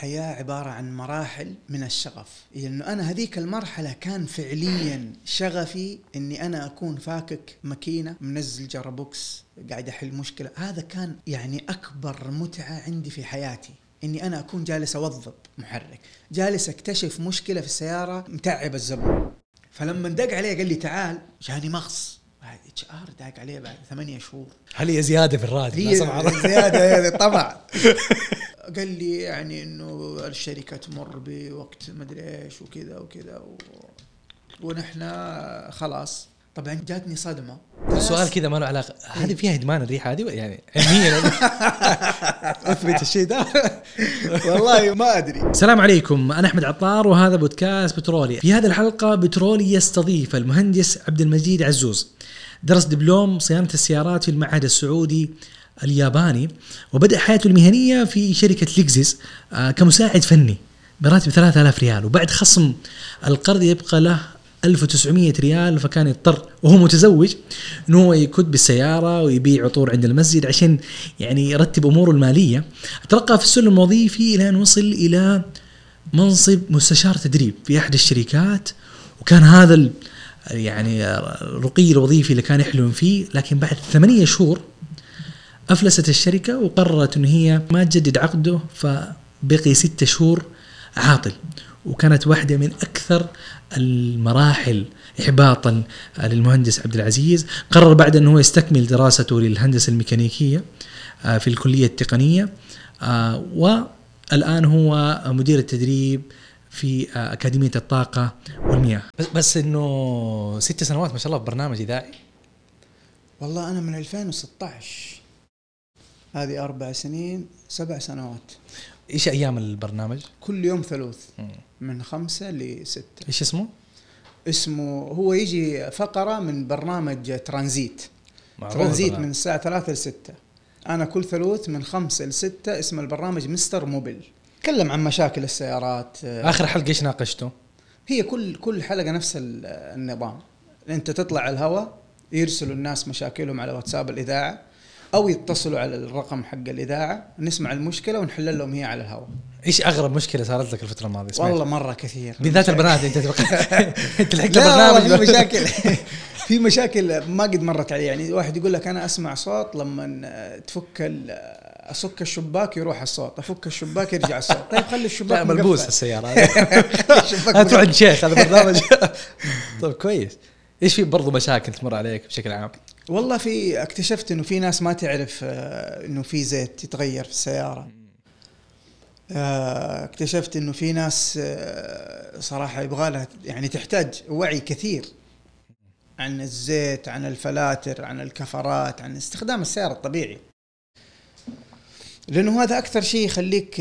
الحياة عبارة عن مراحل من الشغف. لأنه أنا هذيك المرحلة كان فعليا شغفي أني أنا أكون فاكك ماكينة منزل gearbox قاعد أحل مشكلة. هذا كان يعني أكبر متعة عندي في حياتي إني أنا أكون جالس اوظب محرك جالس أكتشف مشكلة في السيارة متعب الزبون فلما دق عليه قال لي تعال جاني مغص. بعد HR داق عليه بعد ثمانية شهور. هل هي زيادة في الراتب؟ هي؟ زيادة طبعا. قال لي يعني إنه الشركة تمر بوقت مدري إيش وكذا وكذا و... ونحن خلاص. طبعا جاتني صدمة. سؤال كذا ما له علاقة. هذه فيها إدمان الريحة هذه؟ يعني علميا أثبت الشيء ده. والله ما أدري. السلام عليكم. أنا أحمد عطار وهذا بودكاست بترولي في هذه الحلقة بترولي يستضيف المهندس عبد المجيد عزوز. درس دبلوم صيانة السيارات في المعهد السعودي الياباني وبدأ حياته المهنية في شركة ليكزيس آه، كمساعد فني براتب 3000 ريال. وبعد خصم القرض يبقى له 1900 ريال فكان يضطر وهو متزوج انه هو يكد بالسيارة ويبيع عطور عند المسجد عشان يعني يرتب أموره المالية. ترقى في السلم الوظيفي إلى أن وصل إلى منصب مستشار تدريب في أحد الشركات. وكان هذا يعني الرقي الوظيفي اللي كان يحلم فيه لكن بعد ثمانية شهور أفلست الشركة وقررت إن هي ما تجدد عقده فبقي ستة شهور عاطل. وكانت واحدة من أكثر المراحل احباطا للمهندس عبد العزيز. قرر بعد انه هو يستكمل دراسته للهندسة الميكانيكية آه، في الكلية التقنية آه، والآن هو مدير التدريب في آه، أكاديمية الطاقة والمياه. بس بس إنه ست سنوات ما شاء الله في برنامج إذاعي. والله أنا من 2016 هذه أربع سنين سبع سنوات. إيش أيام البرنامج؟ كل يوم ثلوث من خمسة لستة. إيش اسمه؟ اسمه هو يجي فقرة من برنامج ترانزيت. ترانزيت. من الساعة ثلاثة لستة. أنا كل ثلوث من خمسة لستة اسم البرنامج مستر موبيل. تكلم عن مشاكل السيارات. آخر حلقة إيش ناقشته؟ هي كل كل حلقة نفس ال- النظام. أنت تطلع الهواء يرسلوا الناس مشاكلهم على واتساب الإذاعة. أو يتصلوا على الرقم حق الإذاعة نسمع المشكلة ونحل لهم هي على الهواء. إيش أغرب مشكلة صارت لك الفترة الماضية؟ سمعت؟ والله مرة كثير. بالذات البنات أنت أنت لحقت البرنامج. في مشاكل. في مشاكل ما قد مرت علي. يعني واحد يقول لك أنا أسمع صوت لما تفك أسك الشباك يروح الصوت أفك الشباك يرجع الصوت. طيب خلي الشباك لا ملبوس. السيارة. هذا. تروح مقفل. عند شيخ هذا برنامج. طيب كويس. إيش في برضو مشاكل تمر عليك بشكل عام؟ والله في اكتشفت إنه في ناس ما تعرف آه، إنه في زيت يتغير في السيارة. آه، اكتشفت إنه في ناس آه، صراحة يبغى لها يعني تحتاج وعي كثير عن الزيت عن الفلاتر عن الكفرات عن استخدام السيارة الطبيعي. لأنه هذا أكثر شيء يخليك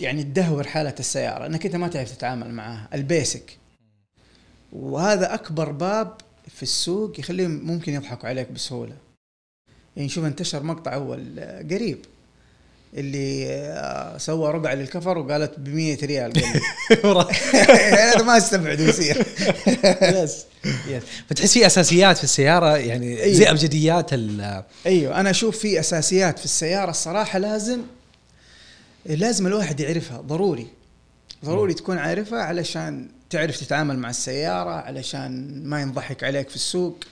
يعني تدهور حالة السيارة إنك أنت ما تعرف تتعامل معها ال basic. وهذا أكبر باب في السوق يخليهم ممكن يضحكوا عليك بسهولة. يعني شوف انتشر مقطع أول قريب اللي آه، سوى رقعه للكفر وقالت ب 100 ريال. هذا ما أستبعد يصير yes. يس. فتحس في أساسيات في السيارة يعني أيوة. زي أبجديات ال أيوه. أنا أشوف في أساسيات في السيارة الصراحة لازم لازم الواحد يعرفها ضروري. ضروري تكون عارفها علشان تعرف تتعامل مع السيارة علشان ما ينضحك عليك في السوق.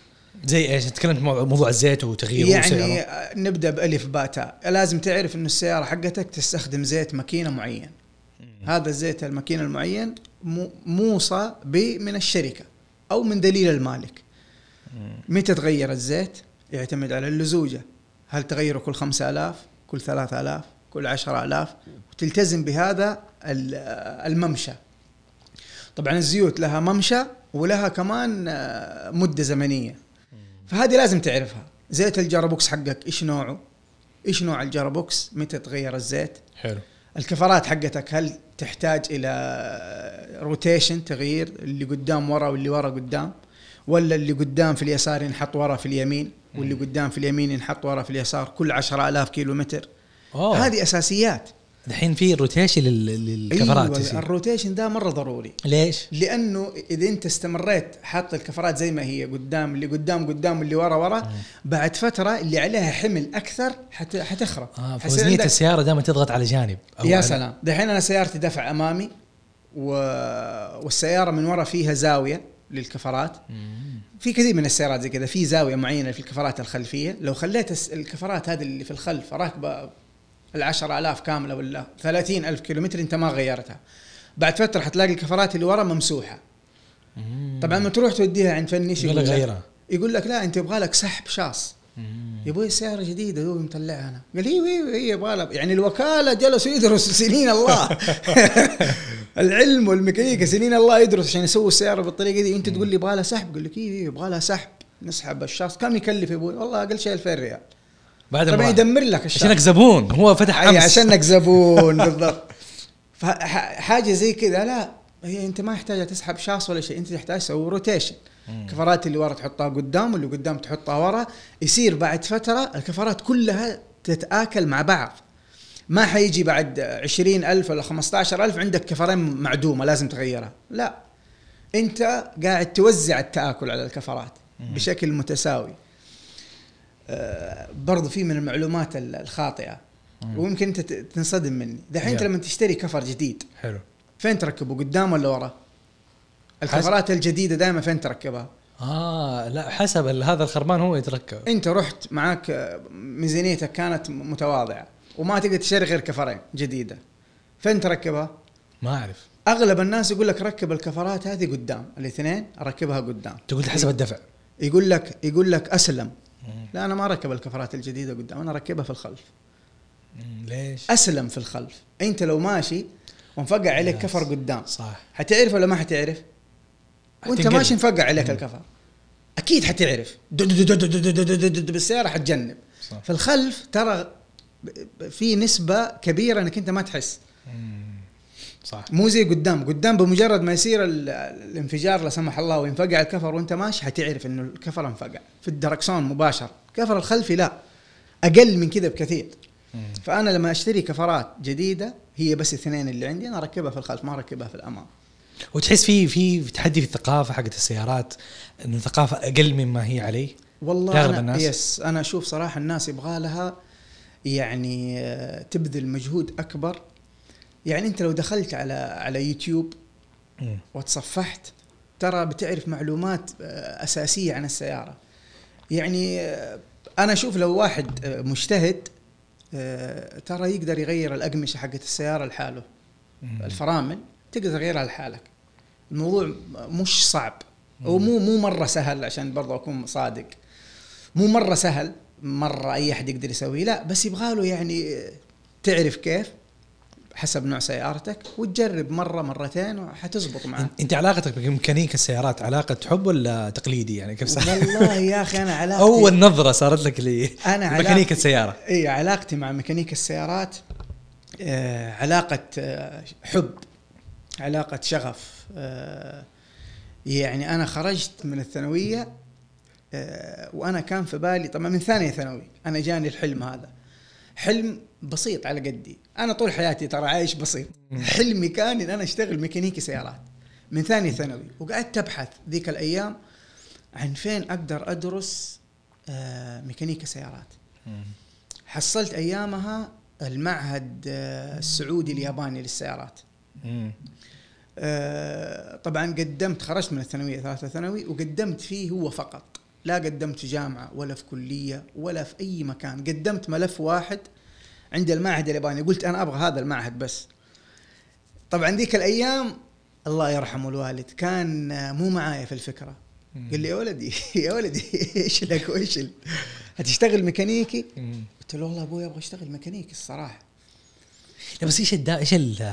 زي إيش؟ تكلمت موضوع الزيت وتغييره يعني وسعره. آه، نبدأ بألف باء تاء لازم تعرف انه السيارة حقتك تستخدم زيت ماكينة معين. هذا الزيت الماكينة المعين مو- موصى به من الشركة أو من دليل المالك. متى تغير الزيت؟ يعتمد على اللزوجة. هل تغيره كل خمسة آلاف كل ثلاثة آلاف كل عشرة آلاف؟ وتلتزم بهذا آه، الممشى. طبعا الزيوت لها ممشى ولها كمان آه، مدة زمنية. فهذه لازم تعرفها. زيت ال gearbox حقك إيش نوعه؟ إيش نوع ال gearbox متى تغير الزيت؟ حلو. الكفرات حقتك هل تحتاج إلى rotation تغيير اللي قدام ورا واللي ورا قدام؟ ولا اللي قدام في اليسار ينحط ورا في اليمين واللي قدام في اليمين ينحط ورا في اليسار كل عشرة آلاف كيلو متر. هذه أساسيات. الحين في rotation لل- للكفرات أيوة يصير. ال rotation ده مرة ضروري ليش؟ لأنه إذا أنت استمريت حاط الكفرات زي ما هي قدام اللي قدام قدام اللي ورا ورا بعد فترة اللي عليها حمل أكثر حت حتخرب آه فوزنية السيارة دائما تضغط على جانب أو يا سلام دحين أنا سيارتي دفع أمامي و... والسيارة من ورا فيها زاوية للكفرات مم. في كثير من السيارات زي كذا في زاوية معينة في الكفرات الخلفية لو خليت الكفرات هذه اللي في الخلف راكبة العشر آلاف كاملة ولا ثلاثين ألف كيلومتر أنت ما غيرتها. بعد فترة حتلاقي الكفرات اللي ورا ممسوحة. مم. طبعا لما تروح توديها عند فني إيش يقول لك؟ غيرها. يقول لك لا أنت يبغى لك سحب شاص. يا أبوي السيارة جديدة دوبي مطلعها أنا. قال أيوه أيوه أيوه يبغى يعني الوكالة جلسوا يدرسوا سنين الله. العلم والميكانيكا سنين الله يدرس عشان يسووا السيارة بالطريقة دي. أنت تقول لي يبغى لها سحب. يقول لك أيوه يبغى لها سحب. نسحب الشاص. كم يكلف يا أبوي؟ والله أقل شيء 2000 ريال. بعد طبعا. يدمر لك الشاص عشانك زبون هو فتح أمس. عشانك زبون بالضبط. فحاجه زي كذا لا هي أنت ما يحتاج تسحب شاص ولا شيء أنت تحتاج تسوي rotation كفرات اللي ورا تحطها قدام واللي قدام تحطها ورا. يصير بعد فترة الكفرات كلها تتآكل مع بعض. ما حيجي بعد عشرين ألف ولا خمسة ألف عندك كفرين معدومة لازم تغيرها. لا. أنت قاعد توزع التآكل على الكفرات بشكل متساوي. برضو في من المعلومات ال- الخاطئة. ويمكن انت تنصدم مني. دحين انت. لما تشتري كفر جديد حلو. فين تركبه؟ قدام ولا ورا؟ الكفرات الجديدة دائما فين تركبها؟ آه لا حسب هذا الخرمان هو يتركب. انت رحت معاك آه، ميزانيتك كانت متواضعة وما تقدر تشتري غير كفرين جديدة. فين تركبها؟ ما أعرف. أغلب الناس يقول لك ركب الكفرات هذه قدام الاثنين أركبها قدام. تقول حسب الدفع. يقول لك يقول لك أسلم. لا أنا ما أركب الكفرات الجديدة قدام أنا أركبها في الخلف. ليش؟ أسلم في الخلف. أنت لو ماشي ومفقع عليك. كفر قدام صح. حتعرف ولا ما حتعرف؟ وأنت. ماشي مفقع عليك الكفر. أكيد حتعرف. بالسيارة حتجنب. في الخلف ترى في نسبة كبيرة إنك أنت ما تحس. صح. مو زي قدام. قدام بمجرد ما يصير ال- الانفجار لا سمح الله وينفقع الكفر وأنت ماشي حتعرف إنه الكفر انفقع. في الدركسون مباشر الكفر الخلفي لا أقل من كذا بكثير. فأنا لما أشتري كفرات جديدة هي بس اثنين اللي عندي أنا أركبها في الخلف ما أركبها في الأمام وتحس في في تحدي في الثقافة حقت السيارات انه الثقافة أقل مما هي عليه والله أنا الناس؟ يس أنا أشوف صراحة الناس يبغى لها يعني آه، تبذل مجهود أكبر يعني أنت لو دخلت على على يوتيوب. وتصفحت ترى بتعرف معلومات آه، أساسية عن السيارة يعني آه، أنا أشوف لو واحد آه، مجتهد آه، ترى يقدر يغير الأقمشة حقت السيارة لحاله. الفرامل تقدر تغيرها لحالك. الموضوع مش صعب. هو مو مو مرة سهل عشان برضه أكون صادق. مو مرة سهل مرة أي أحد يقدر يسويه. لا بس يبغى له يعني تعرف كيف حسب نوع سيارتك وتجرب مرة مرتين وحتزبط معك. أنت علاقتك بميكانيك السيارات علاقة حب ولا تقليدي يعني؟ كيف صار؟ والله يا أخي أنا علاقتي أول نظرة صارت لك لي أنا ميكانيك علاقتي- السيارة. إي علاقتي مع ميكانيك السيارات آه علاقة آه حب علاقة شغف آه يعني أنا خرجت من الثانوية آه وأنا كان في بالي طبعا من ثانية ثانوي أنا جاني الحلم هذا. حلم بسيط على قدي. أنا طول حياتي ترى عايش بسيط. حلمي كان إن أنا أشتغل ميكانيكي سيارات من ثانية ثانوي. وقعدت أبحث ذيك الأيام عن فين أقدر أدرس آه ميكانيكا سيارات. حصلت أيامها المعهد آه، السعودي الياباني للسيارات. آه، طبعا قدمت خرجت من الثانوية ثالثه ثانوي وقدمت فيه هو فقط. لا قدمت في جامعة ولا في كلية ولا في أي مكان. قدمت ملف واحد عند المعهد الياباني. قلت أنا أبغى هذا المعهد بس. طبعا ذيك الأيام الله يرحمه الوالد كان مو معايا في الفكرة. قال لي يا ولدي يا ولدي إيش لك وإيش هتشتغل ميكانيكي. قلت له والله أبوي أبغى اشتغل ميكانيكي الصراحة. لا بس إيش الدا إيش ال؟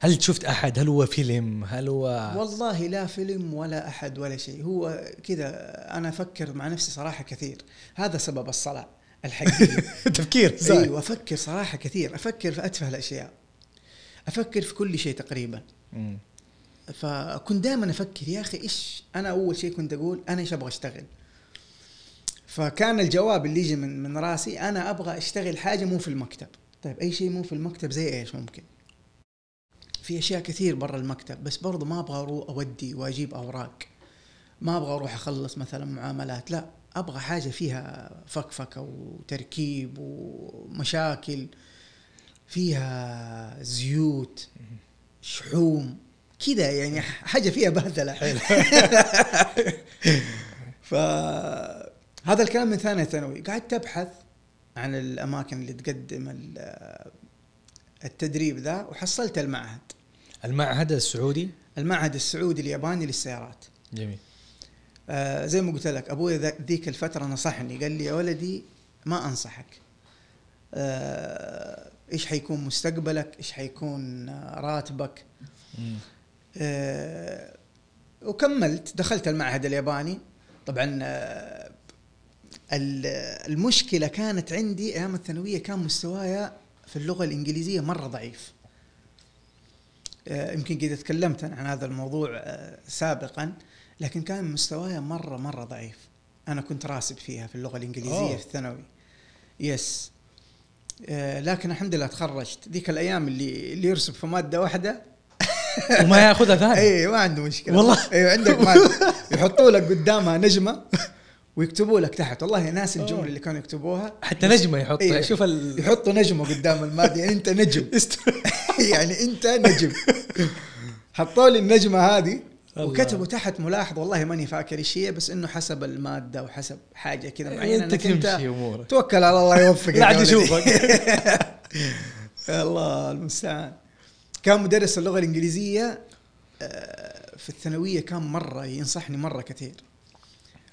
هل شفت أحد؟ هل هو فيلم؟ هل هو والله لا فيلم ولا أحد ولا شيء. هو كذا أنا أفكر مع نفسي صراحة كثير. هذا سبب الصلاة. الحقيقي تفكير أيوه أفكر صراحة كثير أفكر في أتفه الأشياء. أفكر في كل شيء تقريبا. مم. فكنت دائما أفكر يا أخي إيش أنا أول شيء كنت أقول أنا إيش أبغى أشتغل؟ فكان الجواب اللي يجي من من راسي أنا أبغى أشتغل حاجة مو في المكتب. طيب أي شيء مو في المكتب زي إيش ممكن؟ في أشياء كثير برا المكتب بس برضو ما أبغى أروح أودي وأجيب أوراق. ما أبغى أروح أخلص مثلا معاملات لا. أبغى حاجة فيها فكفكه وتركيب ومشاكل فيها زيوت شحوم كذا يعني حاجة فيها بهدله فهذا الكلام من ثانية ثانوي. قعدت ابحث عن الأماكن اللي تقدم ال- التدريب ذا وحصلت المعهد. المعهد السعودي؟ المعهد السعودي الياباني للسيارات. جميل. آه زي ما قلت لك أبوي ذيك الفترة نصحني قال لي يا ولدي ما أنصحك. آه إيش حيكون مستقبلك؟ إيش حيكون آه، راتبك؟ آه وكملت دخلت المعهد الياباني. طبعا آه ال- المشكلة كانت عندي أيام الثانوية كان مستوايا في اللغة الإنجليزية مرة ضعيف. يمكن قد تكلمت عن هذا الموضوع سابقا. لكن كان مستواي مرة مرة ضعيف. أنا كنت راسب فيها في اللغة الإنجليزية أوه. في الثانوي. يس آه، لكن الحمد لله تخرجت. ذيك الأيام اللي اللي يرسب في مادة واحدة. وما يأخذها ثاني. اي ما عنده مشكلة. والله. أيوه عندك مادة. يحطوا لك قدامها نجمة ويكتبوا لك تحت. والله ناس الجملة. اللي كانوا يكتبوها. حتى نجمة يحط إيه. شوف ال... يحطوا نجمة قدام المادة. يعني أنت نجم. يعني أنت نجم. حطوا لي النجمة هذه. وكتبوا تحت ملاحظ والله ماني فاكر إيش هي بس إنه حسب المادة وحسب حاجة كذا معينة انت تمشي أمورك. توكل على الله يوفقك لا عاد. يشوفك. الله المستعان. كان مدرس اللغة الإنجليزية آه، في الثانوية كان مرة ينصحني مرة كثير.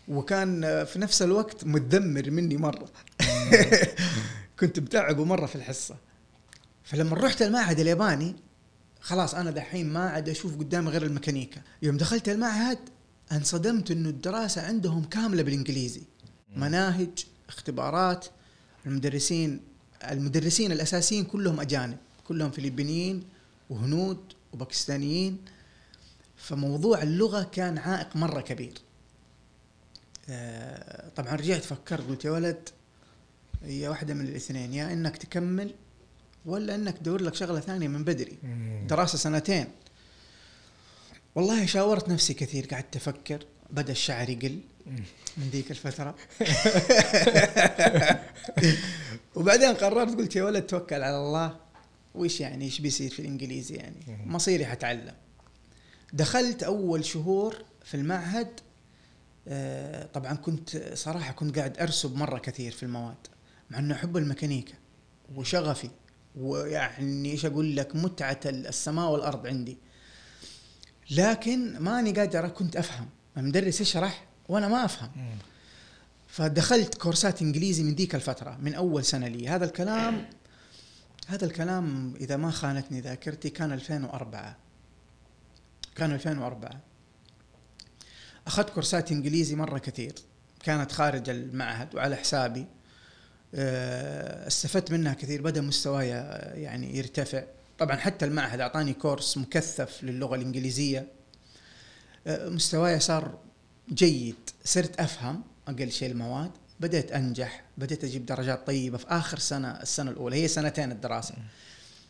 وكان آه، في نفس الوقت متذمر مني مرة. كنت بتعبه مرة في الحصة. فلما رحت المعهد الياباني خلاص أنا دحين ما عاد أشوف قدامي غير الميكانيكا. يوم دخلت المعهد انصدمت إنه الدراسة عندهم كاملة بالإنجليزي. مناهج اختبارات المدرسين المدرسين الأساسيين كلهم أجانب. كلهم فلبينيين وهنود وباكستانيين. فموضوع اللغة كان عائق مرة كبير. آه، طبعا رجعت فكرت قلت يا ولد هي واحدة من الاثنين يا إنك تكمل ولا إنك تدور لك شغلة ثانية من بدري. دراسة سنتين. والله شاورت نفسي كثير قعدت أفكر بدأ الشعر يقل من ذيك الفترة. وبعدين قررت قلت يا ولد توكل على الله. وش يعني؟ إيش بيصير في الإنجليزي يعني؟ مصيري حتعلم. دخلت أول شهور في المعهد آه، طبعا كنت صراحة كنت قاعد أرسب مرة كثير في المواد مع إنه أحب الميكانيكا وشغفي. ويعني إيش أقول لك متعة السماء والأرض عندي. لكن ماني قادر كنت أفهم. المدرس يشرح وأنا ما أفهم. فدخلت كورسات إنجليزي من ذيك الفترة من أول سنة لي. هذا الكلام هذا الكلام إذا ما خانتني ذاكرتي كان 2004 كان 2004 أخذت كورسات إنجليزي مرة كثير. كانت خارج المعهد وعلى حسابي. استفدت منها كثير بدا مستواي يعني يرتفع. طبعا حتى المعهد أعطاني كورس مكثف للغة الإنجليزية. آه، مستواي صار جيد. صرت أفهم أقل شيء المواد. بديت أنجح. بديت أجيب درجات طيبة. في آخر سنة السنة الأولى هي سنتين الدراسة.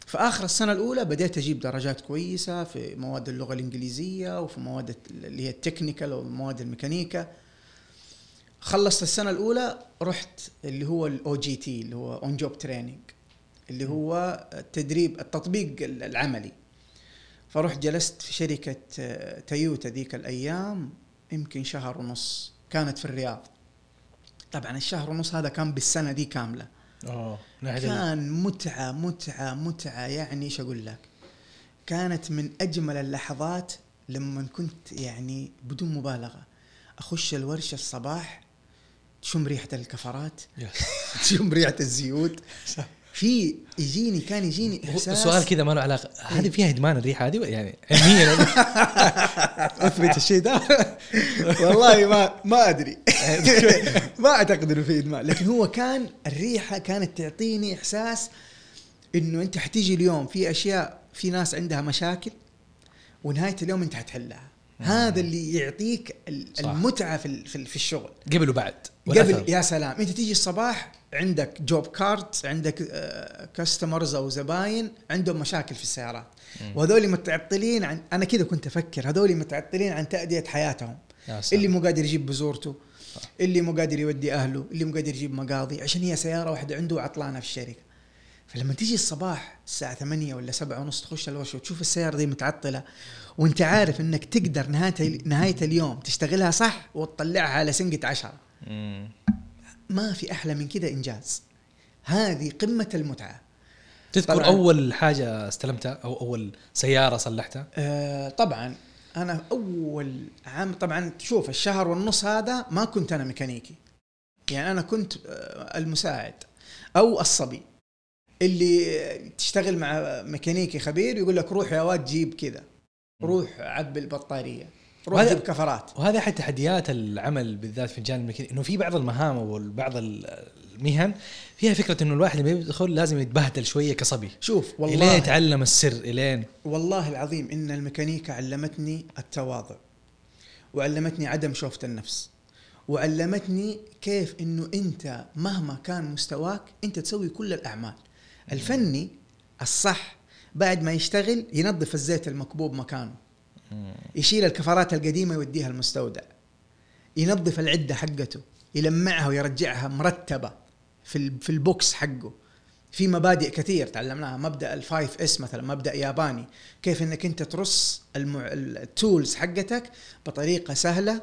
في آخر السنة الأولى بديت أجيب درجات كويسة في مواد اللغة الإنجليزية وفي مواد اللي هي ال technical ومواد الميكانيكا. خلصت السنة الأولى رحت اللي هو ال OJT اللي هو on job training اللي هو التدريب التطبيق العملي. فرحت جلست في شركة آه، تويوتا ذيك الأيام يمكن شهر ونص. كانت في الرياض. طبعا الشهر ونص هذا كان بالسنة دي كاملة. ال- كان متعة متعة متعة. يعني إيش أقول لك؟ كانت من أجمل اللحظات لما كنت يعني بدون مبالغة. أخش الورشة الصباح تشم ريحة الكفرات. تشم ريحة الزيوت. في يجيني كان يجيني إحساس سؤال كذا ما له علاقة. هذه فيها إدمان الريحة هذه؟ يعني علميا أثبت الشيء ده. والله ما ما أدري. ما أعتقد إنه في إدمان. لكن هو كان الريحة كانت تعطيني إحساس إنه أنت حتيجي اليوم في أشياء في ناس عندها مشاكل ونهاية اليوم أنت حتحلها. هذا اللي يعطيك. المتعة في في الشغل. قبل وبعد. قبل. يا سلام. أنت تيجي الصباح عندك جوب كارد عندك كاستمرز أو زباين عندهم مشاكل في السيارات. وهذول متعطلين عن أنا كذا كنت أفكر هذول متعطلين عن تأدية حياتهم. اللي مو قادر يجيب بزورته اللي مو قادر يودي أهله اللي مو قادر يجيب مقاضي عشان هي سيارة واحدة عنده عطلانه في الشركة. فلما تيجي الصباح الساعة 8 ولا 7 ونص تخش الورشة وتشوف السيارة دي متعطلة وأنت عارف إنك تقدر نهاية نهاية اليوم تشتغلها صح وتطلعها على سنقة عشرة. مم. ما في أحلى من كده إنجاز. هذه قمة المتعة. تذكر. أول حاجة استلمتها أو أول سيارة صلحتها؟ آه طبعا. أنا أول عام طبعا شوف الشهر والنص هذا ما كنت أنا ميكانيكي. يعني أنا كنت آه المساعد أو الصبي. اللي تشتغل مع ميكانيكي خبير يقول لك روح يا واد جيب كذا. روح عبي البطارية. روح جيب كفرات. وهذا احد تحديات العمل بالذات في الجانب الميكانيكي إنه في بعض المهام أو بعض المهن فيها فكرة إنه الواحد لما يدخل لازم يتبهدل شوية كصبي. شوف إلين والله يتعلم السر إلين. والله العظيم إن الميكانيكا علمتني التواضع وعلمتني عدم شوفة النفس وعلمتني كيف إنه أنت مهما كان مستواك أنت تسوي كل الأعمال. الفني الصح بعد ما يشتغل ينظف الزيت المكبوب مكانه. يشيل الكفرات القديمة يوديها المستودع. ينظف العدة حقته يلمعها ويرجعها مرتبة في في ال box حقه. في مبادئ كثير تعلمناها مبدأ ال five S مثلا مبدأ ياباني. كيف إنك أنت ترص المع... ال tools حقتك بطريقة سهلة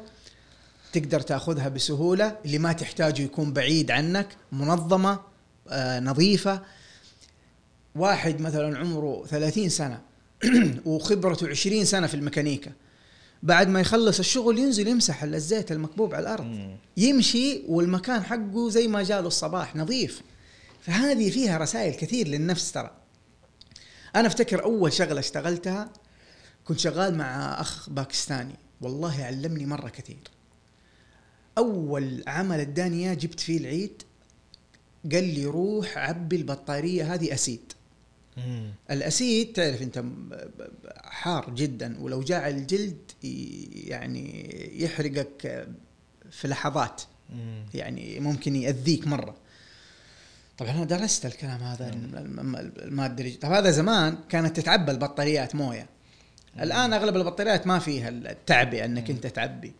تقدر تأخذها بسهولة. اللي ما تحتاجه يكون بعيد عنك منظمة آه نظيفة. واحد مثلا عمره 30 سنة. وخبرته 20 سنة في الميكانيكا. بعد ما يخلص الشغل ينزل يمسح الزيت المكبوب على الأرض. مم. يمشي والمكان حقه زي ما جاله الصباح نظيف. فهذه فيها رسائل كثير للنفس ترى. أنا أفتكر أول شغلة اشتغلتها كنت شغال مع أخ باكستاني. والله علمني مرة كثير. أول عمل اداني جبت فيه العيد. قال لي روح عبي البطارية هذه اسيد مم. الأسيد تعرف أنت حار جدا ولو جاء على الجلد يعني يحرقك في لحظات. مم. يعني ممكن يأذيك مرة. طبعا أنا درست الكلام هذا الم- الم- الماده اللي- طب هذا زمان كانت تتعبى البطاريات موية. الآن أغلب البطاريات ما فيها التعبئه أنك أنت تعبي.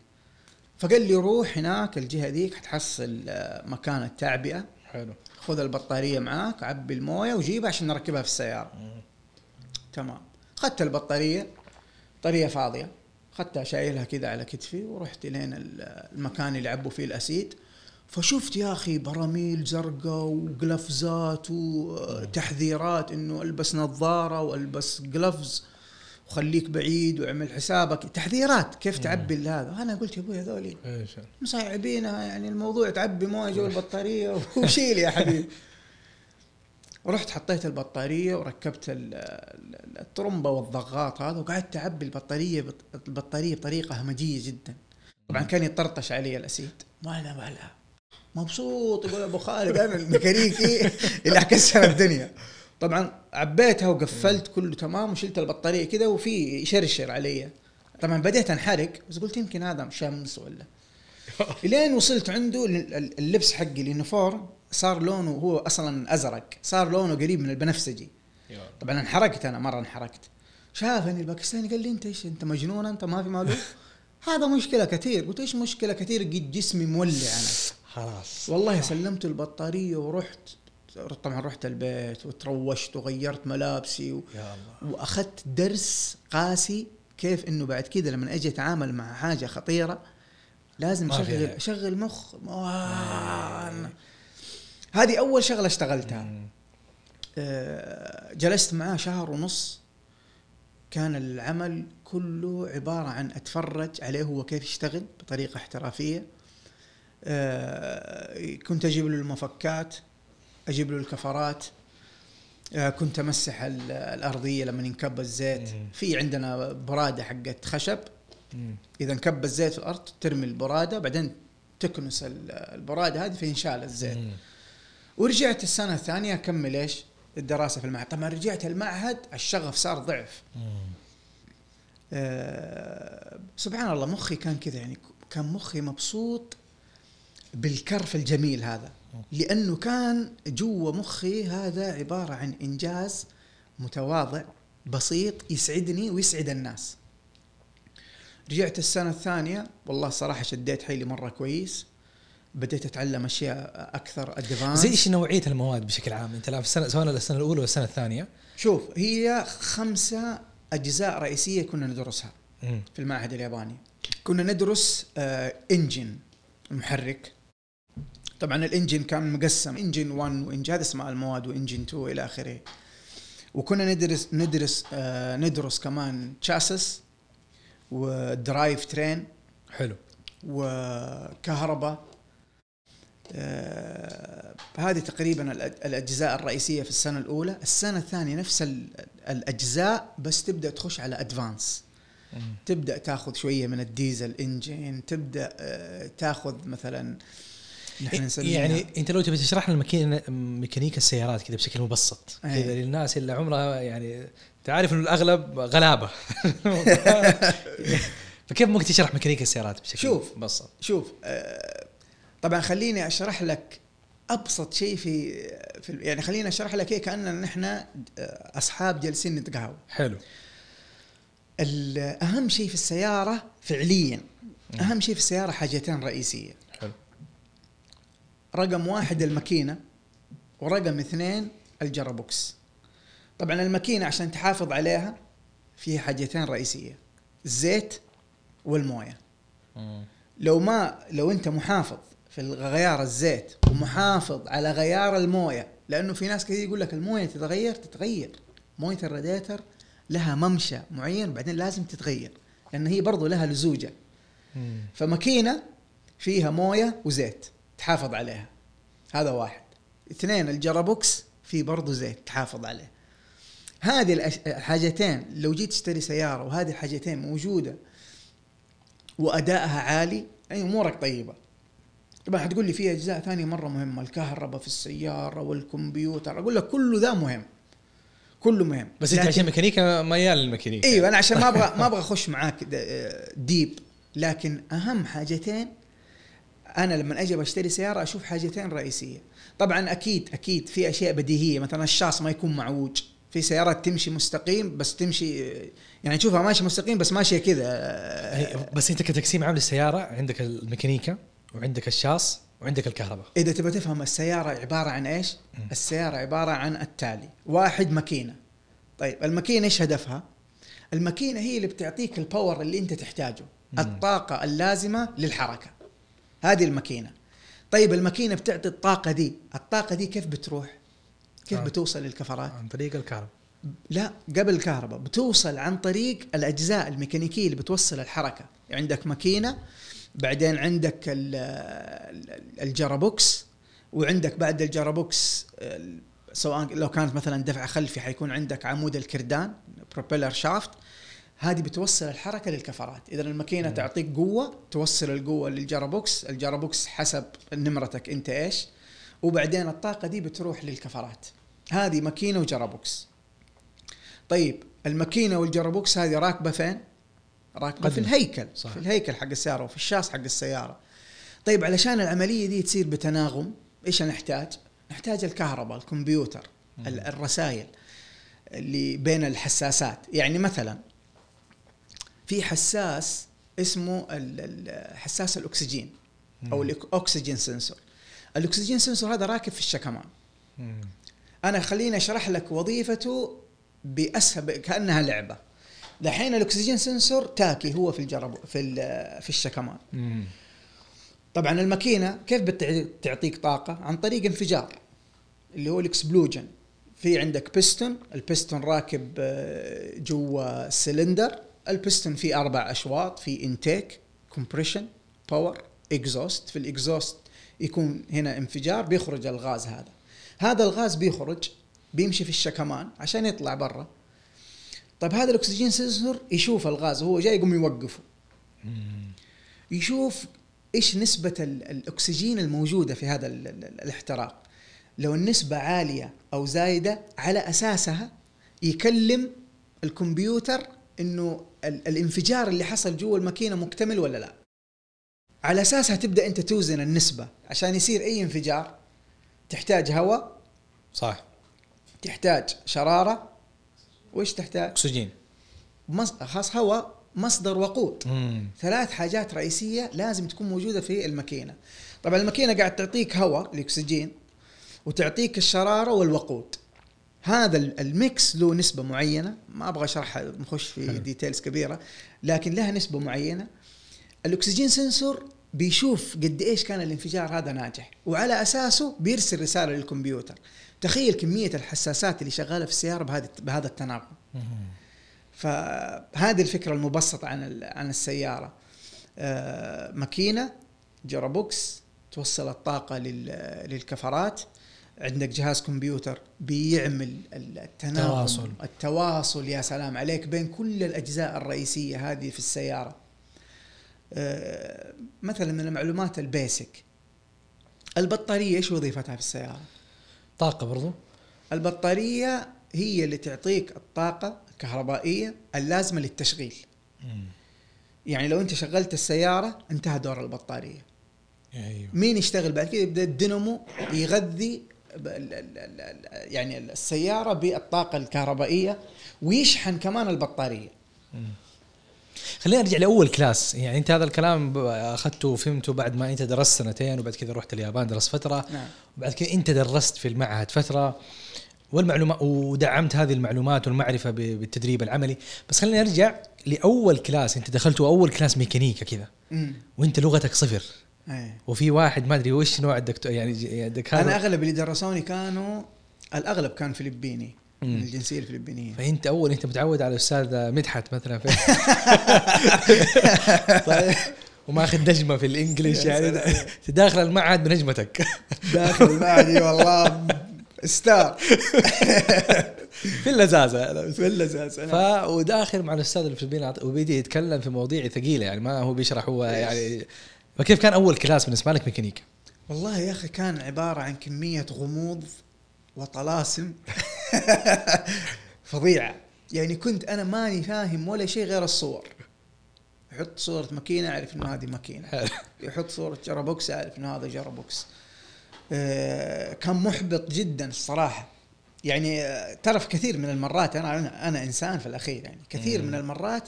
فقال لي روح هناك الجهة ذيك حتحصل آه، مكان التعبئة. حلو. خذ البطارية معاك عبي الموية وجيبها عشان نركبها في السيارة. تمام. أخذت البطارية بطاريه فاضية. أخذتها شايلها كذا على كتفي ورحت لين ال- المكان اللي عبوا فيه الأسيد. فشفت يا أخي براميل زرقاء وقلفزات وتحذيرات إنه ألبس نظارة وألبس قلفز وخليك بعيد واعمل حسابك. تحذيرات كيف تعبي هذا أنا قلت يا أبوي هذولي إيش مصعبينها يعني الموضوع تعبي مويه جو البطاريه وشيل يا حبيبي. رحت حطيت البطارية وركبت ال- ال- الطرمبة والضغاط هذا وقعدت أعبي البطارية بط- البطارية بطريقة همجية جدا. طبعا كان يطرطش علي الأسيد. ما أنا مبسوط يقول أبو خالد أنا الميكانيكي اللي حكسر الدنيا. طبعا عبيتها وقفلت كله تمام وشلت البطارية كده وفي يشرشر علي. طبعا بديت أنحرق بس قلت يمكن هذا شمس ولا. إلين وصلت عنده ال- ال- اللبس حقي ال uniform صار لونه هو أصلا أزرق صار لونه قريب من البنفسجي. طبعا انحرقت أنا مرة انحرقت. شافني الباكستاني قال لي أنت إيش أنت مجنون أنت ما في مالوف هذا مشكلة كثير. قلت إيش مشكلة كثير؟ قد جسمي مولع أنا. خلاص. والله سلمت البطارية ورحت طبعا رحت البيت وتروشت وغيرت ملابسي و... يا الله. وأخذت درس قاسي كيف إنه بعد كذا لما أجي أتعامل مع حاجة خطيرة لازم اشغل. أشغل مخ. ما- هذه أول شغلة اشتغلتها. آه، جلست معاه شهر ونص. كان العمل كله عبارة عن أتفرج عليه هو كيف يشتغل بطريقة احترافية. آه، كنت أجيب له المفكات. أجيب له الكفرات آه، كنت أمسح ال- الأرضية لما ينكب الزيت. في عندنا برادة حقت خشب. إذا انكب الزيت في الأرض ترمي البرادة بعدين تكنس ال- البرادة هذه فينشال الزيت. ورجعت السنة الثانية أكمل إيش؟ الدراسة في المعهد، طبعا رجعت المعهد الشغف صار ضعف،. آه، سبحان الله مخي كان كذا يعني كان مخي مبسوط بالكرف الجميل هذا لأنه كان جوا مخي هذا عبارة عن إنجاز متواضع بسيط يسعدني ويسعد الناس. رجعت السنة الثانية والله صراحة شديت حيلي مرة كويس. بديت أتعلم أشياء أكثر ادفانس زي إيش نوعية المواد بشكل عام؟ أنت في السنة سواء السنة الأولى ولا السنة الثانية. شوف هي خمسة أجزاء رئيسية كنا ندرسها مم. في المعهد الياباني. كنا ندرس آه انجن محرك. طبعا الإنجن كان مقسم إنجن 1 وإنجن هذا اسماء المواد وإنجن 2 إلى آخره. وكنا ندرس ندرس آه ندرس كمان تشاسس ودرايف ترين حلو. وكهرباء. آه، هذه تقريبا الأجزاء الرئيسية في السنة الأولى. السنة الثانية نفس ال- الأجزاء بس تبدأ تخش على advance. تبدأ تاخذ شوية من ال diesel engine تبدأ آه، تاخذ مثلا نحن نسميها يعني أنت لو تبي تشرح لنا ميكانيكا السيارات كذا بشكل مبسط أي. كذا للناس اللي عمرها يعني انت عارف إنه الأغلب غلابة. فكيف ممكن تشرح ميكانيكا السيارات بشكل شوف. مبسط؟ شوف آه، طبعا خليني أشرح لك أبسط شيء في, في يعني خليني أشرح لك هيك كأننا نحن آه، أصحاب جالسين نتقهوى حلو. أهم شيء في السيارة فعليا أهم شيء في السيارة حاجتين رئيسية. رقم واحد الماكينة ورقم اثنين الجرابوكس. طبعا الماكينة عشان تحافظ عليها فيها حاجتين رئيسية الزيت والموية. لو ما لو أنت محافظ في غيار الزيت ومحافظ على غيار الموية لأنه في ناس كثير يقول لك الموية تتغير تتغير. موية الراديتر لها ممشى معين وبعدين لازم تتغير لأن هي برضو لها لزوجة. فماكينة فيها موية وزيت. تحافظ عليها. هذا واحد. اثنين الجرابوكس فيه برضو زيت تحافظ عليه. هذه الحاجتين لو جيت تشتري سيارة وهذه الحاجتين موجودة وأدائها عالي أي أمورك طيبة. طبعا حتقول لي في أجزاء ثانية مرة مهمة الكهرباء في السيارة والكمبيوتر أقول لك كله ذا مهم. كله مهم. بس أنت عشان ميكانيكا ميال للميكانيكا. إيوه أنا عشان ما أبغى ما أبغى أخش معاك deep لكن أهم حاجتين أنا لما أجي بشتري سيارة أشوف حاجتين رئيسية طبعا أكيد أكيد في أشياء بديهية مثلا الشاص ما يكون معوج في سيارات تمشي مستقيم بس تمشي يعني تشوفها ماشيه مستقيم بس ماشية كذا بس أنت كتقسيم عام للسيارة عندك الميكانيكا وعندك الشاص وعندك الكهرباء إذا تبغى تفهم السيارة عبارة عن إيش؟ السيارة عبارة عن التالي، واحد ماكينة. طيب الماكينة إيش هدفها؟ الماكينة هي اللي بتعطيك الباور اللي أنت تحتاجه، الطاقة اللازمة للحركة. هذه الماكينة. طيب الماكينة بتعطي الطاقة دي، الطاقة دي كيف بتروح؟ كيف آه. بتوصل للكفرات؟ عن طريق الكهرباء لا قبل الكهرباء بتوصل عن طريق الأجزاء الميكانيكية اللي بتوصل الحركة عندك ماكينة بعدين عندك ال- ال- ال gearbox وعندك بعد ال gearbox ال- سواء لو كانت مثلا دفع خلفي حيكون عندك عمود الكردان propeller shaft هذه بتوصل الحركة للكفرات اذا الماكينه مم. تعطيك قوة توصل القوة لل gearbox ال gearbox حسب نمرتك أنت إيش وبعدين الطاقة دي بتروح للكفرات هذه ماكينة وجرابوكس طيب الماكينة والجرابوكس هذه راكبة فين؟ راكبة في. الهيكل صح. في الهيكل حق السيارة وفي الشاص حق السيارة طيب علشان العملية دي تصير بتناغم إيش نحتاج؟ نحتاج الكهرباء الكمبيوتر ال- الرسائل اللي بين الحساسات يعني مثلا في حساس اسمه حساس الأكسجين أو. ال oxygen sensor. ال oxygen sensor هذا راكب في الشكمان. أنا خليني أشرح لك وظيفته باسهل كأنها لعبة. دحين ال oxygen sensor تاكي هو في الجرب في في الشكمان. طبعا الماكينة كيف بتعطيك طاقة؟ عن طريق انفجار اللي هو ال explosion. في عندك piston ال piston راكب آه، جوا السلندر البيستون فيه أربع أشواط في intake compression power exhaust في ال exhaust يكون هنا انفجار بيخرج الغاز هذا. هذا الغاز بيخرج بيمشي في الشكمان عشان يطلع برا. طيب هذا ال oxygen sensor يشوف الغاز وهو جاي يقوم يوقفه. يشوف إيش نسبة ال- الأكسجين الموجودة في هذا ال- ال- الاحتراق. لو النسبة عالية أو زايدة على أساسها يكلم الكمبيوتر إنه ال- الانفجار اللي حصل جوا الماكينة مكتمل ولا لا؟ على أساسها تبدأ أنت توزن النسبة. عشان يصير أي انفجار تحتاج هواء صح. تحتاج شرارة. وإيش تحتاج؟ أكسجين. مص... خاص هواء مصدر وقود. مم. ثلاث حاجات رئيسية لازم تكون موجودة في الماكينة. طبعا الماكينة قاعد تعطيك هواء الأكسجين وتعطيك الشرارة والوقود. هذا ال- ال mix له نسبة معينة ما أبغى اشرحها نخش في حلو. details كبيرة لكن لها نسبة معينة. ال oxygen sensor بيشوف قد إيش كان الانفجار هذا ناجح وعلى أساسه بيرسل رسالة للكمبيوتر. تخيل كمية الحساسات اللي شغالة في السيارة بهذا بهذا التناغم. فهذه الفكرة المبسطة عن عن السيارة. آه، ماكينة gearbox توصل الطاقة لل- للكفرات. عندك جهاز كمبيوتر بيعمل ال- التناغم تواصل. التواصل يا سلام عليك بين كل الأجزاء الرئيسية هذه في السيارة. آه، مثلا من المعلومات ال basic. البطارية إيش وظيفتها في السيارة؟ طاقة برضو. البطارية هي اللي تعطيك الطاقة الكهربائية اللازمة للتشغيل. مم. يعني لو أنت شغلت السيارة انتهى دور البطارية. أيوه. مين يشتغل بعد كده؟ يبدأ الدينامو يغذي يعني السيارة بالطاقة الكهربائية ويشحن كمان البطارية. خلينا نرجع لأول كلاس. يعني أنت هذا الكلام أخذته وفهمته بعد ما أنت درست سنتين وبعد كذا رحت اليابان درست فترة. نعم. وبعد كذا أنت درست في المعهد فترة. والمعلومات ودعمت هذه المعلومات والمعرفة بالتدريب العملي. بس خلينا نرجع لأول class. أنت دخلته أول class ميكانيكا كذا. وأنت لغتك صفر. إيه. وفي واحد ما أدري وش نوع الدكتور يعني ج- يعني الدكاتره أنا أغلب اللي درسوني كانوا الأغلب كان فلبيني من. الجنسية الفلبينية. فأنت اول أنت متعود على الأستاذ مدحت مثلا. في طيب وماخذ نجمة في ال English يعني. داخل المعهد بنجمتك. داخل المعهد والله. star. في اللزازة. في اللزاز ف وداخل مع الأستاذ الفلبيني وبيدي يتكلم في مواضيع ثقيلة يعني ما هو بيشرح هو يعني فكيف كان أول class بالنسبة لك ميكانيكا؟ والله يا أخي كان عبارة عن كمية غموض وطلاسم فظيعة يعني كنت أنا ماني فاهم ولا شيء غير الصور يحط صورة ماكينة أعرف إنه هذه ماكينة. يحط صورة gearbox أعرف إنه هذا gearbox آه، كان محبط جدا الصراحة يعني آه، ترى في كثير من المرات أنا, أنا إنسان في الأخير يعني كثير. من المرات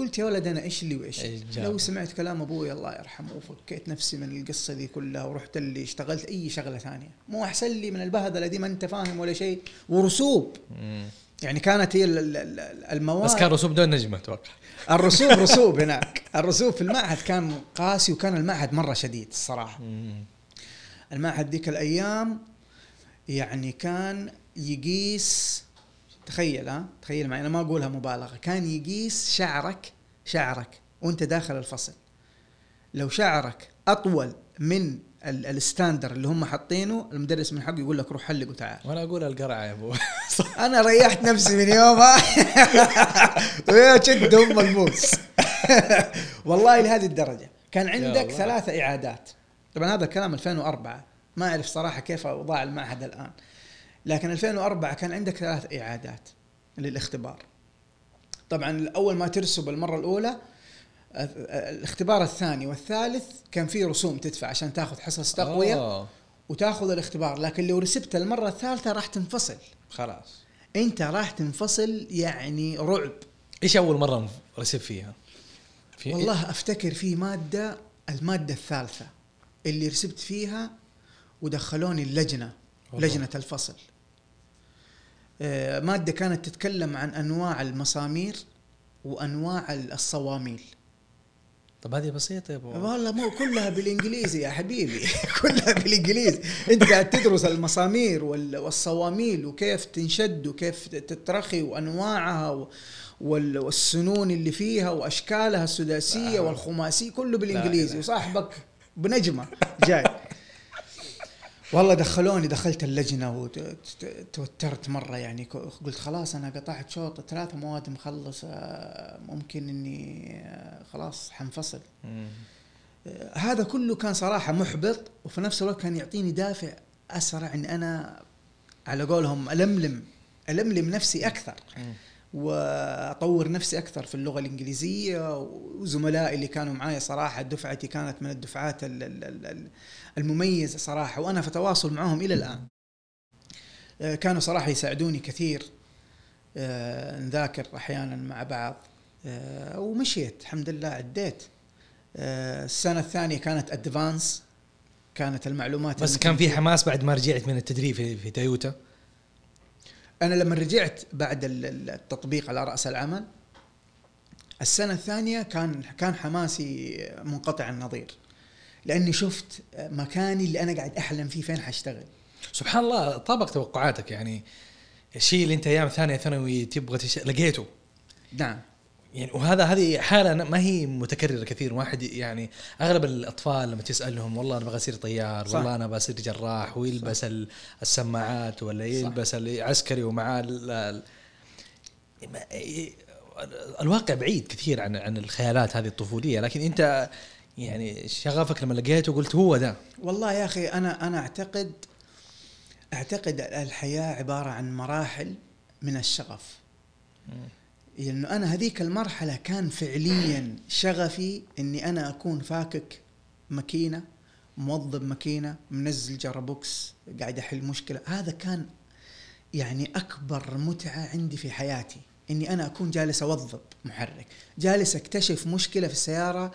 قلت يا ولد اللي وإيش؟ إيش جاب؟ لو سمعت كلام أبوي الله يرحمه وفكيت نفسي من القصة دي كلها ورحت اللي اشتغلت أي شغلة ثانية. مو أحسن لي من البهدلة دي ما أنت فاهم ولا شيء. ورسوب. يعني كانت هي ال- ال- ال- المواد. بس كان رسوب دون نجمة أتوقع. الرسوب رسوب هناك. الرسوب في المعهد كان قاسي وكان المعهد مرة شديد الصراحة. المعهد ذيك الأيام يعني كان يقيس تخيل ها؟ تخيل معي أنا ما أقولها مبالغة. كان يقيس شعرك شعرك وأنت داخل الفصل. لو شعرك أطول من ال- ال standard اللي هم حاطينه المدرس من حقه يقول لك روح حلق وتعال. وأنا أقول القرعة يا أبو. أنا ريحت نفسي من يومها ويا شد ام الموس. والله لهذه الدرجة. كان عندك. ثلاثة إعادات. طبعا هذا الكلام 2004 ما أعرف صراحة كيف أوضاع المعهد الآن. لكن 2004 كان عندك ثلاث إعادات للاختبار. طبعا اول ما ترسب المرة الأولى الاختبار الثاني والثالث كان فيه رسوم تدفع عشان تاخذ حصص تقوية آه، وتاخذ الاختبار لكن لو رسبت المرة الثالثة راح تنفصل. خلاص. أنت راح تنفصل يعني رعب. إيش أول مرة رسب فيها؟ في والله أفتكر في مادة المادة الثالثة اللي رسبت فيها ودخلوني اللجنة. والله. لجنة الفصل. آه، مادة كانت تتكلم عن أنواع المسامير وأنواع الصواميل. طب هذه بسيطة يا أبو. والله مو كلها بالإنجليزي يا حبيبي. كلها بالإنجليزي. أنت قاعد تدرس المسامير وال- والصواميل وكيف تنشد وكيف تترخي وأنواعها والسنون اللي فيها وأشكالها السداسية لا. والخماسية كله لا بالإنجليزي. وصاحبك بنجمة. جاي. والله دخلوني دخلت اللجنة وتوترت مرة يعني قلت خلاص أنا قطعت شوط ثلاث مواد مخلص آه، ممكن إني آه، خلاص حنفصل. هذا كله كان صراحة محبط وفي نفس الوقت كان يعطيني دافع أسرع إن أنا على قولهم ألملم ألملم نفسي أكثر. وأطور نفسي أكثر في اللغة الإنجليزية وزملائي اللي كانوا معايا صراحة دفعتي كانت من الدفعات ال- ال- ال- المميزة صراحة وأنا في تواصل معهم إلى الآن. آه، كانوا صراحة يساعدوني كثير آه، نذاكر أحيانا مع بعض آه، ومشيت الحمد لله عديت. السنة الثانية كانت ادفانس كانت المعلومات بس كان في حماس بعد ما رجعت من التدريب في, في تويوتا أنا لما رجعت بعد ال- ال- التطبيق على رأس العمل السنة الثانية كان كان حماسي منقطع النظير لأني شفت مكاني اللي أنا قاعد أحلم فيه فين حاشتغل سبحان الله طابق توقعاتك يعني. الشيء اللي أنت أيام ثانية ثانوي تبغى تش... لقيته. نعم. يعني وهذا هذه حالة ما هي متكررة كثير. واحد يعني أغلب الأطفال لما تسألهم والله أنا أبغى اصير طيار صح. والله أنا بصير جراح ويلبس ال- السماعات ولا يلبس العسكري ومعاه ما- الواقع بعيد كثير عن عن الخيالات هذه الطفولية. لكن أنت يعني شغفك لما لقيته قلت هو ده. والله يا أخي أنا أنا اعتقد أعتقد الحياة عبارة عن مراحل من الشغف. لأنه أنا هذيك المرحلة كان فعليا شغفي إني أنا أكون فاكك ماكينة موظف ماكينة منزل جرابوكس قاعد أحل مشكلة. هذا كان يعني أكبر متعة عندي في حياتي إني أنا أكون جالس أوظف محرك جالس أكتشف مشكلة في السيارة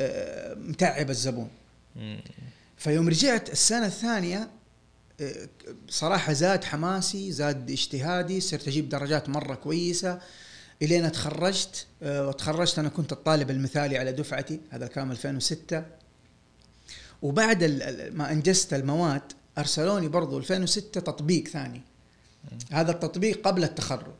آه، متعب الزبون. فيوم رجعت السنة الثانية آه، صراحة زاد حماسي زاد اجتهادي صرت أجيب درجات مرة كويسة. إلين تخرجت آه، وتخرجت. أنا كنت الطالب المثالي على دفعتي هذا كان 2006 وبعد ما أنجزت المواد أرسلوني برضو 2006 تطبيق ثاني. هذا التطبيق قبل التخرج.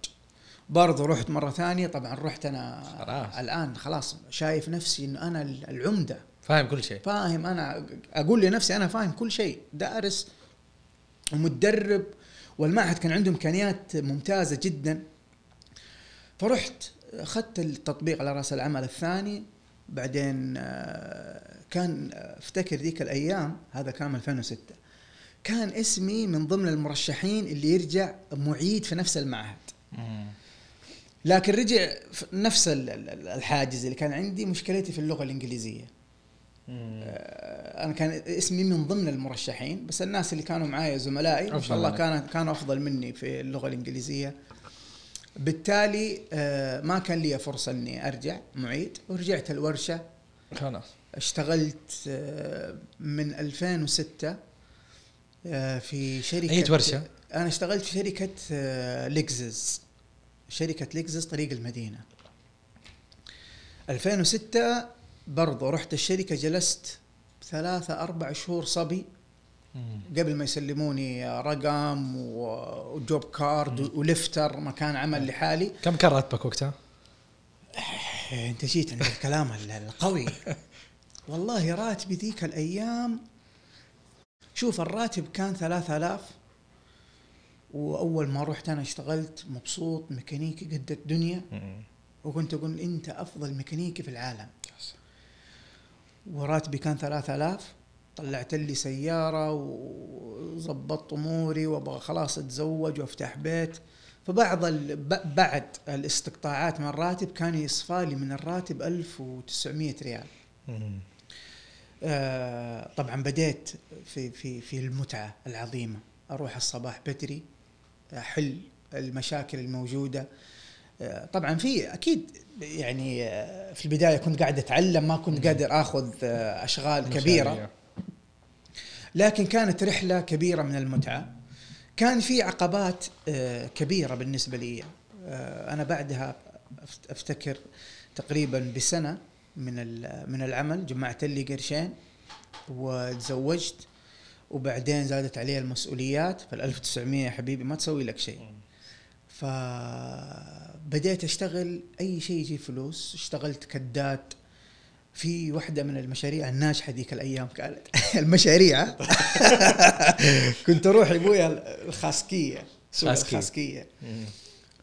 برضو رحت مرة ثانية. طبعا رحت أنا خلاص. الآن خلاص شايف نفسي إنه أنا العمدة. فاهم كل شيء. فاهم أنا أقول لنفسي أنا فاهم كل شيء. دارس ومتدرب والمعهد كان عنده إمكانيات ممتازة جدا. فرحت أخذت التطبيق على رأس العمل الثاني. بعدين آه، كان آه، أفتكر ذيك الأيام هذا كان 2006 كان اسمي من ضمن المرشحين اللي يرجع معيد في نفس المعهد. لكن رجع في نفس ال- ال- الحاجز اللي كان عندي مشكلتي في اللغة الإنجليزية. آه، أنا كان اسمي من ضمن المرشحين بس الناس اللي كانوا معايا زملائي ما شاء الله. كانوا كانوا أفضل مني في اللغة الإنجليزية. بالتالي آه، ما كان لي فرصة إني أرجع معيد ورجعت الورشة. خلاص. اشتغلت آه، من 2006 آه، في شركة أي ورشة؟ أنا اشتغلت في شركة ليكزس شركة ليكزس طريق المدينة. 2006 برضو رحت الشركة جلست ثلاثة أربع شهور صبي. قبل ما يسلموني رقم وجوب كارد ولفتر مكان عمل لحالي. كم كان راتبك وقتها؟ إيه، انت جيت عند الكلام ال- القوي. والله راتبي ذيك الأيام شوف الراتب كان 3000 وأول ما رحت أنا اشتغلت مبسوط ميكانيكي قد الدنيا وكنت أقول أنت أفضل ميكانيكي في العالم. وراتبي كان 3000 طلعت لي سيارة وظبطت أموري وأبغى خلاص أتزوج وأفتح بيت. فبعض ال... بعد الاستقطاعات من الراتب كان يصفى لي من الراتب 1900 ريال. آه طبعا بديت في في في المتعة العظيمة. أروح الصباح بدري أحل المشاكل الموجودة. آه، طبعا في أكيد يعني آه، في البداية كنت قاعد أتعلم ما كنت قادر آخذ آه، أشغال كبيرة. لكن كانت رحلة كبيرة من المتعة. كان في عقبات آه، كبيرة بالنسبة لي. آه، أنا بعدها أفتكر تقريبا بسنة من من العمل جمعت لي قرشين وتزوجت وبعدين زادت علي المسؤوليات. فال 1900 يا حبيبي ما تسوي لك شيء. فبديت أشتغل أي شيء يجيب فلوس. اشتغلت كدات في واحدة من المشاريع الناجحة ذيك الأيام كانت المشاريع. كنت أروح يبويا الخاسكية سوق خاسكية. الخاسكية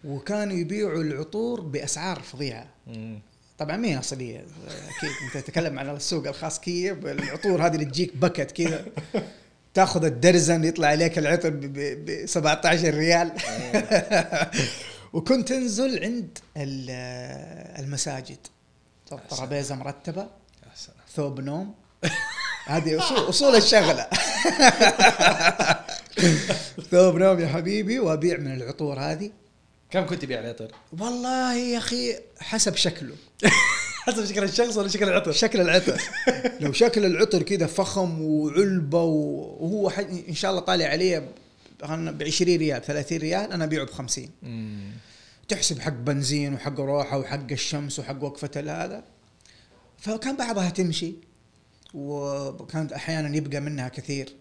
وكانوا يبيعوا العطور بأسعار فظيعة. طبعا مين أصلية أكيد أنت تتكلم عن السوق الخاسكية بالعطور هذه اللي تجيك بكت كذا. تأخذ الدرزن يطلع عليك العطر ب 17 ريال. وكنت انزل عند ال- المساجد. ترابيزه مرتبة يا سلام ثوب نوم. هذه اصول أصول الشغلة. ثوب نوم يا حبيبي وأبيع من العطور هذه. كم كنت تبيع العطر؟ والله يا أخي حسب شكله. حسب شكل الشخص ولا شكل العطر؟ شكل العطر. لو شكل العطر كذا فخم وعلبة وهو إن شاء الله طالع عليه ب 20 ريال 30 ريال أنا أبيعه ب 50 مم. تحسب حق بنزين وحق روحه وحق الشمس وحق وقفة هذا فكان بعضها تمشي وكانت أحيانا يبقى منها كثير.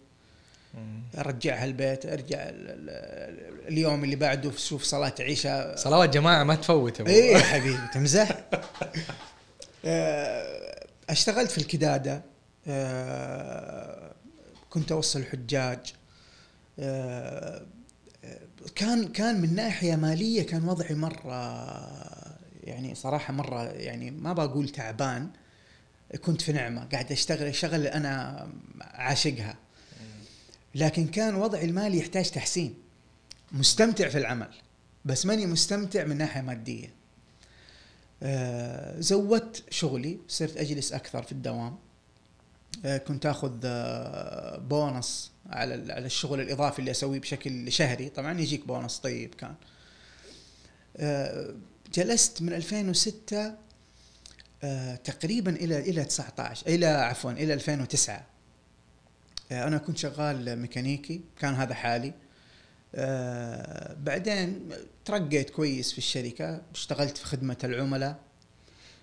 أرجعها البيت أرجع ال- ال- اليوم اللي بعده شوف صلاة عشاء. صلوات جماعة ما تفوت يا حبيبي تمزح. آه، أشتغلت في الكدادة. آه، كنت أوصل حجاج. آه، كان كان من ناحية مالية كان وضعي مرة يعني صراحة مرة يعني ما بقول تعبان كنت في نعمة قاعد أشتغل الشغل اللي أنا عاشقها. لكن كان وضعي المالي يحتاج تحسين مستمتع في العمل بس ماني مستمتع من ناحية مادية. آه، زودت شغلي صرت أجلس أكثر في الدوام. كنت آخذ آه، بونص على على الشغل الإضافي اللي أسويه بشكل شهري. طبعا يجيك بونص طيب كان. آه، جلست من 2006 آه، تقريبا إلى إلى 19 إلى عفوا إلى 2009 آه، أنا كنت شغال ميكانيكي كان هذا حالي. آه، بعدين ترقيت كويس في الشركة اشتغلت في خدمة العملاء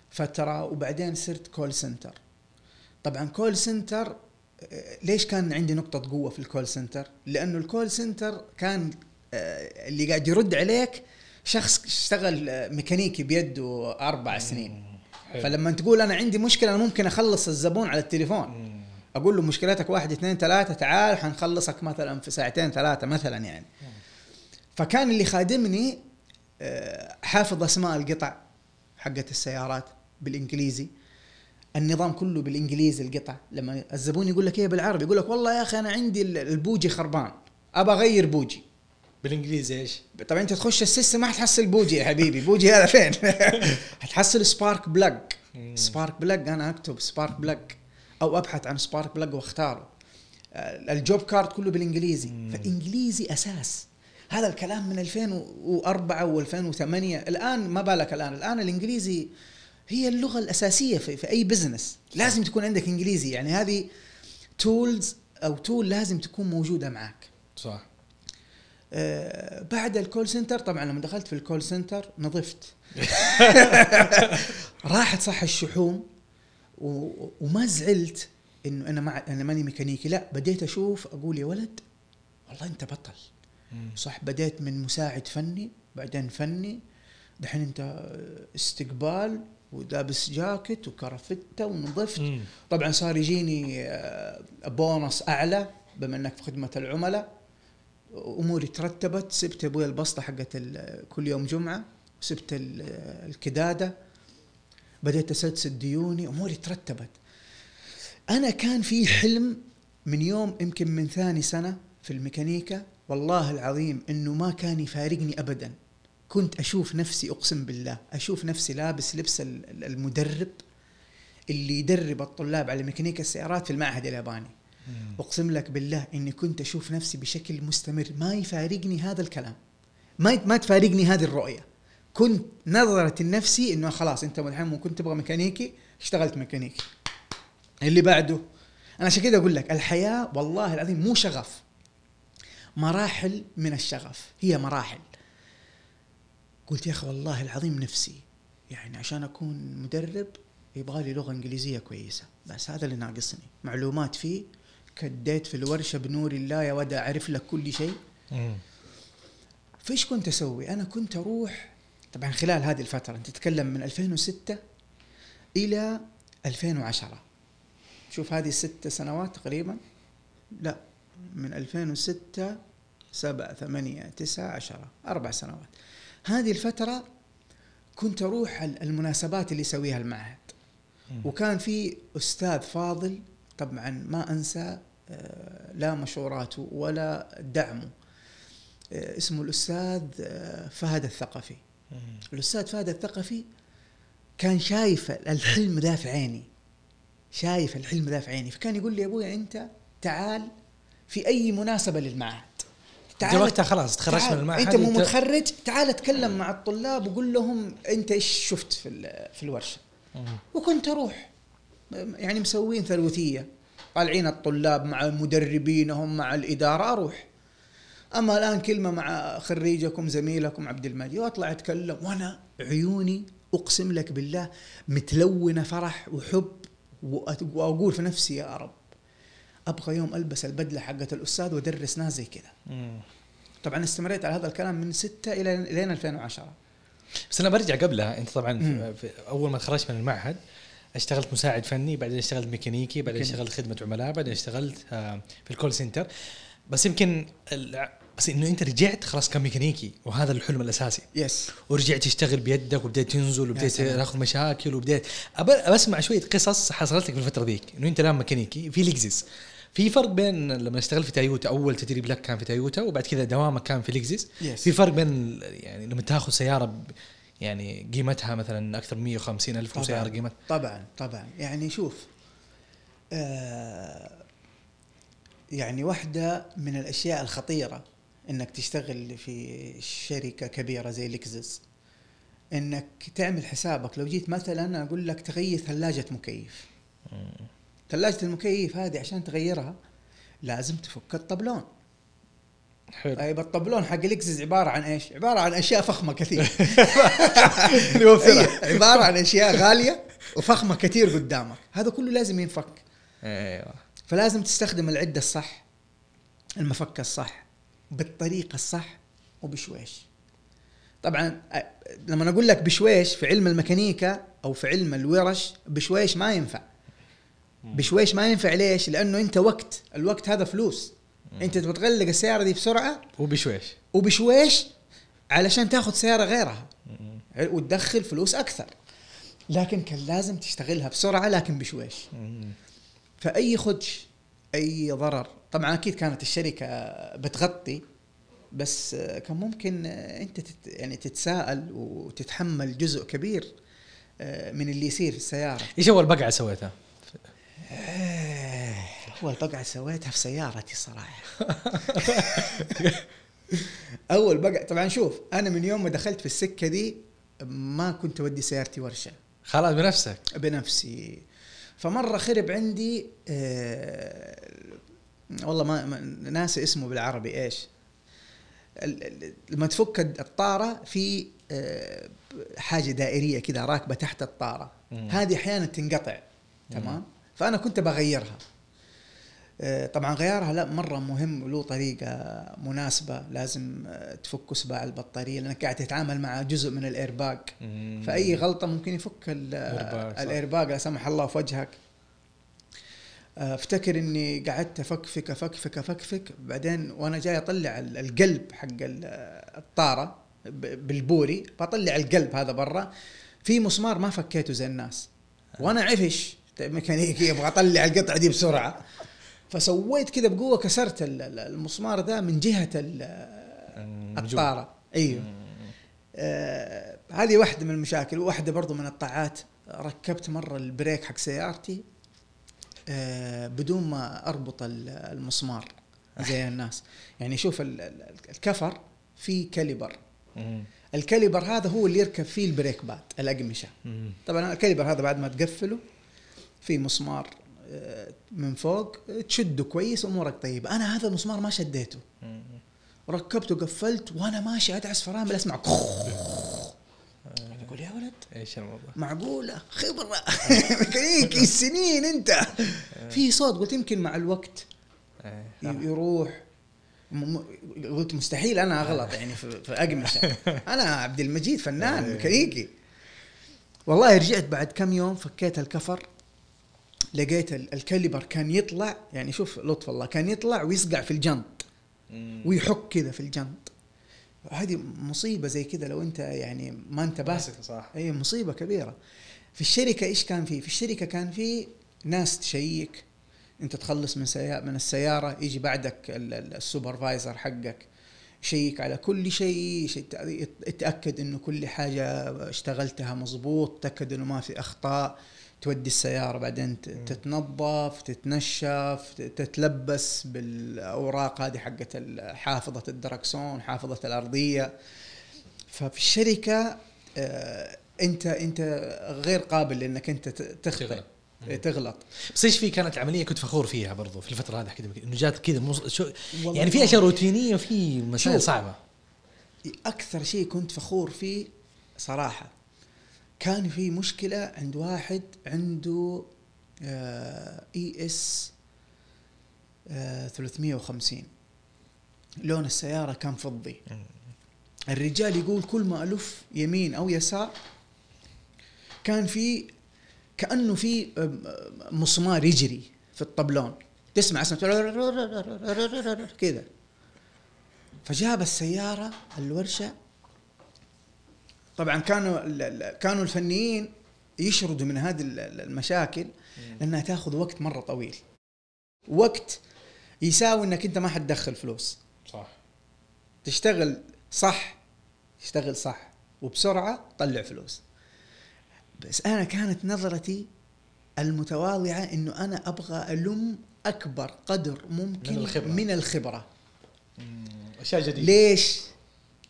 فترة وبعدين صرت call center طبعا call center ليش كان عندي نقطة قوة في ال call center لأنه ال call center كان آه، اللي قاعد يرد عليك شخص اشتغل آه، ميكانيكي بيده أربع سنين. حلو. فلما تقول أنا عندي مشكلة أنا ممكن أخلص الزبون على التليفون. مم. أقول له مشكلتك واحد اثنين ثلاثة تعال حنخلصك مثلا في ساعتين ثلاثة مثلا يعني. فكان اللي خادمني آه، حافظ أسماء القطع حقت السيارات بالإنجليزي. النظام كله بالإنجليزي القطع. لما الزبون يقول لك إيه بالعربي يقول لك والله يا أخي أنا عندي ال- البوجي خربان أبى أغير بوجي. بالإنجليزي إيش؟ طبعا أنت تخش ال system ما حتحصل بوجي يا حبيبي بوجي هذا فين؟ حتحصل spark plug مم. spark plug أنا أكتب spark plug أو أبحث عن spark plug وأختاره. آه، ال job card كله بالإنجليزي. فالانجليزي أساس. هذا الكلام من 2004 و2008 الآن ما بالك الآن الآن الإنجليزي هي اللغة الأساسية في, في أي business لازم تكون عندك إنجليزي. يعني هذه tools أو tool لازم تكون موجودة معك. صح. آه، بعد ال call center طبعا لما دخلت في ال call center نظفت. راحت صح الشحوم و... وما زعلت إنه أنا ما أنا ماني ميكانيكي. لا بديت أشوف أقول يا ولد والله أنت بطل. صح بديت من مساعد فني بعدين فني دحين أنت استقبال ولابس جاكيت وكرفتة ونظفت. مم. طبعا صار يجيني آه، بونص أعلى بما انك في خدمة العملاء. أموري ترتبت سبت أبوي البسطة حقت كل يوم جمعة سبت ال- الكدادة. بديت اسدسد ديوني أموري ترتبت. أنا كان في حلم من يوم يمكن من ثاني سنة في الميكانيكا. والله العظيم إنه ما كان يفارقني ابدا. كنت أشوف نفسي أقسم بالله أشوف نفسي لابس لبس ال- ال- المدرب اللي يدرب الطلاب على ميكانيكا السيارات في المعهد الياباني. أقسم لك بالله إني كنت أشوف نفسي بشكل مستمر. ما يفارقني هذا الكلام. ما ما تفارقني هذه الرؤية. كنت نظرة لنفسي إنه خلاص أنت الحين كنت تبغى ميكانيكي اشتغلت ميكانيكي. اللي بعده أنا عشان كذا أقول لك الحياة والله العظيم مو شغف. مراحل من الشغف. هي مراحل. قلت يا أخي والله العظيم نفسي يعني عشان أكون مدرب يبغى لي لغة إنجليزية كويسة بس هذا اللي ناقصني. معلومات فيه كديت في الورشة بنور الله يا ود أعرف لك كل شيء. فإيش كنت أسوي؟ أنا كنت أروح طبعا خلال هذه الفترة أنت تتكلم من 2006 إلى 2010 شوف هذه ست سنوات تقريبا؟ لا من 2006 7 8 9 10 أربع سنوات. هذه الفترة كنت أروح ال- المناسبات اللي يسويها المعهد. وكان في أستاذ فاضل طبعا ما أنسى آه، لا مشوراته ولا دعمه. آه، اسمه الأستاذ آه، فهد الثقفي. الأستاذ فهد الثقفي كان شايف الحلم ذا في عيني. شايف الحلم ذا في عيني. فكان يقول لي يا ابويا أنت تعال في أي مناسبة للمعهد. انت وقتها خلاص تخرجت من تعال. المعهد أنت مو متخرج تعال اتكلم مع الطلاب وقول لهم أنت إيش شفت في في الورشة. وكنت أروح يعني مسوين ثلوثيه طالعين الطلاب مع مدربينهم مع الإدارة أروح أما الآن كلمة مع خريجكم زميلكم عبد المجيد وأطلع أتكلم وأنا عيوني أقسم لك بالله متلونة فرح وحب وأقول في نفسي يا رب أبغى يوم ألبس البدلة حقت الأستاذ وادرس ناس زي كذا. طبعا استمريت على هذا الكلام من 6 إلى لين 2010 بس أنا برجع قبلها أنت طبعا. في في أول ما تخرجت من المعهد اشتغلت مساعد فني بعدين اشتغلت ميكانيكي بعدين. اشتغلت خدمة عملاء بعدين اشتغلت آه، في ال call center بس يمكن بس إنه أنت رجعت خلاص كميكانيكي وهذا الحلم الأساسي yes ورجعت تشتغل بيدك وبديت تنزل وبديت. تاخذ مشاكل وبديت اسمع شوية قصص حصلت لك في الفترة ذيك إنه أنت الآن ميكانيكي في ليكزس في فرق بين لما اشتغلت في تايوتا أول تدريب لك كان في تايوتا وبعد كذا دوامك كان في ليكزس Yes. في فرق بين يعني لما تاخذ سيارة يعني قيمتها مثلا أكثر من 150 ألف وسيارة قيمتها طبعا طبعا. يعني شوف آه يعني واحدة من الأشياء الخطيرة إنك تشتغل في شركة كبيرة زي لكزس إنك تعمل حسابك. لو جيت مثلا أقول لك تغير ثلاجة مكيف. ثلاجة المكيف هذه عشان تغيرها لازم تفك الطبلون. حلو. طيب الطبلون حق لكزس عبارة عن إيش؟ عبارة عن أشياء فخمة كثير. عبارة عن أشياء غالية وفخمة كثير قدامك. هذا كله لازم ينفك. أيوه. فلازم تستخدم العدة الصح المفك الصح بالطريقة الصح وبشويش. طبعا لما أقول لك بشويش في علم الميكانيكا أو في علم الورش بشويش ما ينفع. بشويش ما ينفع ليش؟ لأنه أنت وقت الوقت هذا فلوس. أنت تبغى تغلق السيارة دي بسرعة وبشويش. وبشويش علشان تاخذ سيارة غيرها. وتدخل فلوس أكثر. لكن كان لازم تشتغلها بسرعة لكن بشويش. فأي خدش أي ضرر. طبعا أكيد كانت الشركة بتغطي بس كان ممكن أنت تت يعني تتساءل وتتحمل جزء كبير من اللي يصير في السيارة. إيش أول بقعة سويتها؟ أول بقعة سويتها في سيارتي صراحة. أول بقعة طبعا شوف أنا من يوم ما دخلت في السكة دي ما كنت أودي سيارتي ورشة. خلاص بنفسك. بنفسي. فمرة خرب عندي آه والله ما, ما ناسي اسمه بالعربي إيش؟ لما تفك الطارة في آه حاجة دائرية كذا راكبة تحت الطارة. هذه أحيانا تنقطع تمام؟ فأنا كنت بغيرها. آه، طبعا غيارها لا مرة مهم وله طريقة مناسبة لازم آه، تفك سباع البطارية لأنك قاعد تتعامل مع جزء من الإيرباج. فأي غلطة ممكن يفك ال- إيرباج، صح. الإيرباج لا سمح الله في وجهك. آه، افتكر إني قعدت افكفك افكفك افكفك بعدين وأنا جاي أطلع ال- القلب حق ال- الطارة بالبوري بطلع القلب هذا برا. في مسمار ما فكيته زي الناس. وأنا عفش. ميكانيكي أبغى اطلع القطعه دي بسرعة. فسويت كذا بقوة كسرت ال- ال- المسمار ده من جهة ال- الطارة. أيوه. آه هذه واحدة من المشاكل. وواحدة برضو من الطامات. ركبت مرة ال brake حق سيارتي آه بدون ما أربط ال- المسمار زي الناس. يعني شوف ال- ال- الكفر فيه caliper. ال caliper هذا هو اللي يركب فيه ال brake pad الأقمشة. طبعا ال caliper هذا بعد ما تقفله في مسمار آه، من فوق تشده كويس امورك طيبة. أنا هذا المسمار ما شديته. ركبته قفلت وأنا ماشي أدعس فرامل أسمع. أقول يا ولد. إيش الموضوع؟ معقولة؟ خبرة. ميكانيكي سنين أنت. في صوت قلت يمكن مع الوقت. إيه. يروح. قلت مستحيل أنا اغلط يعني في أقمشة. أنا عبد المجيد فنان ميكانيكي والله رجعت بعد كم يوم فكيت الكفر. لقيت ال- ال caliper كان يطلع يعني شوف لطف الله كان يطلع ويصقع في الجنط ويحك كذا في الجنط. هذه مصيبة زي كذا لو أنت يعني ما انتبهت صح. اي مصيبة كبيرة. في الشركة إيش كان في في الشركة كان في ناس تشيك. أنت تخلص من سيارة من السيارة يجي بعدك ال- ال- ال supervisor حقك شيك على كل شيء اتاكد إنه كل حاجة اشتغلتها مظبوط تأكد إنه ما في أخطاء. تودي السيارة بعدين تتنظف تتنشف تتلبس بالأوراق هذه حقت حافظة الدركسون حافظة الأرضية. ففي الشركة آه، انت أنت غير قابل انك أنت تخطئ تغلط. إيه، تغلط. بس إيش في كانت العملية كنت فخور فيها برضو في الفترة هذه كذا إنه جات كذا مص... شو يعني في أشياء روتينية وفي مسائل. صعبة. أكثر شيء كنت فخور فيه صراحة كان في مشكلة عند واحد عنده آه، اي اس 350 لون السيارة كان فضي. الرجال يقول كل ما ألف يمين أو يسار كان في كأنه في آم، مسمار يجري في الطبلون. تسمع اسمه كذا. فجاب السيارة الورشة طبعا كانوا كانوا الفنيين يشردوا من هذه ال- ال- المشاكل لانها تأخذ وقت مرة طويل. وقت يساوي إنك أنت ما حتدخل فلوس. صح. تشتغل صح تشتغل صح وبسرعة تطلع فلوس. بس أنا كانت نظرتي المتواضعة إنه أنا أبغى ألم أكبر قدر ممكن من الخبرة. من الخبرة. أشياء جديدة. ليش؟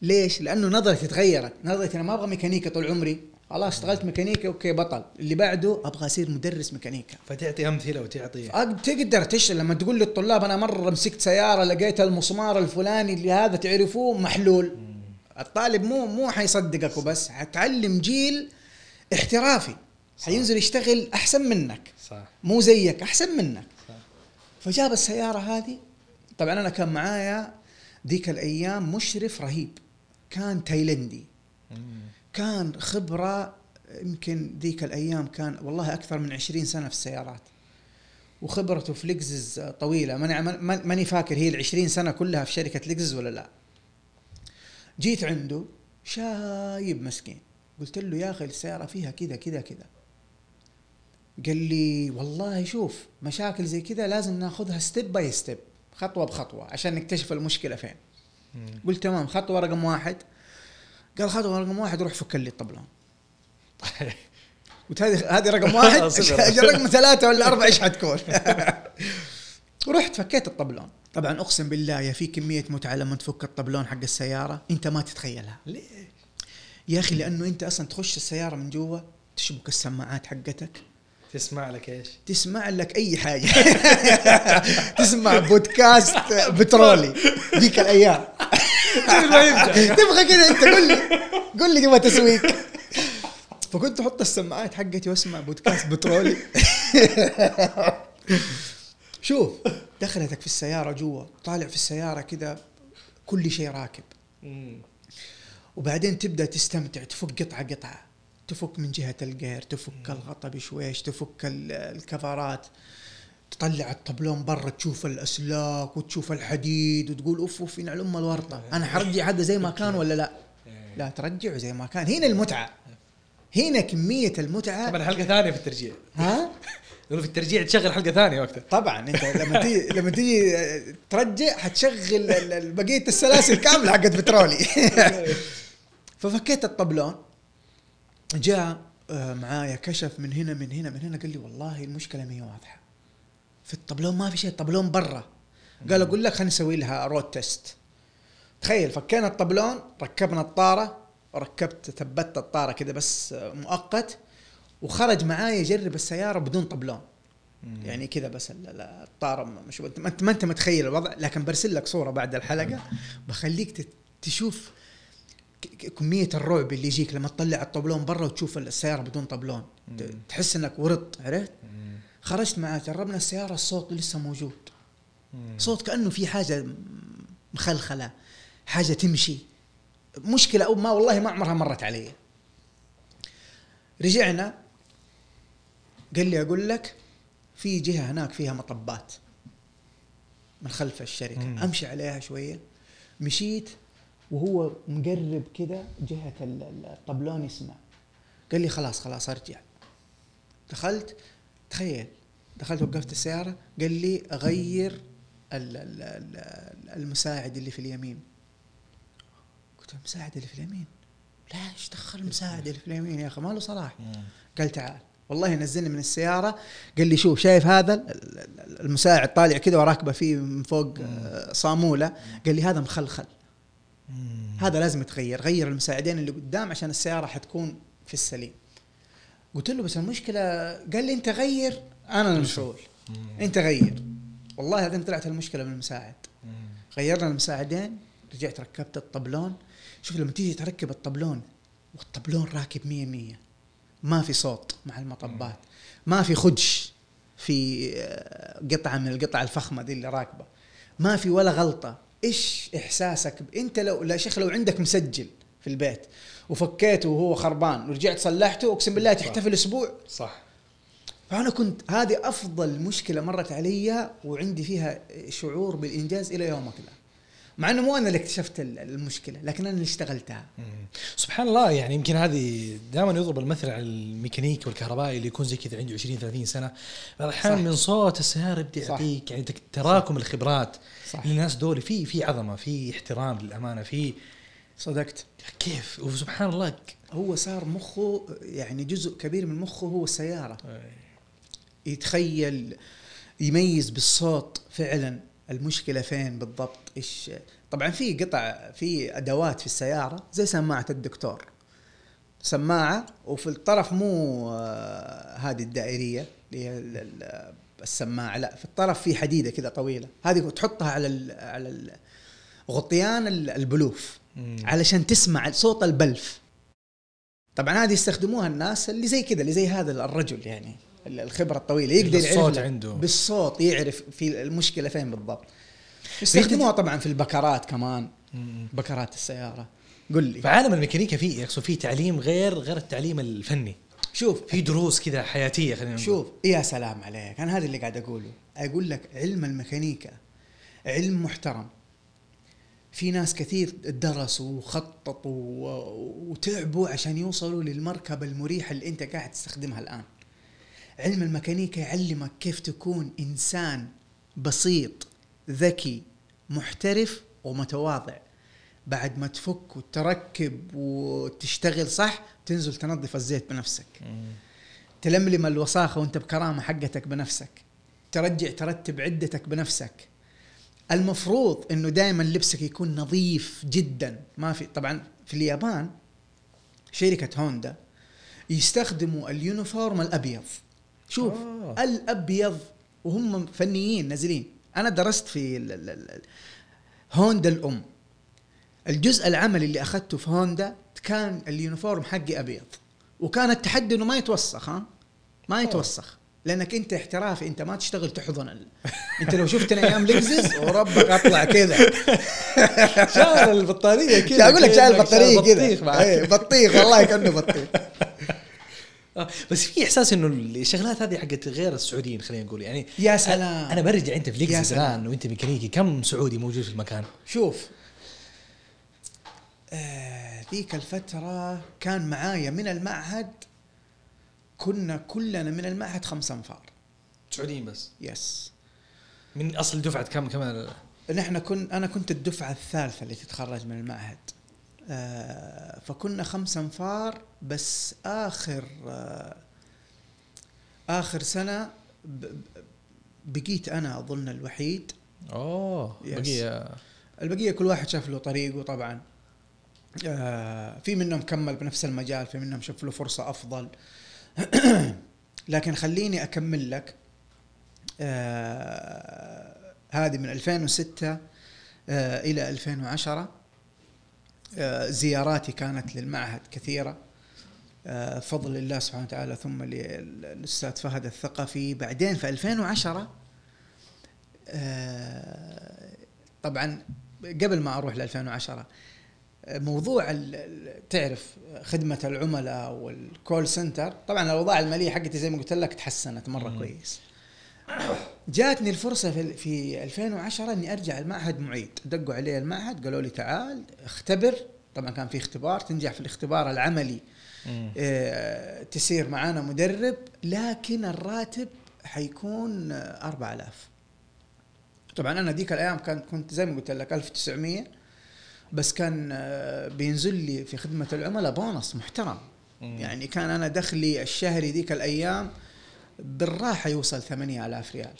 ليش؟ لأنه نظرتي تغيرت، نظرتي أنا ما أبغى ميكانيكا طول عمري، خلاص اشتغلت ميكانيكا okay بطل، اللي بعده أبغى أصير مدرس ميكانيكا. فتعطي أمثلة وتعطي. تقدر تشتغل. لما تقول للطلاب أنا مرة مسكت سيارة لقيت المسمار الفلاني اللي هذا تعرفوه محلول. الطالب مو مو حيصدقك وبس، حتعلم جيل احترافي. حينزل يشتغل أحسن منك، صح. مو زيك أحسن منك. صح. فجاب السيارة هذه. طبعا أنا كان معايا ذيك الأيام مشرف رهيب. كان تايلندي. كان خبرة يمكن ذيك الأيام كان والله أكثر من عشرين سنة في السيارات. وخبرته في لكزز طويلة. ماني ما- ماني فاكر هي العشرين سنة كلها في شركة لكزز ولا لا. جيت عنده شايب مسكين. قلت له يا أخي السيارة فيها كذا كذا كذا. قال لي والله شوف مشاكل زي كذا لازم ناخذها step by step خطوة بخطوة عشان نكتشف المشكلة فين. قلت تمام خطوه رقم واحد. قال خطوه رقم واحد روح فك لي الطبلون قلت هذه هذه رقم واحد؟ رقم ثلاثة ولا أربعة؟ إيش حتكون؟ ورحت فكيت الطبلون. طبعا أقسم بالله يا في كمية متعة لما تفك الطبلون حق السيارة أنت ما تتخيلها. ليه؟ يا أخي لأنه أنت أصلا تخش السيارة من جوا تشبك السماعات حقتك. تسمع لك إيش؟ تسمع لك أي حاجة. تسمع بودكاست بترولي. ذيك الأيام. تبغى كذا أنت قول لي. قول لي تبغى تسويق. فكنت أحط السماعات حقتي وأسمع بودكاست بترولي. شوف دخلتك في السيارة جوا طالع في السيارة كذا كل شيء راكب. وبعدين تبدأ تستمتع تفك قطعة قطعة. تفك من جهة الجير تفك الغطا بشويش تفك ال- الكفرات تطلع الطبلون برا تشوف الأسلاك وتشوف الحديد وتقول أوف أوف ينعل ام الورطة. أنا حرجع هذا زي ما كان ولا لا؟ لا ترجعه زي ما كان. هنا المتعة. هنا كمية المتعة. طبعا حلقة ثانية في الترجيع. ها؟ يقولوا في الترجيع تشغل حلقة ثانية وقتها. طبعا أنت لما تيجي لما تيجي ترجع حتشغل بقية السلاسل كاملة حقت بترولي. ففكيت الطبلون. جاء آه، معايا كشف من هنا من هنا من هنا قال لي والله المشكلة ما هي واضحة. في الطبلون ما في شيء الطبلون برا. قال أقول لك خلينا نسوي لها road test تخيل فكينا الطبلون ركبنا الطارة ركبت ثبت الطارة كذا بس آه، مؤقت وخرج معايا يجرب السيارة بدون طبلون يعني كذا بس ال- ال- الطارة مش ما انت ما أنت متخيل الوضع. لكن برسل لك صورة بعد الحلقة. بخليك تشوف كمية الرعب اللي يجيك لما تطلع الطبلون برا وتشوف السيارة بدون طبلون ت- تحس إنك ورطت عرفت؟ خرجت معاه جربنا السيارة الصوت لسه موجود. صوت كأنه في حاجة مخلخلة حاجة تمشي. مشكلة أو ما والله ما عمرها مرت علي. رجعنا قال لي أقول لك في جهة هناك فيها مطبات من خلف الشركة. مم. أمشي عليها شوية. مشيت وهو مقرب كده جهة ال- ال- الطبلون يسمع. قال لي خلاص خلاص أرجع. دخلت تخيل. دخلت وقفت السيارة قال لي أغير ال- ال- ال- المساعد اللي في اليمين. قلت له المساعد اللي في اليمين؟ لا إيش دخل المساعد اللي في اليمين يا أخي؟ ما له صلاح. قال تعال. والله نزلني من السيارة. قال لي شوف شايف هذا؟ ال- ال- المساعد طالع كذا وراكبة فيه من فوق آه، صامولة. قال لي هذا مخلخل. هذا لازم يتغير غير المساعدين اللي قدام عشان السيارة حتكون في السليم. قلت له بس المشكلة قال لي أنت غير أنا المسؤول. أنت غير. والله هذه طلعت المشكلة من المساعد. غيرنا المساعدين رجعت ركبت الطبلون. شوف لما تيجي تركب الطبلون والطبلون راكب مية مية. ما في صوت مع المطبات. ما في خدش في آه، قطعة من القطع الفخمة دي اللي راكبة. ما في ولا غلطة. إيش إحساسك؟ أنت لو لا شيخ لو عندك مسجل في البيت وفكيته وهو خربان ورجعت صلحته أقسم بالله تحتفل أسبوع. صح. فأنا كنت هذه أفضل مشكلة مرت علي وعندي فيها شعور بالإنجاز إلى يومك ذا مع إنه مو أنا اللي اكتشفت ال- المشكلة لكن أنا اللي اشتغلتها. سبحان الله يعني يمكن هذه دائما يضرب المثل على الميكانيكي والكهربائي اللي يكون زي كذا عنده 20 30 سنة. بعض الأحيان صح. من صوت السيارة يبدأ صح. يعطيك يعني تراكم الخبرات. صح. الناس دول في في عظمة في احترام للأمانة في صدقت. كيف؟ وسبحان الله هو صار مخه يعني جزء كبير من مخه هو السيارة. يتخيل يميز بالصوت فعلا. المشكلة فين بالضبط؟ إيش؟ طبعا في قطع في أدوات في السيارة زي سماعة الدكتور. سماعة وفي الطرف مو آه، هذه الدائرية اللي هي ال- ال- السماعة لا في الطرف في حديدة كذا طويلة. هذه تحطها على ال على ال غطيان ال- البلوف مم. علشان تسمع صوت البلف. طبعا هذه يستخدموها الناس اللي زي كذا اللي زي هذا الرجل يعني. الخبرة الطويلة يقدر يعرف لك عنده. بالصوت يعرف في المشكلة فين بالضبط. يستخدموها طبعا في البكرات كمان. بكرات السيارة. قل لي. فعالم الميكانيكا فيه يقصد فيه تعليم غير غير التعليم الفني. شوف. في دروس كذا حياتية خلينا نقول. شوف. يا سلام عليك. أنا هذا اللي قاعد أقوله. أقول لك علم الميكانيكا علم محترم. في ناس كثير درسوا وخططوا وتعبوا عشان يوصلوا للمركبة المريحة اللي أنت قاعد تستخدمها الآن. علم الميكانيكا يعلمك كيف تكون إنسان بسيط ذكي محترف ومتواضع. بعد ما تفك وتركب وتشتغل صح تنزل تنظف الزيت بنفسك. تلملم الوساخة وانت بكرامة حقتك بنفسك. ترجع ترتب عدتك بنفسك. المفروض إنه دائما لبسك يكون نظيف جدا. ما في طبعا في اليابان شركة هوندا يستخدموا ال uniform الأبيض. شوف آه. الأبيض وهم فنيين نازلين. أنا درست في ال ال ال هوندا الأم. الجزء العملي اللي أخذته في هوندا كان ال uniform حقي أبيض. وكان التحدي إنه ما يتوسخ ها؟ ما يتوسخ. لأنك أنت احترافي أنت ما تشتغل تحضن ال... أنت لو شفتني أيام لكزس وربك أطلع كذا. شايل البطارية كذا أقول لك شايل كأنك بطاريه بطيخ كذا. إيه، بطيخ والله كأنه بطيخ. آه، بس في إحساس إنه الشغلات هذه حقت غير السعوديين خلينا نقول يعني يا سلام. أنا برجع أنت في سلام. الآن وأنت ميكانيكي كم سعودي موجود في المكان؟ شوف آه، ذيك الفترة كان معايا من المعهد كنا كلنا من المعهد خمسة أنفار سعوديين بس يس من أصل دفعة كم كمان نحن كن أنا كنت الدفعة الثالثة اللي تتخرج من المعهد آه، فكنا خمسة أنفار بس آخر آه، آخر ب- بقيت أنا أظن الوحيد. أوه. بقي البقية كل واحد شاف له طريقه طبعا. آه في منهم كمل بنفس المجال في منهم شاف له فرصة أفضل. لكن خليني أكمل لك. آه هذه من 2006 آه إلى 2010 آه زياراتي كانت للمعهد كثيرة. آه فضل الله سبحانه وتعالى ثم للأستاذ فهد الثقفي. بعدين في 2010 آه، طبعا قبل ما أروح ل 2010 آه، موضوع تعرف خدمة العملاء والكول سنتر طبعا الأوضاع المالية حقتي زي ما قلت لك تحسنت مرة. كويس. جاتني الفرصة في في 2010 إني أرجع المعهد معيد. دقوا علي المعهد قالوا لي تعال اختبر. طبعا كان في اختبار تنجح في الاختبار العملي. مم. آه، تسير معانا مدرب لكن الراتب حيكون آه، 4000 طبعا أنا ذيك الأيام كان كنت زي ما قلت لك 1900 بس كان آه، بينزل لي في خدمة العملاء بونص محترم. يعني كان أنا دخلي الشهري ذيك الأيام بالراحة يوصل 8000 ريال.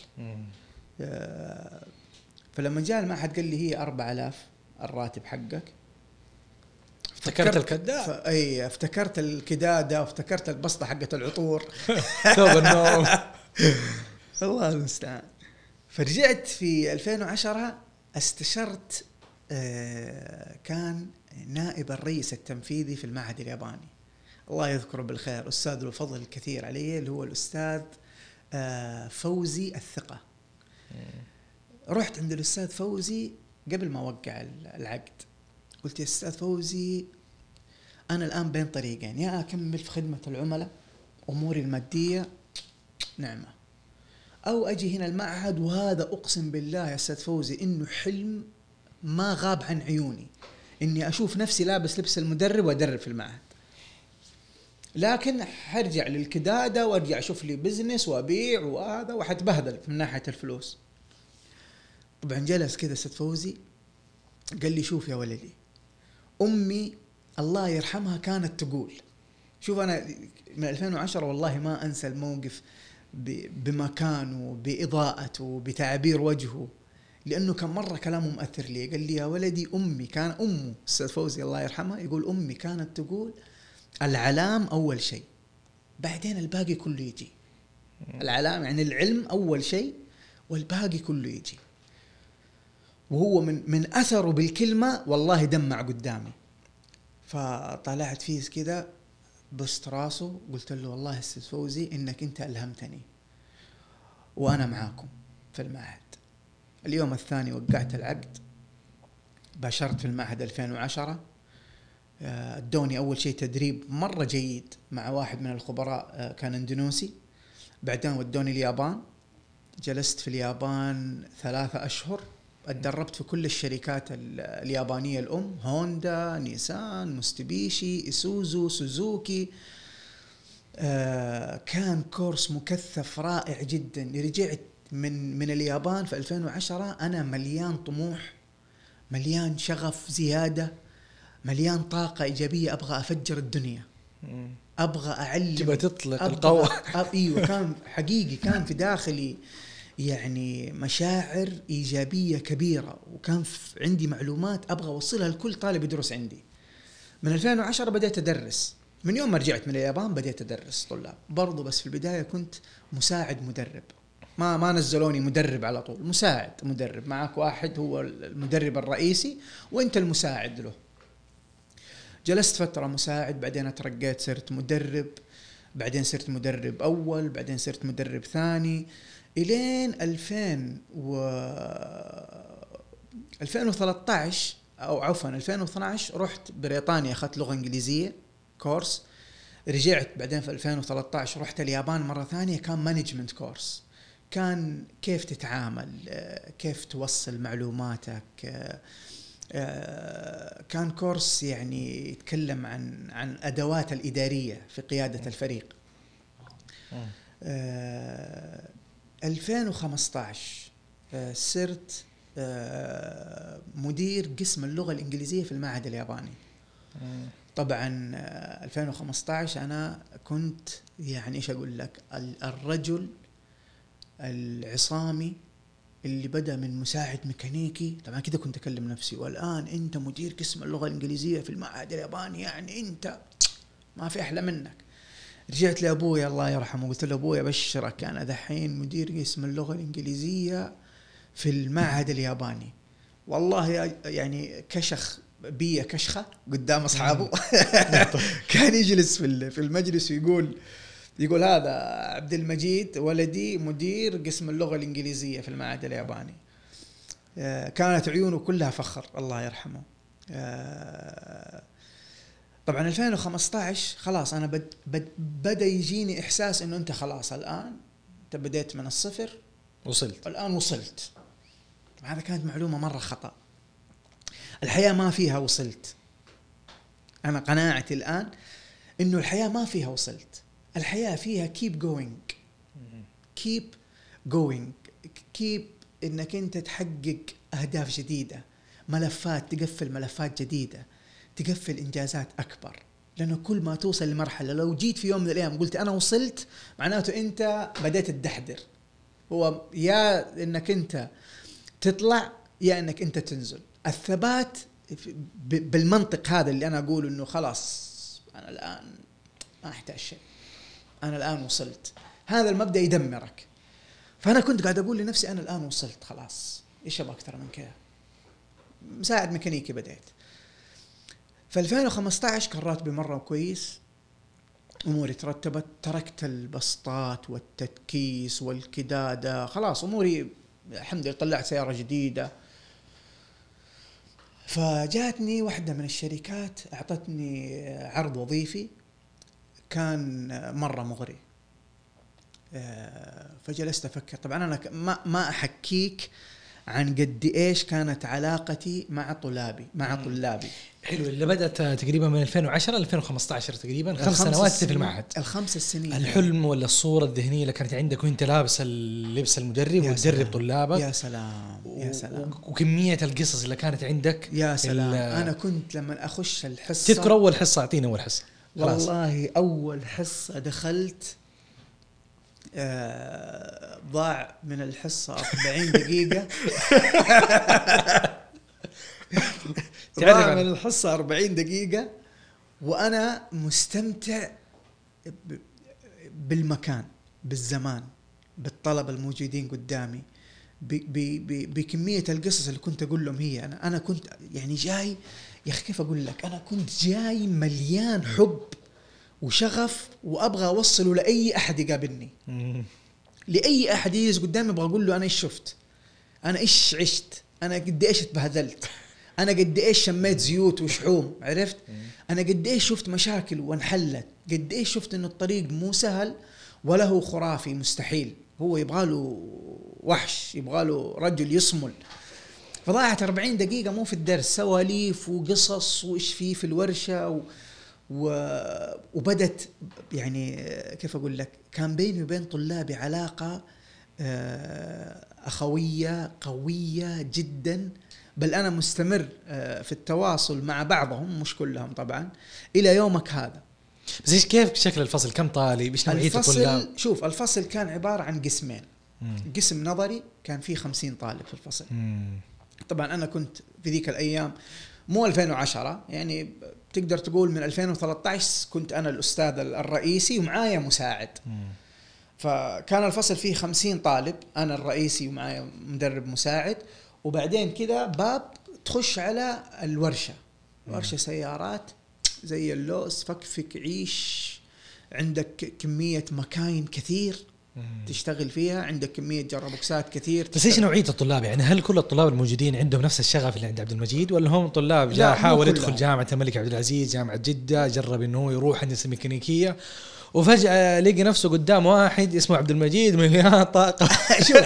آه، فلما جاء المعهد قال لي هي 4000 الراتب حقك. افتكرت الكذاب ف... إي افتكرت الكدادة وافتكرت البسطة حقت العطور. ثوب النوم. الله المستعان. فرجعت في 2010 استشرت آه، كان نائب الرئيس التنفيذي في المعهد الياباني. الله يذكره بالخير. أستاذ له فضل الكثير علي اللي هو الأستاذ آه، فوزي الثقة. رحت عند الأستاذ فوزي قبل ما أوقع العقد. قلت يا أستاذ فوزي أنا الآن بين طريقين يا أكمل في خدمة العملاء أموري المادية نعمة. أو أجي هنا المعهد وهذا أقسم بالله يا أستاذ فوزي إنه حلم ما غاب عن عيوني. إني أشوف نفسي لابس لبس المدرب وأدرب في المعهد. لكن حرجع للكدادة وارجع أشوف لي بزنس وأبيع وهذا وحتبهدل من ناحية الفلوس. طبعا جلس كذا أستاذ فوزي قال لي شوف يا ولدي أمي الله يرحمها كانت تقول شوف أنا من 2010 والله ما أنسى الموقف بمكانه باضاءته بتعبير وجهه لأنه كان مرة كلامه مؤثر لي. قال لي يا ولدي أمي كان أمه أستاذ فوزي الله يرحمها يقول أمي كانت تقول العلام أول شيء. بعدين الباقي كله يجي. العلام يعني العلم أول شيء والباقي كله يجي. وهو من من أثره بالكلمة والله دمع قدامي. فطلعت فيه كذا بست راسه قلت له والله أستاذ فوزي إنك أنت ألهمتني. وأنا معاكم في المعهد. اليوم الثاني وقعت العقد. باشرت في المعهد 2010 آه، ادوني أول شيء تدريب مرة جيد مع واحد من الخبراء آه، كان اندونوسي بعدين ودوني اليابان. جلست في اليابان ثلاثة أشهر. اتدربت في كل الشركات ال- اليابانية الأم هوندا نيسان ميتسوبيشي إيسوزو سوزوكي. آه كان course مكثف رائع جدا. رجعت من من اليابان في 2010 أنا مليان طموح مليان شغف زيادة. مليان طاقة إيجابية أبغى أفجر الدنيا. أبغى أعلم. تبغى تطلق القوة. إيوه كان حقيقي كان في داخلي يعني مشاعر إيجابية كبيرة وكان عندي معلومات أبغى أوصلها لكل طالب يدرس عندي. من 2010 بديت أدرس. من يوم ما رجعت من اليابان بديت أدرس طلاب. برضو بس في البداية كنت مساعد مدرب. ما ما نزلوني مدرب على طول مساعد مدرب. معك واحد هو المدرب الرئيسي وأنت المساعد له. جلست فترة مساعد بعدين أترقيت صرت مدرب بعدين صرت مدرب أول بعدين صرت مدرب ثاني. إلين 2000 و 2013 أو عفوا 2012 رحت بريطانيا أخذت لغة إنجليزية course رجعت بعدين في 2013 رحت اليابان مرة ثانية كان management course كان كيف تتعامل آه، كيف توصل معلوماتك آه، كان كورس يعني يتكلم عن عن أدوات الإدارية في قيادة الفريق. آه، 2015 آه، صرت آه، مدير قسم اللغة الإنجليزية في المعهد الياباني. طبعا آه، 2015 أنا كنت يعني إيش أقول لك ال- الرجل العصامي اللي بدأ من مساعد ميكانيكي. طبعا كذا كنت أكلم نفسي. والآن أنت مدير قسم اللغة الإنجليزية في المعهد الياباني. يعني أنت ما في أحلى منك. رجعت لأبوي. الله يرحمه. قلت له أبوي أبشرك. أنا دحين مدير قسم اللغة الإنجليزية في المعهد الياباني. والله يعني كشخ بي كشخة قدام أصحابه. كان يجلس في المجلس ويقول يقول هذا عبد المجيد ولدي مدير قسم اللغة الإنجليزية في المعهد الياباني. آه، كانت عيونه كلها فخر الله يرحمه. آه، طبعا 2015 خلاص أنا بد بد بدأ يجيني إحساس إنه أنت خلاص الآن أنت بديت من الصفر. وصلت. الآن وصلت. هذا كانت معلومة مرة خطأ. الحياة ما فيها وصلت. أنا قناعتي الآن إنه الحياة ما فيها وصلت. الحياة فيها keep going keep going keep إنك أنت تحقق أهداف جديدة. ملفات تقفل ملفات جديدة. تقفل إنجازات أكبر. لأنه كل ما توصل لمرحلة لو جيت في يوم من الأيام قلت أنا وصلت معناته أنت بديت تدحدر. هو يا إنك أنت تطلع يا إنك أنت تنزل. الثبات بالمنطق هذا اللي أنا أقول إنه خلاص أنا الآن ما أحتاج شيء. أنا الآن وصلت. هذا المبدأ يدمرك. فأنا كنت قاعد أقول لنفسي أنا الآن وصلت خلاص. إيش أبغى أكثر من كذا؟ مساعد ميكانيكي بديت في 2015 كان راتبي مرة كويس. أموري ترتبت تركت البسطات والتدكيس والكدادة. خلاص أموري الحمد لله طلعت سيارة جديدة. فجاتني واحدة من الشركات أعطتني عرض وظيفي. كان مرة مغري. آه، فجلست أفكر. طبعا أنا ما ما أحكيك عن قد إيش كانت علاقتي مع طلابي مع طلابي. حلو. اللي بدأت تقريبا من 2010 ل 2015 تقريبا خمس سنوات في المعهد. الخمس السنين. الحلم ولا الصورة الذهنية اللي كانت عندك وأنت لابس اللبس المدرب وتدرب. طلابك؟ يا سلام. يا سلام. وكمية القصص اللي كانت عندك يا سلام. أنا كنت لما أخش الحصة تذكر أول حصة؟ اعطينا أول حصة. خلاص. والله أول حصة دخلت آه ضاع من الحصة 40 دقيقة. ضاع من الحصة 40 دقيقة وأنا مستمتع بالمكان بالزمان بالطلبة الموجودين قدامي. بكمية القصص اللي كنت أقول لهم هي. أنا أنا كنت يعني جاي يا أخي كيف أقول لك؟ أنا كنت جاي مليان حب وشغف وأبغى أوصله لأي أحد يقابلني. لأي أحد يجلس قدامي أبغى أقول له أنا إيش شفت؟ أنا إيش عشت؟ أنا قد إيش اتبهدلت أنا قد إيش شميت زيوت وشحوم؟ عرفت؟ أنا قد إيش شفت مشاكل وانحلت؟ قد إيش شفت انه الطريق مو سهل ولا هو خرافي مستحيل. هو يبغى له وحش يبغى له رجل يصمل. فضاعت 40 دقيقة مو في الدرس سواليف وقصص وإيش في في الورشة و... و... وبدت يعني كيف أقول لك؟ كان بيني وبين طلابي علاقة آه، أخوية قوية جدا بل أنا مستمر آه، في التواصل مع بعضهم مش كلهم طبعا إلى يومك هذا. بس إيش كيف شكل الفصل؟ كم طالب إيش نوعية الطلاب؟ شوف الفصل كان عبارة عن قسمين. مم. قسم نظري كان فيه 50 طالب في الفصل. مم. طبعا أنا كنت في ذيك الأيام مو 2010 يعني تقدر تقول من 2013 كنت أنا الأستاذ الرئيسي ومعايا مساعد. فكان الفصل فيه 50 طالب أنا الرئيسي ومعايا مدرب مساعد وبعدين كذا باب تخش على الورشة ورشة سيارات زي اللوز فكفك عيش عندك كمية مكاين كثير. تشتغل فيها عندك كمية جربوكسات كثير بس إيش نوعية الطلاب؟ يعني هل كل الطلاب الموجودين عندهم نفس الشغف اللي عند عبد المجيد ولا هم طلاب لا، جاء حاول. يدخل جامعة الملك عبد العزيز جامعة جدة جرب إنه هو يروح هندسه ميكانيكيه وفجأة لقى نفسه قدام واحد اسمه عبد المجيد مليان طاقه شوف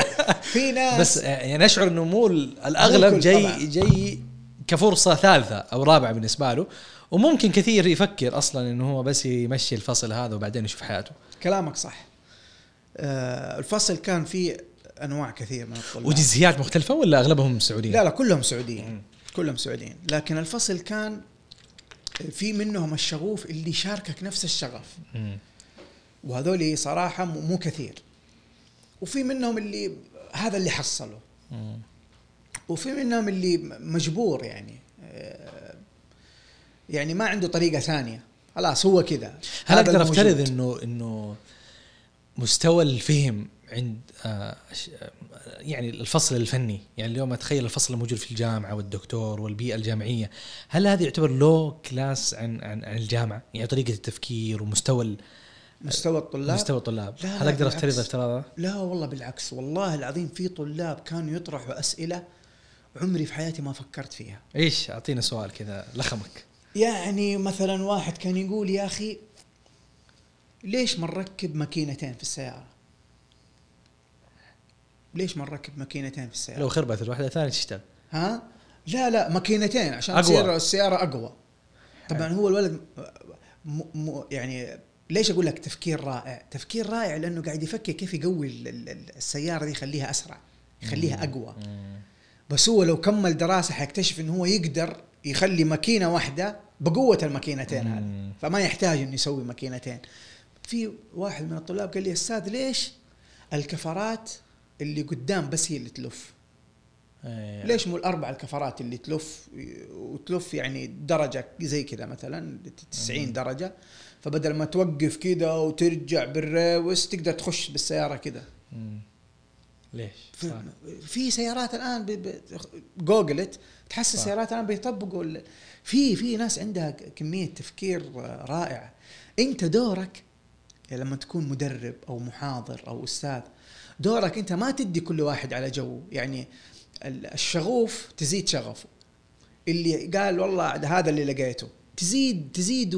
في ناس بس يعني أشعر إنه مو الأغلب جاي. جاي كفرصة ثالثة أو رابعة بالنسبة له وممكن كثير يفكر أصلا إنه هو بس يمشي الفصل هذا وبعدين يشوف حياته. كلامك صح. الفصل كان فيه أنواع كثير من الطلاب وجنسيات مختلفة ولا أغلبهم سعوديين؟ لا لا كلهم سعوديين. كلهم سعوديين لكن الفصل كان في منهم الشغوف اللي شاركك نفس الشغف. وهذول صراحة مو كثير وفي منهم اللي هذا اللي حصله. وفي منهم اللي مجبور يعني آه، يعني ما عنده طريقة ثانية خلاص هو كذا هل أقدر. أفترض انه إنه مستوى الفهم عند آه آه، يعني الفصل الفني. يعني اليوم أتخيل الفصل الموجود في الجامعة والدكتور والبيئة الجامعية. هل هذا يعتبر لو كلاس عن عن, عن الجامعة؟ يعني طريقة التفكير ومستوى مستوى الطلاب؟ مستوى الطلاب. لا، هل أقدر أفترض بالعكس. افتراض لا والله بالعكس. والله العظيم في طلاب كانوا يطرحوا أسئلة عمري في حياتي ما فكرت فيها. إيش؟ أعطينا سؤال كذا لخمك. يعني مثلا واحد كان يقول يا أخي ليش ما نركب ماكينتين في السيارة؟ ليش ما نركب ماكينتين في السيارة؟ لو خربت الواحده الثانية تشتغل؟ ها؟ لا لا ماكينتين عشان أقوى. تصير السيارة أقوى. طبعا هو الولد م م يعني ليش أقول لك تفكير رائع؟ تفكير رائع لأنه قاعد يفكر كيف يقوي ال- ال- ال- السيارة دي يخليها أسرع، يخليها أقوى. بس هو لو كمل دراسة حيكتشف انه هو يقدر يخلي ماكينة واحدة بقوة الماكينتين هذه. فما يحتاج إنه يسوي ماكينتين. في واحد من الطلاب قال لي أستاذ ليش الكفرات اللي قدام بس هي اللي تلف إيه. ليش مو الأربع الكفرات اللي تلف وتلف يعني درجة زي كذا مثلا 90 درجة فبدل ما توقف كذا وترجع بالريوس تقدر تخش بالسيارة كذا. ليش؟ في, سيارات الآن جوجلت تحس. السيارات الآن بيطبقوا في في ناس عندها كمية تفكير رائعة أنت دورك لما تكون مدرب أو محاضر أو أستاذ دورك أنت ما تدي كل واحد على جو. يعني ال- الشغوف تزيد شغفه. اللي قال والله هذا اللي لقيته. تزيد تزيد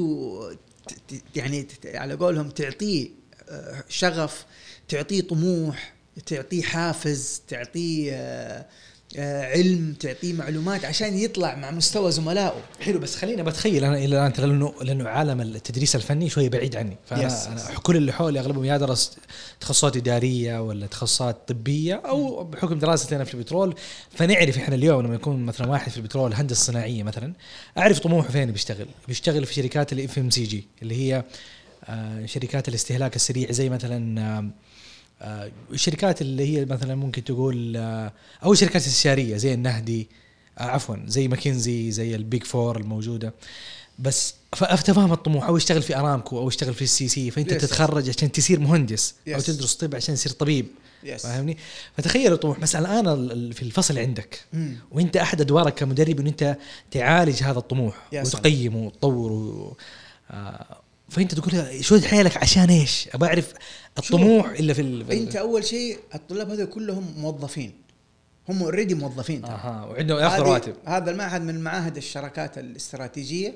يعني على قولهم تعطيه آه، شغف تعطيه طموح تعطيه حافز تعطيه آه، علم تعطيه معلومات عشان يطلع مع مستوى زملائه. حلو بس خليني بتخيل أنا إلى الآن ترى لأنه لأنه عالم التدريس الفني شوية بعيد عني. فأنا Yes. أنا كل اللي حولي أغلبهم يا درس تخصصات إدارية ولا تخصصات طبية أو بحكم دراستي أنا في البترول. فنعرف إحنا اليوم لما يكون مثلا واحد في البترول هندسه صناعيه مثلا أعرف طموحه فين بيشتغل. بيشتغل في شركات ال FMCG اللي هي آه، شركات الاستهلاك السريع زي مثلا آه، آه، الشركات اللي هي مثلا ممكن تقول آه، أو الشركات الاستشاريه زي النهدي آه، عفوا زي ماكنزي زي ال Big Four الموجودة بس فاهم الطموح أو يشتغل في أرامكو أو يشتغل في السي سي فأنت Yes, yes. تتخرج عشان تصير مهندس أو Yes. تدرس طب عشان تصير طبيب Yes. فاهمني فتخيل الطموح بس الآن ال- ال- في الفصل عندك مم. وأنت أحد أدوارك كمدرب إن أنت تعالج هذا الطموح سلام. وتقيمه وتطوره آه فأنت تقول شو حيلك عشان إيش؟ ابى أعرف الطموح الا في ال- انت اول شيء الطلاب هذول كلهم موظفين. هم already موظفين. أها وعندهم ياخذوا رواتب. هذا المعهد من معاهد الشراكات الاستراتيجية.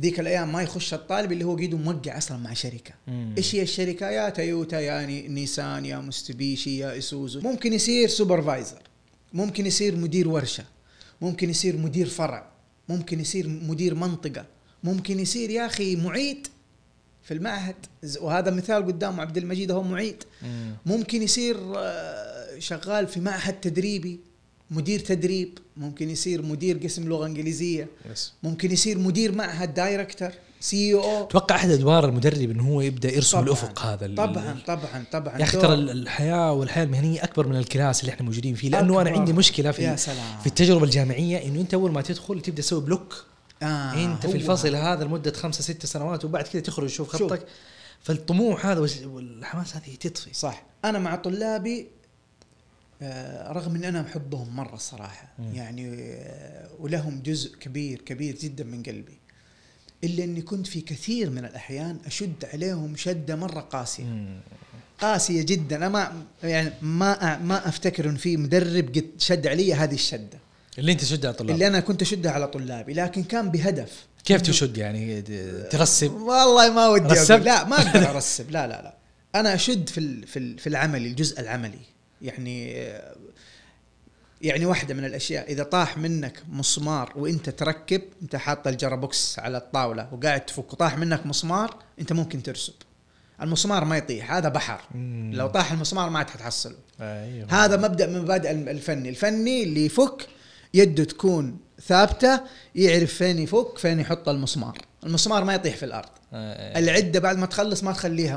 ذيك الأيام ما يخش الطالب اللي هو قيده موقع أصلا مع شركة. مم. إيش هي الشركة؟ يا تويوتا يا ني- نيسان يا ميتسوبيشي يا اسوزو ممكن يصير supervisor ممكن يصير مدير ورشة. ممكن يصير مدير فرع. ممكن يصير مدير منطقة. ممكن يصير يا أخي معيد في المعهد. وهذا مثال قدام عبد المجيد هو معيد. مم. ممكن يصير آه، شغال في معهد تدريبي مدير تدريب. ممكن يصير مدير قسم لغة إنجليزية. ممكن يصير مدير معهد director CEO أتوقع أحد أدوار المدرب إنه هو يبدأ يرسم طبعاً. الأفق هذا طبعا طبعا طبعا. يا أخي ترى ال- الحياة والحياة المهنية أكبر من ال class اللي إحنا موجودين فيه لأنه أنا. عندي مشكلة في يا سلام في التجربة الجامعية إنه أنت أول ما تدخل تبدأ تسوي block آه أنت في الفصل هذا لمدة خمسة ست سنوات وبعد كذا تخرج تشوف شوف. خطك فالطموح هذا والحماس هذه تطفي. صح. أنا مع طلابي آه، رغم إن أنا أحبهم مرة الصراحه مم. يعني آه، ولهم جزء كبير كبير جدا من قلبي. إلا إني كنت في كثير من الأحيان أشد عليهم شدة مرة قاسية. مم. قاسية جدا. أنا ما يعني ما ما أفتكر إن في مدرب قد شد علي هذه الشدة. اللي انت تشد على الطلاب. اللي أنا كنت اشدها على طلابي لكن كان بهدف. كيف تشد يعني؟ ت- ترسب؟ والله ما ودي؟ أقول. لا ما أقدر أرسب. لا لا لا. أنا أشد في في ال- في العملي الجزء العملي. يعني يعني واحدة من الأشياء إذا طاح منك مسمار وإنت تركب إنت حاط الجرابوكس على الطاولة وقاعد تفك وطاح منك مسمار إنت ممكن ترسب. المسمار ما يطيح هذا بحر. مم. لو طاح المسمار ما عاد حتحصله. أيوه. هذا مبدأ من مبادئ الفني. الفني اللي يفك يده تكون ثابتة يعرف فين يفك فين يحط المسمار. المسمار ما يطيح في الأرض. آه، العدة بعد ما تخلص ما تخليها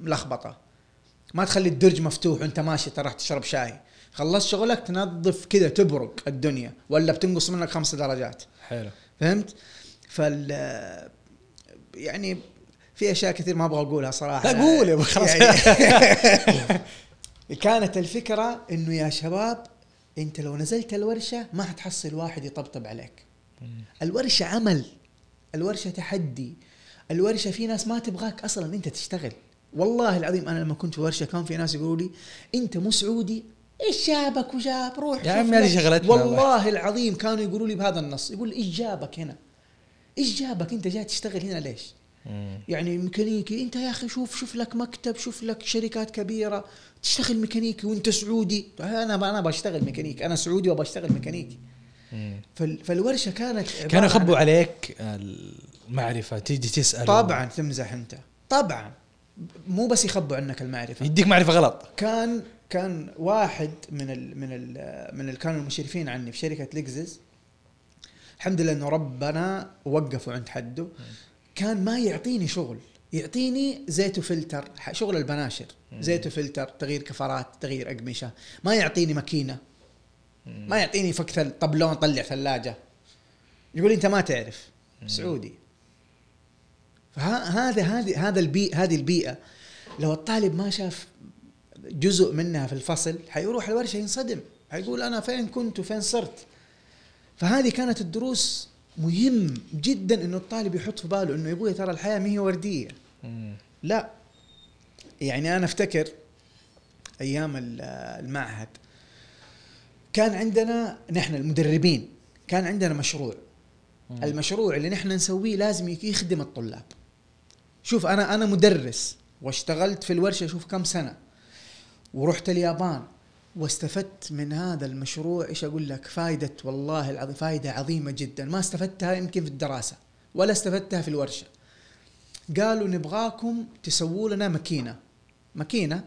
ملخبطة. ما تخلي الدرج مفتوح وانت ماشي تروح تشرب شاي. خلصت شغلك تنظف كذا تبرق الدنيا ولا بتنقص منك خمس درجات. حلو. فهمت؟ فال يعني في أشياء كثير ما أبغى أقولها صراحة. لا قول يا خلاص. يعني كانت الفكرة إنه يا شباب انت لو نزلت الورشة ما حتحصل واحد يطبطب عليك. الورشة عمل الورشة تحدي الورشة في ناس ما تبغاك أصلا إنت تشتغل. والله العظيم أنا لما كنت في ورشة كان في ناس يقولوا لي إنت مو سعودي؟ إيش جابك وجاب؟ روح يا عمي هذه. شغلتنا والله. العظيم كانوا يقولوا لي بهذا النص. يقول إيش جابك هنا؟ إيش جابك إنت جاي تشتغل هنا ليش؟ مم. يعني ميكانيكي إنت يا أخي شوف شوف لك مكتب شوف لك شركات كبيرة. تشتغل ميكانيكي وانت سعودي. أنا أنا بشتغل ميكانيكي. أنا سعودي وبشتغل ميكانيكي. فالورشة كانت كانوا يخبوا عليك المعرفة تيجي تسأل. طبعا تمزح أنت. طبعا. مو بس يخبوا عنك المعرفة. يديك معرفة غلط. كان كان واحد من ال من ال من اللي كانوا المشرفين عني في شركة لكزس الحمد لله إنه ربنا وقفوا عند حده. كان ما يعطيني شغل. يعطيني زيت وفلتر شغل البناشر زيت وفلتر تغيير كفرات تغيير أقمشة. ما يعطيني ماكينة. ما يعطيني فك طبلون طلع ثلاجة. يقول أنت ما تعرف. سعودي. فهذا هذه هذا البيئه هذه البيئة. لو الطالب ما شاف جزء منها في الفصل حيروح الورشة ينصدم. حيقول أنا فين كنت وفين صرت. فهذه كانت الدروس مهم جدا إنه الطالب يحط في باله إنه يا أبوي ترى الحياة ما هي وردية. لا. يعني أنا أفتكر أيام ال- المعهد كان عندنا نحن المدربين كان عندنا مشروع. المشروع اللي نحن نسويه لازم يخدم الطلاب. شوف أنا أنا مدرس واشتغلت في الورشة شوف كم سنة ورحت اليابان واستفدت من هذا المشروع. إيش أقول لك؟ فائده والله العظيم فائده عظيمة جدا. ما استفدتها يمكن في الدراسة ولا استفدتها في الورشة. قالوا نبغاكم تسووا لنا ماكينة. ماكينة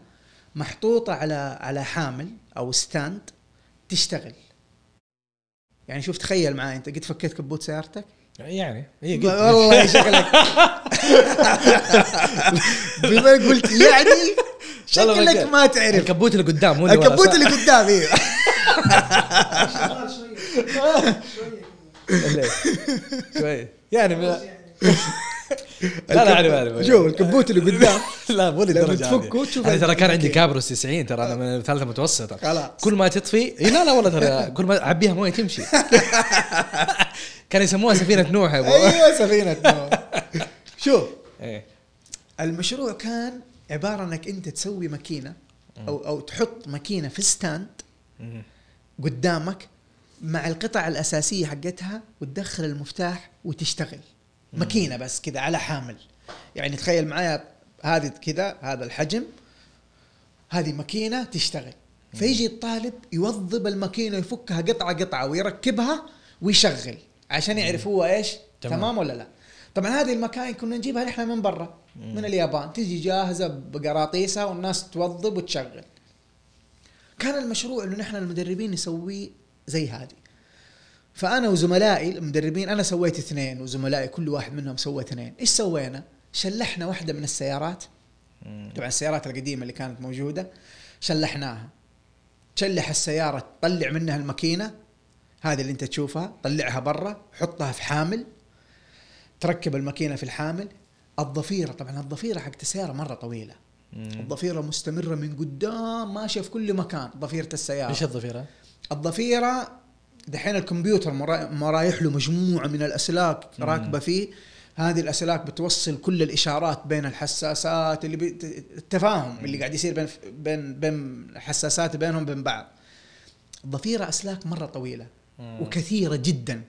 محطوطة على على حامل أو ستاند تشتغل. يعني شوف تخيل معي أنت قد فكيت كبوت سيارتك؟ يعني هي قلت والله شكلك بما قلت يعني شكلك ما تعرف. الكبوت اللي قدام مو الكبوت؟ اللي قدام أيوه ليه؟ شوي يعني. لا لا عارف عارف شوف الكبوت اللي قدام لا مو للدرجه تفكه. تشوف أنا ترى كان عندي. كابروس 90 ترى أنا من ثالثه متوسطه خلاص. كل ما تطفي إيه لا لا والله ترى كل ما أعبيها موية تمشي كان يسموها سفينة نوح يا أبو أيوه سفينة نوح شوف إيه. المشروع كان عبارة إنك أنت تسوي ماكينة أو أو تحط ماكينة في ستاند. قدامك مع القطع الأساسية حقتها وتدخل المفتاح وتشتغل ماكينة بس كذا على حامل. يعني تخيل معايا هذه كذا هذا الحجم هذه ماكينة تشتغل. فيجي الطالب يوظب الماكينة يفكها قطعة قطعة ويركبها ويشغل عشان يعرف هو إيش تمام. تمام, ولا لا. طبعا هذه المكاين كنا نجيبها نحن من برا من اليابان. تجي جاهزة بقراطيسها والناس توظب وتشغل. كان المشروع انه نحن المدربين نسويه زي هذه. فأنا وزملائي المدربين أنا سويت اثنين وزملائي كل واحد منهم سوى اثنين. إيش سوينا؟ شلحنا واحدة من السيارات. طبعا السيارات القديمة اللي كانت موجودة شلحناها. تشلح السيارة تطلع منها الماكينة هذه اللي أنت تشوفها طلعها برا حطها في حامل تركب الماكينة في الحامل. الضفيرة طبعا الضفيرة حقت السيارة مرة طويلة. الضفيرة مستمرة من قدام ماشية في كل مكان ضفيرة السيارة. إيش الضفيرة؟ الضفيرة دحين الكمبيوتر مرا- مرايح له مجموعة من الأسلاك راكبة فيه. هذه الأسلاك بتوصل كل الإشارات بين الحساسات اللي بي... التفاهم اللي قاعد يصير بين بين بين الحساسات بينهم بين بعض. الضفيره أسلاك مرة طويلة وكثيرة جدا.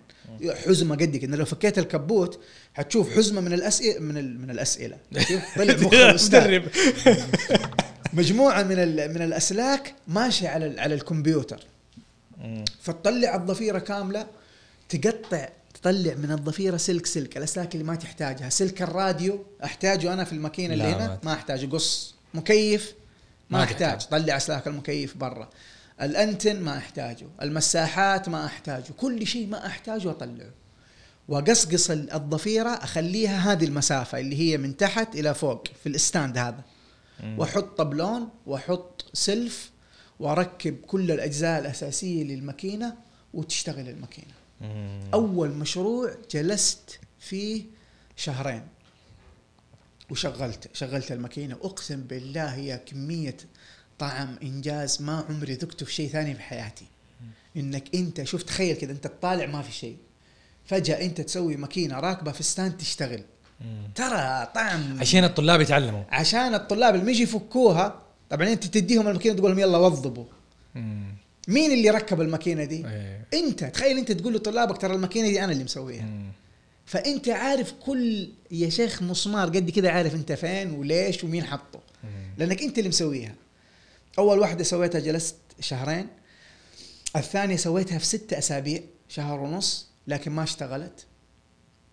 حزمة قد كده لو فكيت الكبوت حتشوف حزمة من الأسئلة من ال... من الأسئلة. طلع. مدرب. مجموعة من ال... من الأسلاك ماشية على ال... على الكمبيوتر. فتطلع الضفيرة كاملة تقطع تطلع من الضفيرة سلك سلك الأسلاك اللي ما تحتاجها. سلك الراديو أحتاجه أنا في الماكينة اللي هنا؟ ما- ما أحتاج. قص مكيف؟ ما, ما أحتاج. طلع أسلاك المكيف برا. الأنتن ما أحتاجه. المساحات ما أحتاجه. كل شيء ما أحتاجه أطلعه. وأقصقص ال- الضفيرة أخليها هذه المسافة اللي هي من تحت إلى فوق في الاستاند هذا. وأحط طبلون وأحط سلف وأركب كل الأجزاء الأساسية للماكينة وتشتغل الماكينة. أول مشروع جلست فيه شهرين وشغلت شغلت الماكينة. أقسم بالله هي كمية طعم إنجاز ما عمري ذقته في شيء ثاني في حياتي. إنك أنت شوف تخيل كذا أنت تطالع ما في شيء. فجأة أنت تسوي ماكينة راكبة في ستاند تشتغل. ترى طعم عشان الطلاب يتعلموا. عشان الطلاب اللي يجي يفكوها طبعا أنت تديهم الماكينة تقول لهم يلا وظبوا مين اللي ركب الماكينة دي؟ إيه. أنت. تخيل أنت تقول لطلابك ترى الماكينة دي أنا اللي مسويها. فأنت عارف كل يا شيخ مسمار قد كده عارف أنت فين وليش ومين حطه. لأنك أنت اللي مسويها. أول واحدة سويتها جلست شهرين. الثانية سويتها في ستة أسابيع شهر ونص لكن ما اشتغلت.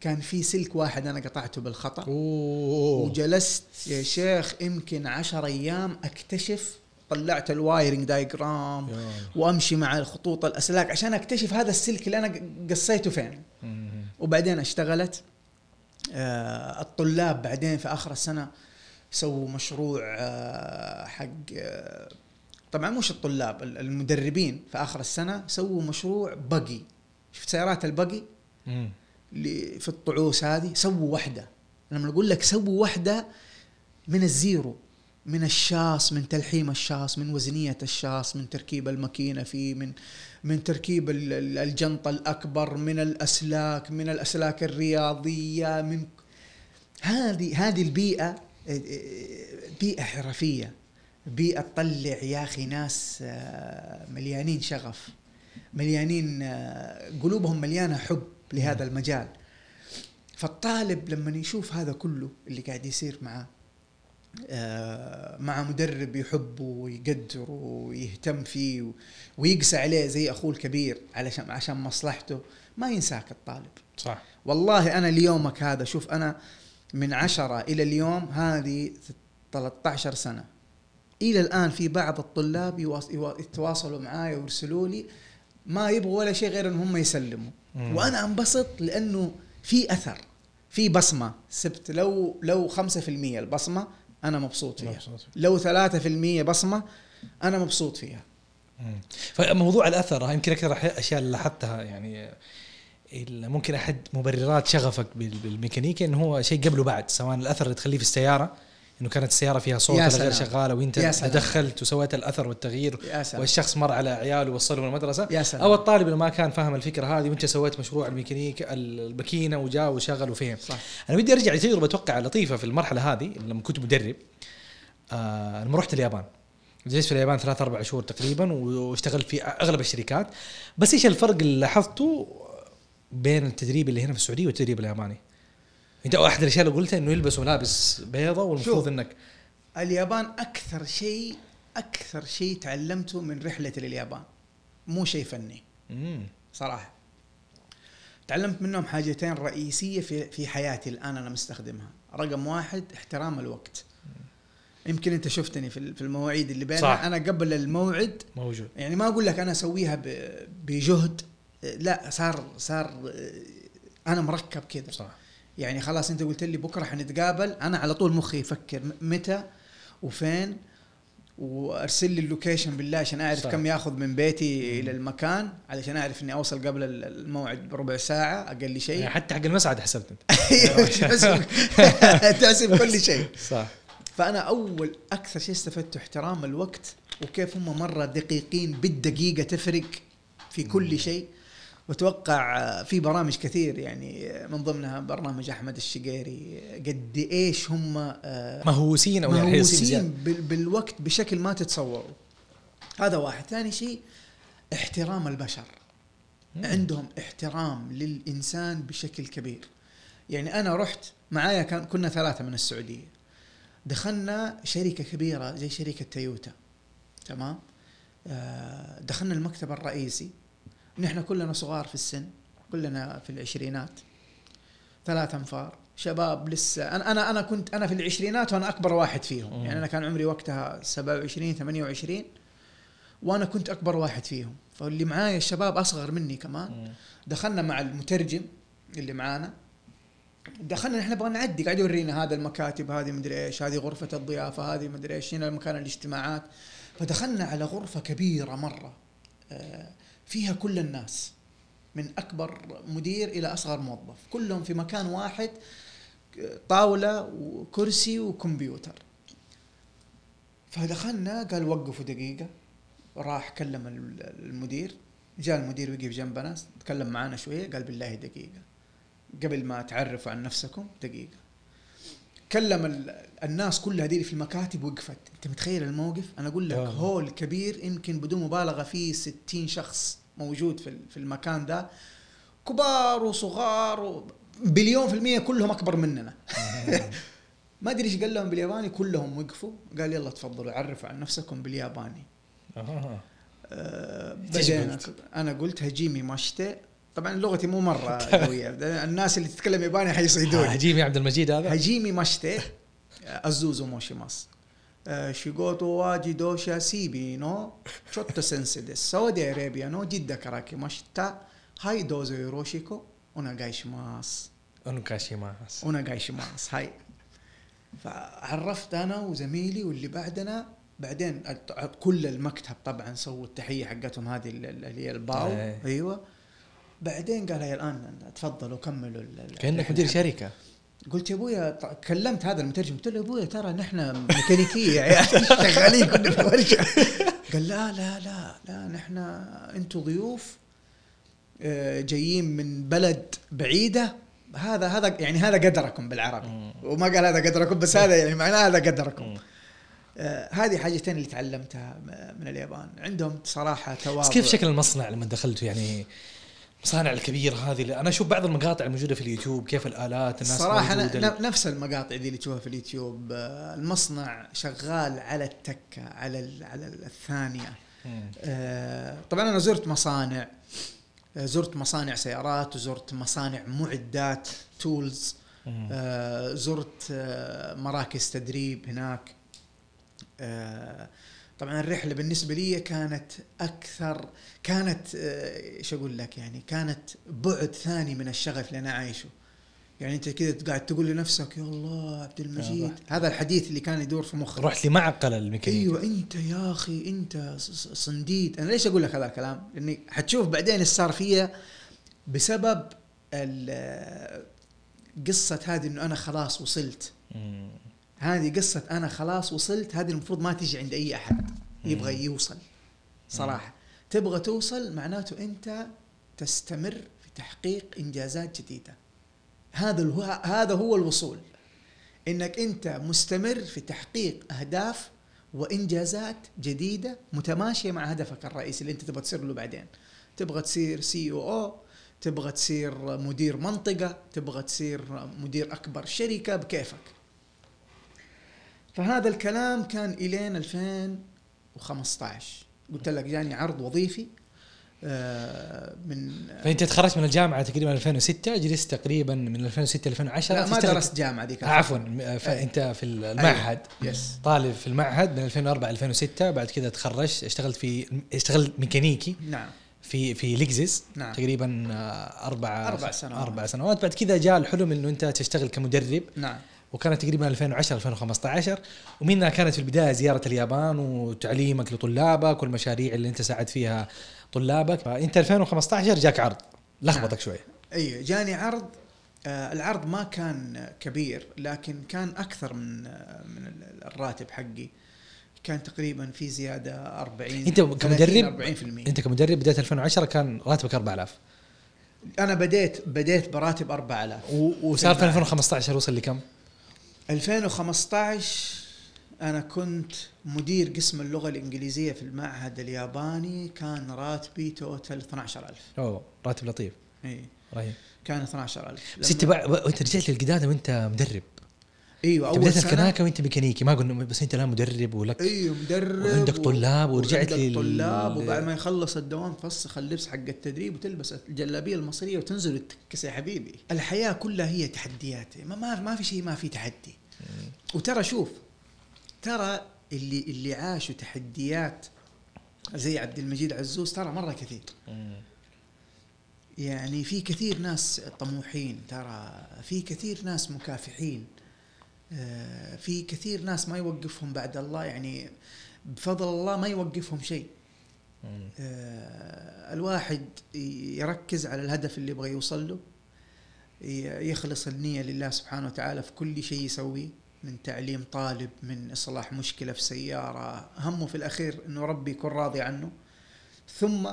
كان في سلك واحد أنا قطعته بالخطأ. أوه. وجلست يا شيخ يمكن عشر أيام أكتشف طلعت ال wiring diagram وأمشي مع الخطوط الأسلاك عشان أكتشف هذا السلك اللي أنا قصيته فين. وبعدين اشتغلت. آه الطلاب بعدين في آخر السنة سووا مشروع آه حق آه طبعا مش الطلاب ال- المدربين في آخر السنة سووا مشروع بقي. شفت سيارات البقي؟ في الطعوس هذه سووا واحدة لما أقول لك سووا واحدة من الزيرو من الشاص من تلحيم الشاص من وزنية الشاص من تركيب الماكينة فيه من من تركيب ال- ال- الجنطة الأكبر من الأسلاك من الأسلاك الرياضية من هذه هذه البيئة بيئة حرفية بيئة تطلع يا أخي ناس آه، مليانين شغف مليانين آه، قلوبهم مليانة حب. لهذا المجال. فالطالب لما يشوف هذا كله اللي قاعد يصير معاه مع مدرب يحبه ويقدره ويهتم فيه ويقسى عليه زي أخوه الكبير علشان عشان مصلحته ما ينساك الطالب. صح. والله أنا ليومك هذا شوف أنا من عشرة إلى اليوم هذه 13 سنة. إلى الآن في بعض الطلاب يتواصلوا معاي ويرسلوا لي ما يبغوا ولا شيء غير إن هم يسلموا. مم. وأنا أنبسط لأنه في أثر في بصمة سبت لو لو 5% البصمة أنا مبسوط فيها مبسوط. لو 3% بصمة أنا مبسوط فيها مم. فموضوع الأثر يمكن أكثر اشياء اللي لاحظتها يعني ممكن أحد مبررات شغفك بال- بالميكانيكا إنه هو شيء قبل وبعد سواء الأثر اللي تخليه في السيارة إنه كانت السياره فيها صوت ولا غير. شغالة وإنت. تدخلت وسويت الأثر والتغيير يا سلام. والشخص مر على عياله ووصلهم المدرسة. يا سلام. أو الطالب اللي ما كان فاهم الفكرة هذه وإنت سويت مشروع الميكانيكا الماكينه وجاء وشغل وفهم. صح. أنا بدي أرجع لتجربة أتوقع لطيفة في المرحلة هذه لما كنت مدرب. آه لما رحت اليابان. جلست في اليابان ثلاث أربع شهور تقريبا واشتغلت في أغلب الشركات. بس إيش الفرق اللي لاحظته بين التدريب اللي هنا في السعودية والتدريب الياباني؟ انت احد الاشياء اللي قلتها إنه يلبسوا ملابس بيضة والمفروض. إنك اليابان أكثر شيء أكثر شيء تعلمته من رحلة لليابان. مو شيء فني. مم. صراحة. تعلمت منهم حاجتين رئيسية في في حياتي الآن أنا مستخدمها. رقم واحد احترام الوقت. يمكن أنت شفتني في ال- في المواعيد اللي بيننا. صح. أنا قبل الموعد موجود. يعني ما أقول لك أنا أسويها بجهد. لا صار صار أنا مركب كذا. صح. يعني خلاص انت قلت لي بكرة حنتقابل. أنا على طول مخي يفكر متى وفين وأرسل لي اللوكيشن بالله عشان أعرف صح. كم ياخذ من بيتي إلى المكان علشان أعرف إني أوصل قبل ال- الموعد بربع ساعة أقل يعني شيء حتى حق المسعد حسبت أنت. تحسب تحسب كل شيء. صح. فأنا أول أكثر شيء استفدته احترام الوقت وكيف هم مرة دقيقين بالدقيقة تفرق في كل شيء. واتوقع آه، في برامج كثير يعني آه، من ضمنها برنامج أحمد الشقيري. قد إيش هم آه، مهووسين أو يعني مهووسين بالوقت بشكل ما تتصوروا. هذا واحد. ثاني شيء احترام البشر. مم. عندهم احترام للإنسان بشكل كبير. يعني أنا رحت معايا كان كنا ثلاثة من السعودية. دخلنا شركة كبيرة زي شركة تويوتا. تمام؟ دخلنا المكتب الرئيسي. نحن كلنا صغار في السن كلنا في العشرينات. ثلاث أنفار. شباب لسه أنا أنا أنا كنت أنا في العشرينات وأنا أكبر واحد فيهم. مم. يعني أنا كان عمري وقتها 27 28 وأنا كنت أكبر واحد فيهم. فاللي معايا الشباب أصغر مني كمان. مم. دخلنا مع المترجم اللي معانا. دخلنا نحن نبغى نعدي قاعد يورينا هذا المكاتب هذه مدري إيش هذه غرفة الضيافة هذه مدري إيش هنا مكان الاجتماعات. فدخلنا على غرفة كبيرة مرة. آه، فيها كل الناس من أكبر مدير إلى أصغر موظف. كلهم في مكان واحد طاولة وكرسي وكمبيوتر. فدخلنا قال وقفوا دقيقة. راح كلم ال- المدير. جاء المدير وقف جنبنا تكلم معانا شوية قال بالله دقيقة. قبل ما تعرفوا عن نفسكم دقيقة. كلم ال- الناس كلها دي في المكاتب وقفت. أنت متخيل الموقف؟ أنا أقول لك آه. هول كبير يمكن بدون مبالغة فيه 60 شخص. موجود في في المكان ده. كبار وصغار و... بليون في المية كلهم أكبر مننا. ما أدري إيش قال لهم بالياباني كلهم وقفوا. قال يلا تفضلوا عرفوا عن نفسكم بالياباني. إيش بدينا قلت؟ أنا قلت 初めまして طبعا لغتي مو مرة قوية. الناس اللي تتكلم ياباني حيصيدوني. 初め عبد المجيد هذا؟ هجيمي ماشتي أزوزو موشيماس. 仕事は 自動車 整備の ちょっと 先生です サウジアラビアの جدة から来ました はい どうぞ よろしく お願いします お願いします お願いします はい فعرفت أنا وزميلي واللي بعدنا بعدين كل المكتب طبعا سووا التحيه حقتهم هذه ال- ال- اللي هي ال bow. أيوه بعدين قال هي الان تفضلوا كملوا كانك مدير شركه قلت يا أبويا كلمت هذا المترجم. قلت له يا أبويا ترى نحن ميكانيكية يعني شغالين كنا في ورشه قال لا لا لا لا نحن أنتم ضيوف آه، جايين من بلد بعيدة. هذا هذا يعني هذا قدركم بالعربي. وما قال هذا قدركم بس هذا يعني معناه هذا قدركم. آه، هذه حاجتين اللي تعلمتها من اليابان. عندهم صراحة تواضع. كيف شكل المصنع لما دخلتوا؟ يعني المصانع الكبيره هذه اللي أنا أشوف بعض المقاطع الموجودة في اليوتيوب كيف الآلات الناس صراحة موجودة. ن- نفس المقاطع دي اللي تشوفها في اليوتيوب آه، المصنع شغال على التكة على على الثانية مم. آه، طبعا أنا زرت مصانع آه، زرت مصانع سيارات وزرت مصانع معدات تولز. آه، زرت آه، مراكز تدريب هناك آه، طبعا الرحلة بالنسبة لي كانت أكثر كانت آه، إيش أقول لك يعني كانت بعد ثاني من الشغف اللي أنا عايشه يعني أنت كذا قاعد تقول لنفسك يا الله عبد المجيد. هذا الحديث اللي كان يدور في مخي رحت لمعقل الميكانيكا أيوه أنت يا أخي أنت صنديد. أنا ليش أقول لك هذا الكلام؟ لأني حتشوف بعدين إيش صار فيا بسبب قصة هذه إنه أنا خلاص وصلت. مم. هذه قصة أنا خلاص وصلت هذه المفروض ما تجي عند أي أحد. يبغى يوصل صراحة. تبغى توصل معناته أنت تستمر في تحقيق إنجازات جديدة. هذا هو هذا هو الوصول. إنك أنت مستمر في تحقيق أهداف وإنجازات جديدة متماشية مع هدفك الرئيسي اللي أنت تبغى تصير له بعدين. تبغى تصير سي أو أو تبغى تصير مدير منطقة تبغى تصير مدير أكبر شركة بكيفك. فهذا الكلام كان إلين 2015 قلت لك جاني عرض وظيفي آه، من فأنت تخرجت من الجامعة تقريبا 2006 جلست تقريبا من 2006 ل 2010 لا ما درست جامعة ذيك عفوا فانت في المعهد. يس طالب في المعهد من 2004 2006 بعد كذا تخرجت اشتغلت في اشتغلت ميكانيكي نعم. في في ليكزس نعم. تقريبا آه، أربع أربع سنوات. أربع سنوات. بعد كذا جاء الحلم إنه أنت تشتغل كمدرب. نعم. وكانت تقريبا 2010 2015 ومنها كانت في البداية زيارة اليابان وتعليمك لطلابك والمشاريع اللي أنت ساعد فيها طلابك فأنت 2015 جاك عرض لخبطك نعم. شوي أيوه جاني عرض آه العرض ما كان كبير لكن كان أكثر من آه من ال- الراتب حقي كان تقريبا في زيادة 40 أنت 30 كمدرب 40% أنت كمدرب بدايه 2010 كان راتبك 4000 أنا بديت بديت براتب 4000 و- وصار في المعهد. 2015 وصل لكم؟ 2015 أنا كنت مدير قسم اللغة الإنجليزية في المعهد الياباني كان راتبي توتال 12000 أوه راتب لطيف. اي رهيب. كان 12000 بس أنت بقى وأنت رجعت للقدادة وأنت مدرب. إيوه أول بديت الكناكه وأنت ميكانيكي ما قلنا بس أنت الآن مدرب ولك إيوه مدرب وعندك طلاب ورجعت لل- طلاب وبعد ما يخلص الدوام تفسخ اللبس حق التدريب وتلبس الجلابية المصرية وتنزل وتكس يا حبيبي. الحياة كلها هي تحديات ما ما, ما في شيء ما في تحدي. وترى شوف ترى اللي اللي عاشوا تحديات زي عبد المجيد عزوز ترى مرة كثير. يعني في كثير ناس طموحين ترى في كثير ناس مكافحين. في كثير ناس ما يوقفهم بعد الله يعني بفضل الله ما يوقفهم شيء. آه، الواحد يركز على الهدف اللي يبغى يوصل له يخلص النية لله سبحانه وتعالى في كل شيء يسويه من تعليم طالب من إصلاح مشكلة في سيارة همه في الأخير أنه ربي يكون راضي عنه. ثم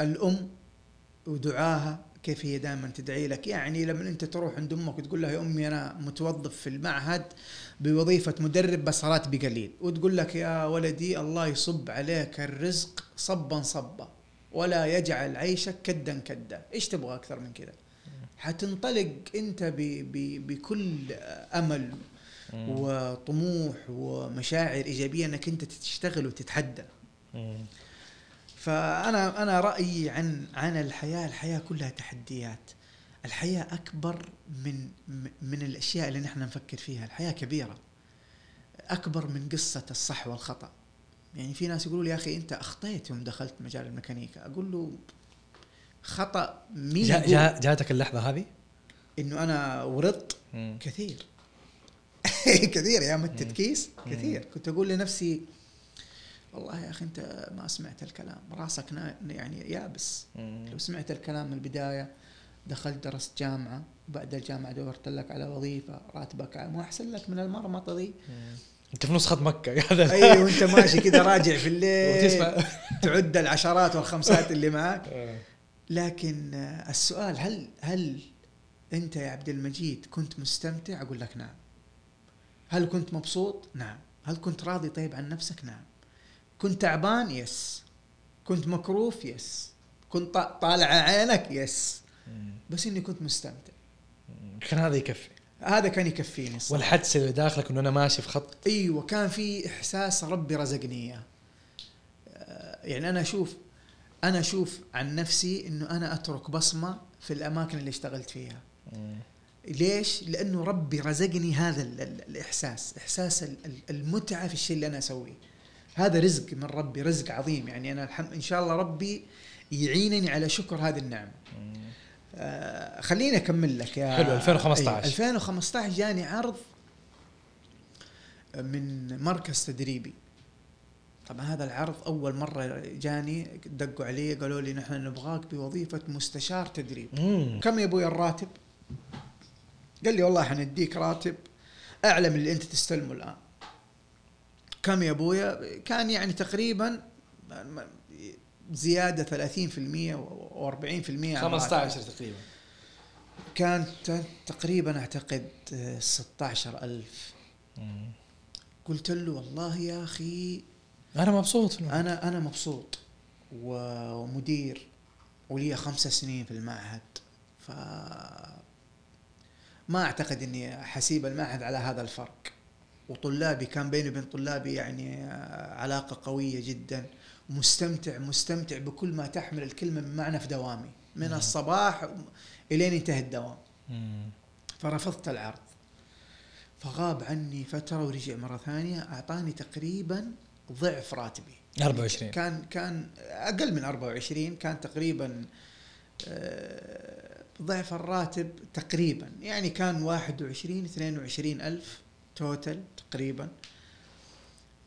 الأم ودعاها كيف هي دائما تدعي لك؟ يعني لما أنت تروح عند أمك وتقول لها يا أمي أنا متوظف في المعهد بوظيفة مدرب بس راتبي قليل وتقول لك يا ولدي الله يصب عليك الرزق صبا صبا ولا يجعل عيشك كدا كدا. إيش تبغى أكثر من كذا حتنطلق أنت ب ب بكل أمل وطموح ومشاعر إيجابية أنك أنت تشتغل وتتحدى. فأنا أنا رأيي عن عن الحياة الحياة كلها تحديات. الحياة أكبر من من الأشياء اللي نحن نفكر فيها. الحياة كبيرة. أكبر من قصة الصح والخطأ. يعني في ناس يقولوا لي يا أخي أنت اخطيت يوم دخلت مجال الميكانيكا. أقول له خطأ مين جا جا جاتك اللحظة هذه؟ إنه أنا ورطت. كثير. كثير أيام التدكيس كثير. كنت أقول لنفسي والله يا أخي أنت ما سمعت الكلام راسك يعني يابس مم. لو سمعت الكلام من البداية دخلت درست جامعة بعد الجامعة دورت لك على وظيفة راتبك مو أحسن لك من المرمطة ذي أنت في نسخة مكة هذا أيوه وأنت ماشي كذا راجع في الليل وتسمع تعد العشرات والخمسات اللي معك آه. لكن آه، السؤال هل هل أنت يا عبد المجيد كنت مستمتع؟ أقول لك نعم. هل كنت مبسوط؟ نعم. هل كنت راضي طيب عن نفسك؟ نعم. كنت تعبان؟ yes. كنت مكروف؟ yes. كنت طا- طالع عينك؟ yes. مم. بس إني كنت مستمتع. كان هذا يكفي هذا كان يكفيني. والحدس اللي داخلك إنه أنا ماشي في خط أيوه كان في إحساس ربي رزقني إياه آه، يعني أنا أشوف أنا أشوف عن نفسي إنه أنا أترك بصمة في الأماكن اللي اشتغلت فيها ليش لأنه ربي رزقني هذا ال- ال- الإحساس إحساس ال- ال- المتعة في الشيء اللي أنا أسويه هذا رزق من ربي رزق عظيم يعني أنا الحمد إن شاء الله ربي يعينني على شكر هذه النعمه آه خليني أكمل لك يا حلو، 2015. أيوة 2015 جاني عرض من مركز تدريبي طبعا هذا العرض أول مرة جاني دقوا علي قالوا لي نحن نبغاك بوظيفة مستشار تدريب مم. كم يا أبوي الراتب؟ قال لي والله حنديك راتب أعلى من اللي أنت تستلمه الآن. كم يا أبويا؟ كان يعني تقريبا زيادة 30% و 40% عن 15 راتبي. تقريبا كانت تقريبا أعتقد 16000 مم. قلت له والله يا أخي أنا مبسوط أنا أنا مبسوط ومدير ولي خمسة سنين في المعهد ف ما أعتقد إني حسيب المعهد على هذا الفرق وطلابي كان بيني وبين طلابي يعني آه، علاقة قوية جدا. مستمتع مستمتع بكل ما تحمل الكلمة من معنى في دوامي. من مم. الصباح إلين انتهى الدوام. مم. فرفضت العرض. فغاب عني فترة ورجع مرة ثانية أعطاني تقريبا ضعف راتبي. 24 كان كان أقل من 24 كان تقريبا آه، ضعف الراتب تقريبا. يعني كان 21 22 ألف total. تقريبا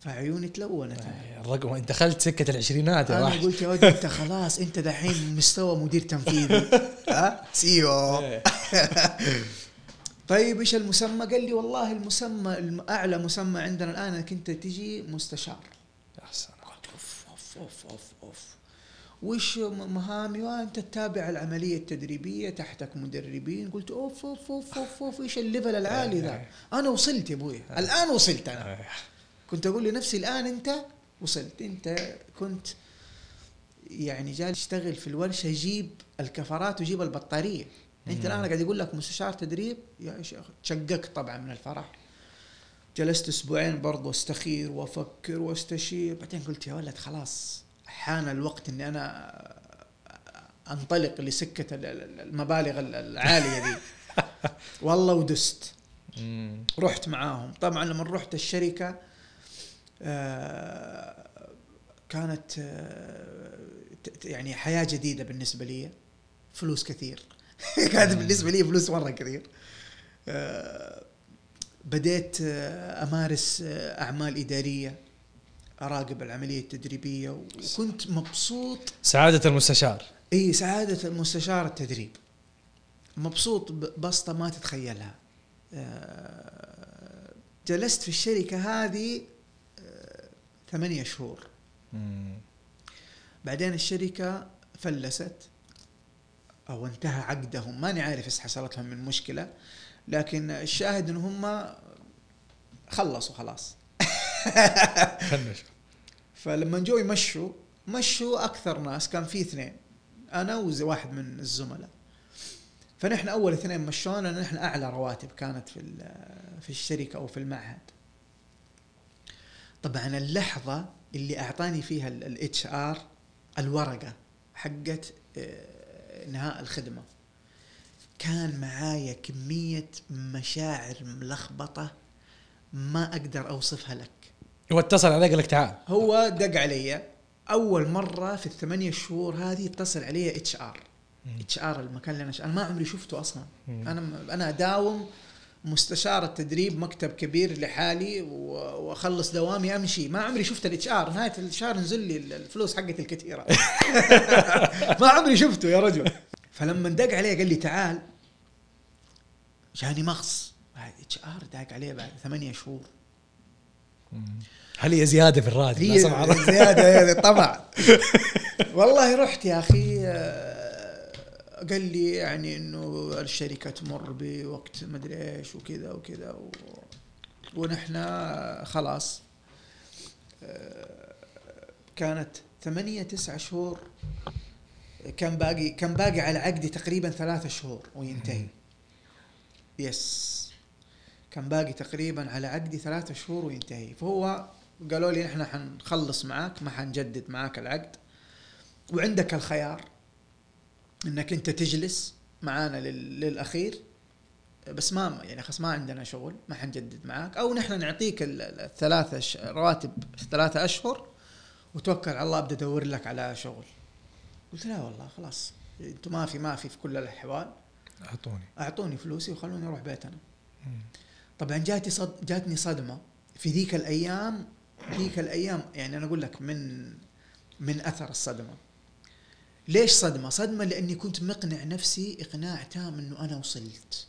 فعيوني تلونت آه، الرقم إنت دخلت سكة العشرينات يا أنا قلت يا ولد أنت خلاص أنت دحين مستوى مدير تنفيذي ها CEO إيه. طيب إيش المسمى؟ قال لي والله المسمى الم- اعلى مسمى عندنا الآن إنك أنت تجي مستشار. يا سلام. أوف أوف أوف أوف وش مهامي؟ وانت تتابع العملية التدريبية تحتك مدربين. قلت أوف أوف أوف أوف, أوف إيش ال level العالي ذا؟ أنا وصلت يا أبوي. الآن وصلت أنا. آه. كنت أقول لنفسي الآن أنت وصلت. أنت كنت يعني جاي تشتغل في الورشة جيب الكفرات وجيب البطارية. أنت الآن قاعد يقول لك مستشار تدريب يا شيخ تشققت طبعا من الفرح. جلست أسبوعين برضو أستخير وأفكر وأستشير. بعدين قلت يا ولد خلاص. حان الوقت إني أنا أنطلق لسكة ال- ال- المبالغ ال- العالية دي. والله ودست. رحت معاهم. طبعا لما رحت الشركة آه، كانت آه، يعني حياة جديدة بالنسبة لي. فلوس كثير. كانت بالنسبة لي فلوس مرة كثير. آه، بديت أمارس أعمال إدارية. اراقب العملية التدريبية وكنت مبسوط سعادة المستشار. إي سعادة المستشار التدريب. مبسوط ب- بسطة ما تتخيلها. آه، جلست في الشركة هذه آه، ثمانية شهور. مم. بعدين الشركة فلست أو انتهى عقدهم. ماني عارف إيش حصلت لهم من مشكلة لكن الشاهد إن هم خلصوا خلاص. فلما جو يمشوا مشوا أكثر ناس كان في اثنين. أنا وواحد من الزملاء. فنحن أول اثنين مشونا نحن أعلى رواتب كانت في في الشركة أو في المعهد. طبعا اللحظة اللي أعطاني فيها ال HR الورقة حقت آه، انهاء الخدمة. كان معايا كمية مشاعر ملخبطة ما أقدر أوصفها لك. هو اتصل عليك قال لك تعال. هو دق علي. أول مرة في الثمانية شهور هذه اتصل علي إتش آر. إتش آر المكان اللي أنا ش... أنا ما عمري شفته أصلا. مم. أنا أنا أداوم مستشار التدريب مكتب كبير لحالي وأخلص دوامي أمشي. ما عمري شفت ال HR. نهاية الشهر نزل لي الفلوس حقتي الكثيرة. ما عمري شفته يا رجل. فلما دق عليه قال لي تعال. جاني مغص. HR داق عليه بعد ثمانية شهور. هل هي زيادة في الراتب؟ هي. زيادة طمع والله رحت يا أخي آه، قال لي يعني إنه الشركة تمر بوقت مدري إيش وكذا وكذا و... ونحن خلاص آه، كانت ثمانية تسعة شهور كان باقي كان باقي على عقدي تقريبا ثلاثة شهور وينتهي. يس كان باقي تقريبا على عقدي ثلاثة شهور وينتهي. فهو قالوا لي إحنا حنخلص معاك ما حنجدد معاك العقد. وعندك الخيار إنك أنت تجلس معانا لل- للأخير. بس ما يعني خلاص ما عندنا شغل ما حنجدد معاك. أو نحن نعطيك ال- ال- الثلاثة رواتب ثلاثة أشهر وتوكل على الله أبدأ أدور لك على شغل. قلت لا والله خلاص. أنتم ما في ما في في كل الأحوال. أعطوني. أعطوني فلوسي وخلوني أروح بيتنا. طبعا جاتي صد... جاتني صدمة في ذيك الأيام ذيك الأيام يعني أنا أقول لك من من أثر الصدمة. ليش صدمة؟ صدمة لأني كنت مقنع نفسي إقناع تام إنه أنا وصلت.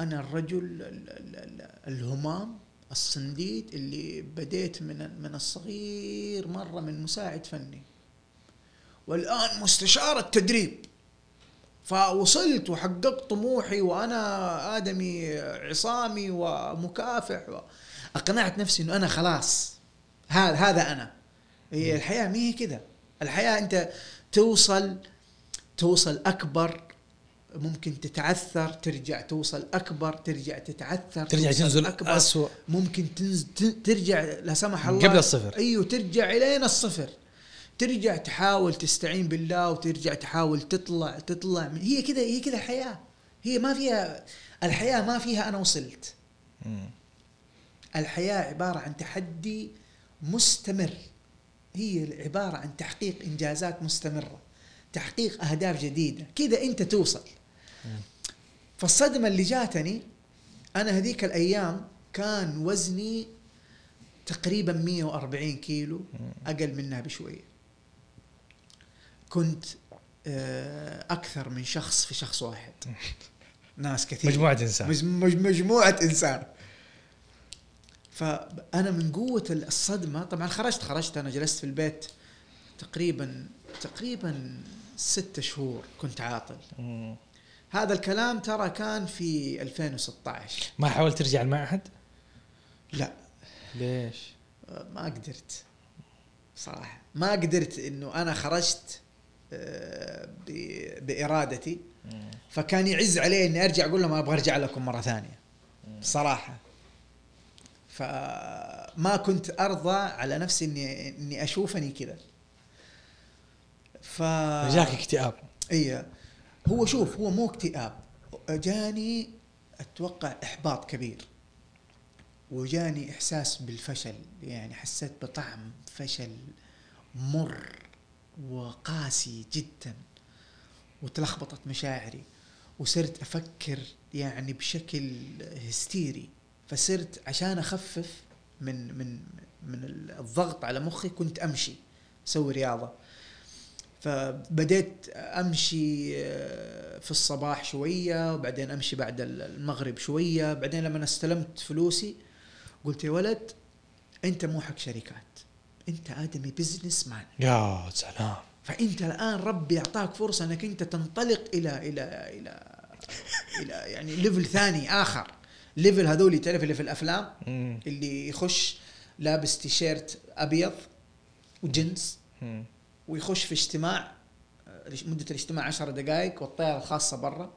أنا الرجل ال- ال- ال- الهمام الصنديد اللي بديت من من الصغير مرة من مساعد فني. والآن مستشار التدريب. فوصلت وحققت طموحي وأنا آدمي عصامي ومكافح و... أقنعت نفسي إنه أنا خلاص. هذا هذا أنا. هي الحياة ما هي كذا الحياة أنت توصل توصل أكبر ممكن تتعثر ترجع توصل أكبر ترجع تتعثر ترجع تنزل أكبر. اسوء ممكن تنز... ت- ترجع لا سمح الله. قبل الصفر. أيوه ترجع الين الصفر. ترجع تحاول تستعين بالله وترجع تحاول تطلع تطلع من هي كذا هي كذا الحياة هي ما فيها الحياة ما فيها أنا وصلت. الحياة عبارة عن تحدي مستمر. هي عبارة عن تحقيق إنجازات مستمرة. تحقيق أهداف جديدة. كذا أنت توصل. فالصدمة اللي جاتني أنا هذيك الأيام كان وزني تقريبا 140 كيلو أقل منها بشوية. كنت آه، أكثر من شخص في شخص واحد. ناس كثير. مجموعة إنسان. مج- مج- مجموعة إنسان. فأنا من قوة الصدمة طبعا خرجت خرجت أنا جلست في البيت تقريبا تقريبا ست شهور كنت عاطل. مم. هذا الكلام ترى كان في 2016 ما حاولت ترجع المعهد؟ لا. ليش؟ ما قدرت صراحة. ما قدرت إنه أنا خرجت آه، بإرادتي فكان يعز علي إني أرجع أقول لهم أبغى أرجع لكم مرة ثانية. صراحة. فما كنت أرضى على نفسي اني إني اشوفني كذا. ف جاك اكتئاب. إي. هو شوف هو مو اكتئاب. جاني أتوقع إحباط كبير. وجاني إحساس بالفشل. يعني حسيت بطعم فشل مر. وقاسي جدا وتلخبطت مشاعري وصرت أفكر يعني بشكل هستيري. فصرت عشان أخفف من من من الضغط على مخي كنت أمشي أسوي رياضة. فبديت أمشي آه، في الصباح شوية وبعدين أمشي بعد المغرب شوية. بعدين لما استلمت فلوسي قلت يا ولد أنت مو حق شركات. أنت آدمي businessman يا سلام فأنت الآن ربي أعطاك فرصة أنك أنت تنطلق إلى إلى إلى إلى يعني level ثاني آخر level هذول تعرف اللي في الأفلام. اللي يخش لابس تيشيرت أبيض وجنس. ويخش في اجتماع مدة الاجتماع عشر دقائق والطيارة الخاصة برا.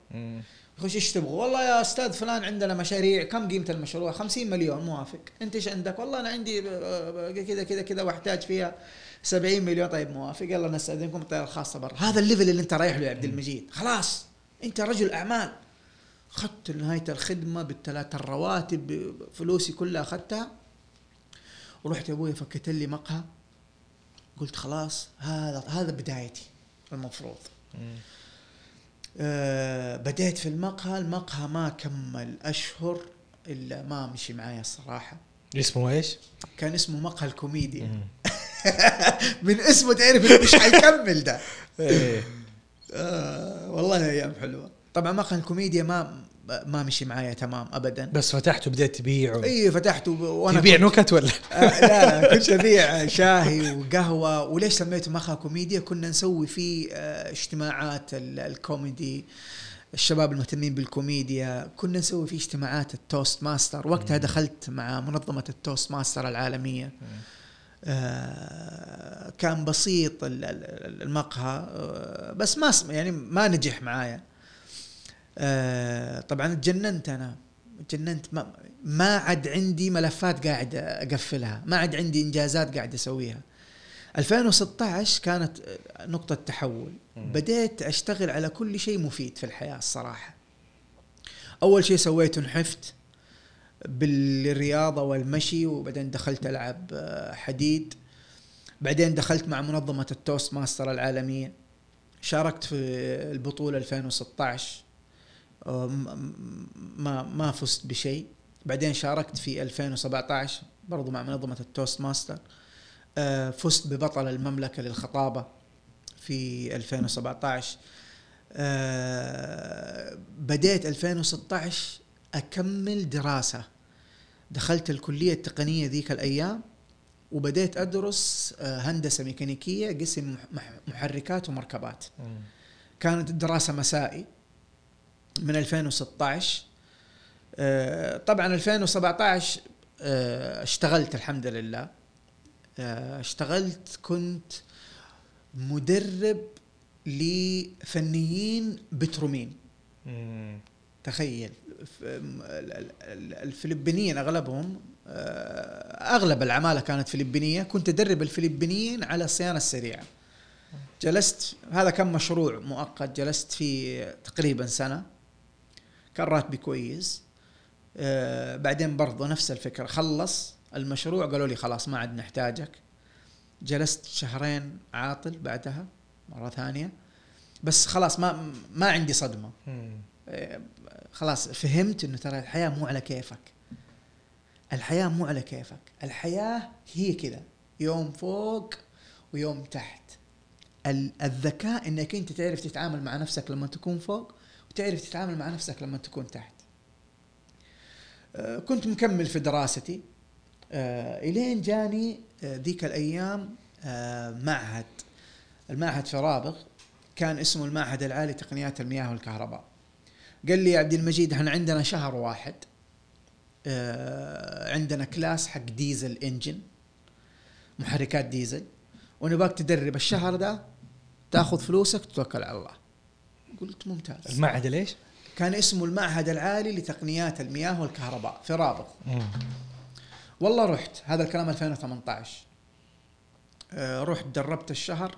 يخش إيش تبغى؟ والله يا أستاذ فلان عندنا مشاريع. كم قيمة المشروع؟ 50 مليون موافق. أنت إيش عندك؟ والله أنا عندي آه، كذا كذا كذا وأحتاج فيها 70 مليون. طيب موافق. يلا نستأذنكم الطيارة الخاصة برا. هذا ال level اللي أنت رايح له يا عبد المجيد. خلاص. أنت رجل أعمال. أخذت نهاية الخدمة بالثلاث الرواتب فلوسي كلها أخذتها. ورحت يا أبوي فكيت لي مقهى. قلت خلاص هذا هذا بدايتي المفروض. آه بديت في المقهى المقهى ما كمل أشهر إلا ما مشي معايا الصراحة. اسمه إيش؟ كان اسمه مقهى الكوميديا. من اسمه تعرف إنه مش حيكمل ده. إيه. آه والله أيام حلوة. طبعا مقهى الكوميديا ما ما مشي معايا تمام ابدا. بس فتحته بديت تبيعه. إي فتحته ب- وأنا تبيع نكت ولا؟ آه لا لا كنت أبيع شاهي وقهوة. وليش سميته مقهى كوميديا؟ كنا نسوي فيه آه اجتماعات ال- الكوميدي الشباب المهتمين بالكوميديا. كنا نسوي فيه اجتماعات ال Toastmaster. وقتها دخلت مع منظمة ال Toastmaster العالمية. آه، كان بسيط ال- ال- المقهى. آه، بس ما يعني ما نجح معايا. آه، طبعا تجننت أنا. تجننت ما, ما عاد عندي ملفات قاعد أقفلها. ما عاد عندي إنجازات قاعد أسويها. 2016 كانت نقطة تحول. بديت أشتغل على كل شيء مفيد في الحياة الصراحة. أول شيء سويته نحفت بالرياضة والمشي وبعدين دخلت ألعب آه، حديد. بعدين دخلت مع منظمة ال Toastmaster العالمية. شاركت في البطولة 2016 آه، م- م- ما ما فزت بشيء. بعدين شاركت في 2017 برضو مع منظمة ال Toastmaster. آه، فزت ببطل المملكة للخطابة في 2017 آه، بديت 2016 أكمل دراسة. دخلت الكلية التقنية ذيك الأيام وبديت أدرس آه، هندسة ميكانيكية قسم مح- مح- محركات ومركبات. كانت الدراسة مسائي. من 2016 آه، طبعا 2017 آه، اشتغلت الحمد لله. آه، اشتغلت كنت مدرب لفنيين بترومين. تخيل. الفلبينيين أغلبهم أغلب العمالة كانت فلبينية. كنت أدرب الفلبينيين على الصيانة السريعة. جلست هذا كان مشروع مؤقت. جلست فيه تقريبا سنة. كان راتبي كويس آه، بعدين برضو نفس الفكرة خلص المشروع قالوا لي خلاص ما عاد نحتاجك. جلست شهرين عاطل بعدها مرة ثانية. بس خلاص ما ما عندي صدمة. آه، خلاص فهمت إنه ترى الحياة مو على كيفك. الحياة مو على كيفك. الحياة هي كذا يوم فوق ويوم تحت. ال- الذكاء إنك أنت تعرف تتعامل مع نفسك لما تكون فوق وتعرف تتعامل مع نفسك لما تكون تحت. آه، كنت مكمل في دراستي. آه، إلين جاني آه، ذيك الأيام معهد. المعهد في رابغ كان اسمه المعهد العالي لتقنيات المياه والكهرباء. قال لي يا عبد المجيد إحنا عندنا شهر واحد عندنا كلاس حق diesel engine محركات ديزل ونبغاك تدرب. الشهر ده تاخذ فلوسك تتوكل على الله. قلت ممتاز. المعهد ليش؟ كان اسمه المعهد العالي لتقنيات المياه والكهرباء في رابغ. والله رحت. هذا الكلام 2018 آه، رحت دربت الشهر.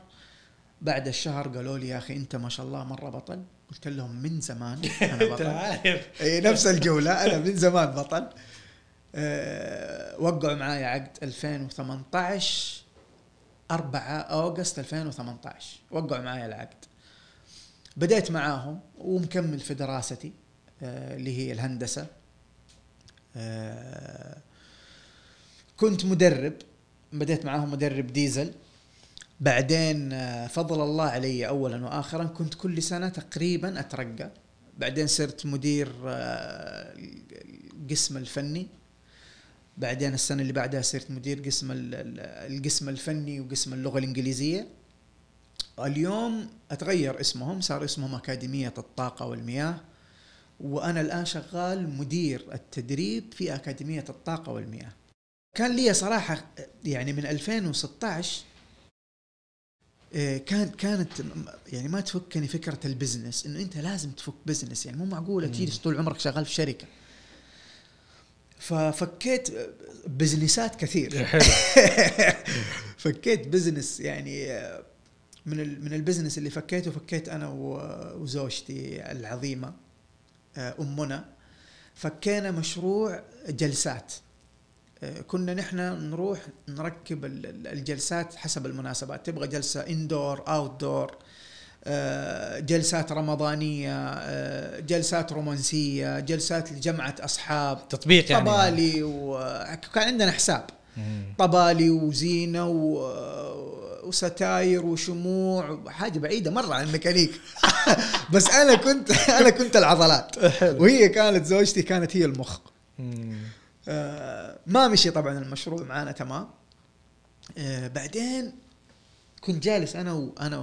بعد الشهر قالوا لي يا أخي أنت ما شاء الله مرة بطل. قلت لهم من زمان أنا بطل. عارف. إي نفس الجولة. أنا من زمان بطل. أه وقعوا معايا عقد 2018 4 أوغست 2018 وقعوا معايا العقد. بديت معاهم ومكمل في دراستي آه، اللي هي الهندسة. آه، كنت مدرب بديت معاهم مدرب ديزل. بعدين آه، فضل الله علي اولا واخرا. كنت كل سنة تقريبا أترقى. بعدين صرت مدير القسم الفني. بعدين السنة اللي بعدها صرت مدير قسم ال- ال- القسم الفني وقسم اللغة الإنجليزية. اليوم أتغير اسمهم صار اسمهم أكاديمية الطاقة والمياه وأنا الآن شغال مدير التدريب في أكاديمية الطاقة والمياه. كان لي صراحة يعني من 2016 آه، كان كانت يعني ما تفكني فكرة ال business إنه أنت لازم تفك business يعني مو معقولة تجلس طول عمرك شغال في شركة. ففكيت business ات كثير. حلو. فكيت business يعني آه، من من ال business اللي فكيته فكيت أنا وزوجتي العظيمة آه، أمنا. فكينا مشروع جلسات. آه، كنا نحن نروح نركب ال- ال- الجلسات حسب المناسبات. تبغى جلسة indoor outdoor جلسات رمضانية آه، جلسات رومانسية جلسات لجمعة أصحاب. تطبيق يعني طبالي وكان عندنا حساب. طبالي وزينة و... وستاير وشموع حاجة بعيدة مرة عن الميكانيك. بس أنا كنت أنا كنت العضلات. وهي كانت زوجتي كانت هي المخ. آه، ما مشي طبعا المشروع معانا تمام. آه، بعدين كنت جالس أنا وأنا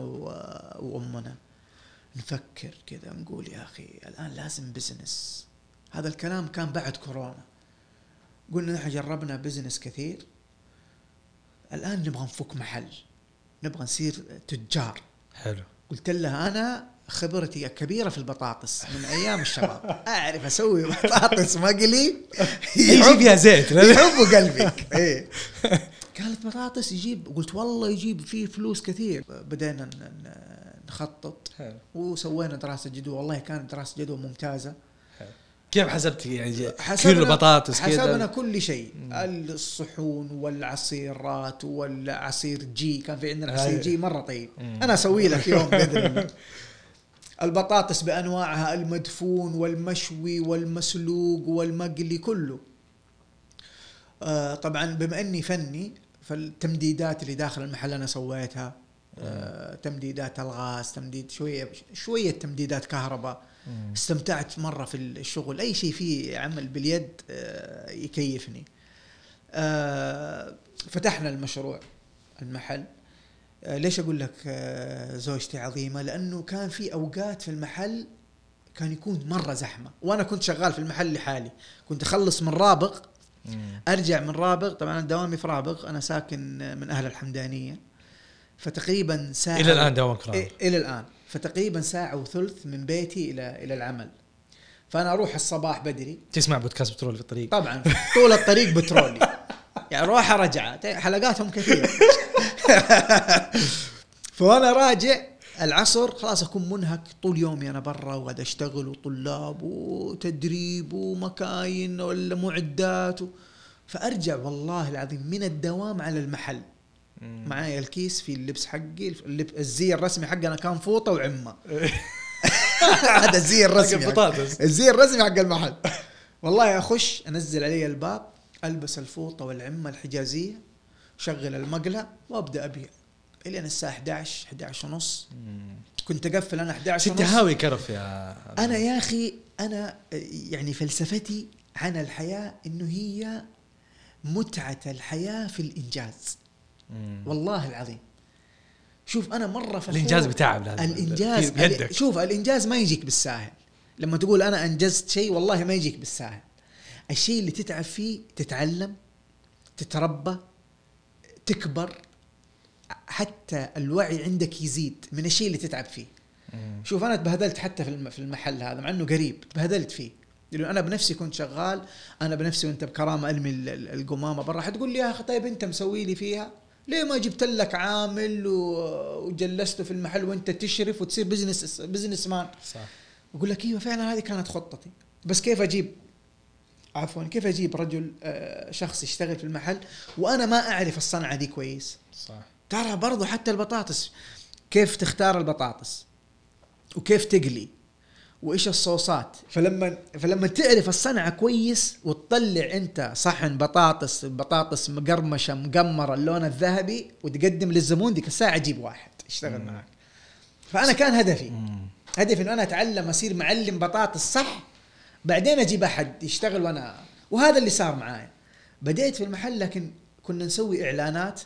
وأمنا نفكر كذا نقول يا أخي الآن لازم business هذا الكلام كان بعد كورونا. قلنا نحن جربنا بزنس كثير. الآن نبغى نفك محل. نبغى نصير تجار. حلو. قلت لها أنا خبرتي كبيرة في البطاطس من أيام الشباب. أعرف أسوي بطاطس مقلي. يجي فيها زيت. يحبوا قلبك. إيه. قالت بطاطس يجيب. قلت والله يجيب فيه فلوس كثير. بدينا نخطط. وسوينا دراسة جدوى. والله كانت دراسة جدوى ممتازة. كيف حسبت يعني حسبنا- كيلو بطاطس حسبنا كل شيء. الصحون والعصيرات والعصير جي. كان في عندنا. عصير جي مرة طيب. مم. أنا أسوي لك يوم بإذن الله. البطاطس بأنواعها المدفون والمشوي والمسلوق والمقلي كله. آه طبعا بما إني فني فالتمديدات اللي داخل المحل أنا سويتها. تمديدات الغاز تمديد شوية شوية تمديدات كهرباء. استمتعت مرة في الشغل. أي شيء فيه عمل باليد آه، يكيفني. آه، فتحنا المشروع المحل. آه، ليش أقول لك آه، زوجتي عظيمة؟ لأنه كان في أوقات في المحل كان يكون مرة زحمة. وأنا كنت شغال في المحل لحالي. كنت أخلص من رابغ. أرجع من رابغ. طبعا أنا دوامي في رابغ. أنا ساكن من أهل الحمدانية. فتقريبا ساعة إلى الآن دوامك رابط. إيه إلى الآن. فتقريبا ساعة وثلث من بيتي إلى إلى العمل. فأنا أروح الصباح بدري. تسمع بودكاست بترول في الطريق. طبعا طول الطريق بترولي. يعني روحه رجعه حلقاتهم كثيرة. فوانا راجع العصر خلاص أكون منهك طول يومي أنا برا وقاعد أشتغل وطلاب وتدريب ومكاين ولا معدات و... فأرجع والله العظيم من الدوام على المحل. معايا الكيس في اللبس حقي. الزي الرسمي حقنا كان فوطة وعمة. هذا الزي الرسمي حق البطاطس. الزي الرسمي حق المحل. والله اخش أنزل علي الباب ألبس الفوطة والعمة الحجازية شغل المقلة وأبدأ أبيع. الين الساعة 11 11 ونص. كنت أقفل أنا 11 ست ونص. هاوي كرف يا أنا يا أخي أنا يعني فلسفتي عن الحياة إنه هي متعة الحياة في الإنجاز. مم. والله العظيم. شوف أنا مرة فخور. الإنجاز بتعب لازم. الإنجاز بيدك. شوف الإنجاز ما يجيك بالساهل. لما تقول أنا أنجزت شيء والله ما يجيك بالساهل. الشيء اللي تتعب فيه تتعلم تتربى تكبر حتى الوعي عندك يزيد من الشيء اللي تتعب فيه. مم. شوف أنا تبهدلت حتى في الم- في المحل هذا مع إنه قريب. تبهدلت فيه. لأنه أنا بنفسي كنت شغال أنا بنفسي وأنت بكرامة أرمي ال- ال- القمامة برا. حتقول لي يا أخي طيب أنت مسوي لي فيها؟ ليه ما جبت لك عامل وجلسته في المحل وانت تشرف وتصير business businessman صح. أقول لك إيوه فعلا هذه كانت خطتي. بس كيف أجيب؟ عفوا كيف أجيب رجل آه، شخص يشتغل في المحل وأنا ما أعرف الصنعة دي كويس؟ صح. ترى برضو حتى البطاطس كيف تختار البطاطس؟ وكيف تقلي؟ وإيش الصوصات فلما فلما تعرف الصنعة كويس وتطلع أنت صحن بطاطس بطاطس مقرمشة مقمرة اللون الذهبي وتقدم للزبون ديك الساعة أجيب واحد يشتغل. معك فأنا كان هدفي مم. هدفي إنه أنا أتعلم أصير معلم بطاطس صح بعدين أجيب أحد يشتغل وأنا وهذا اللي صار معايا بديت في المحل لكن كنا نسوي إعلانات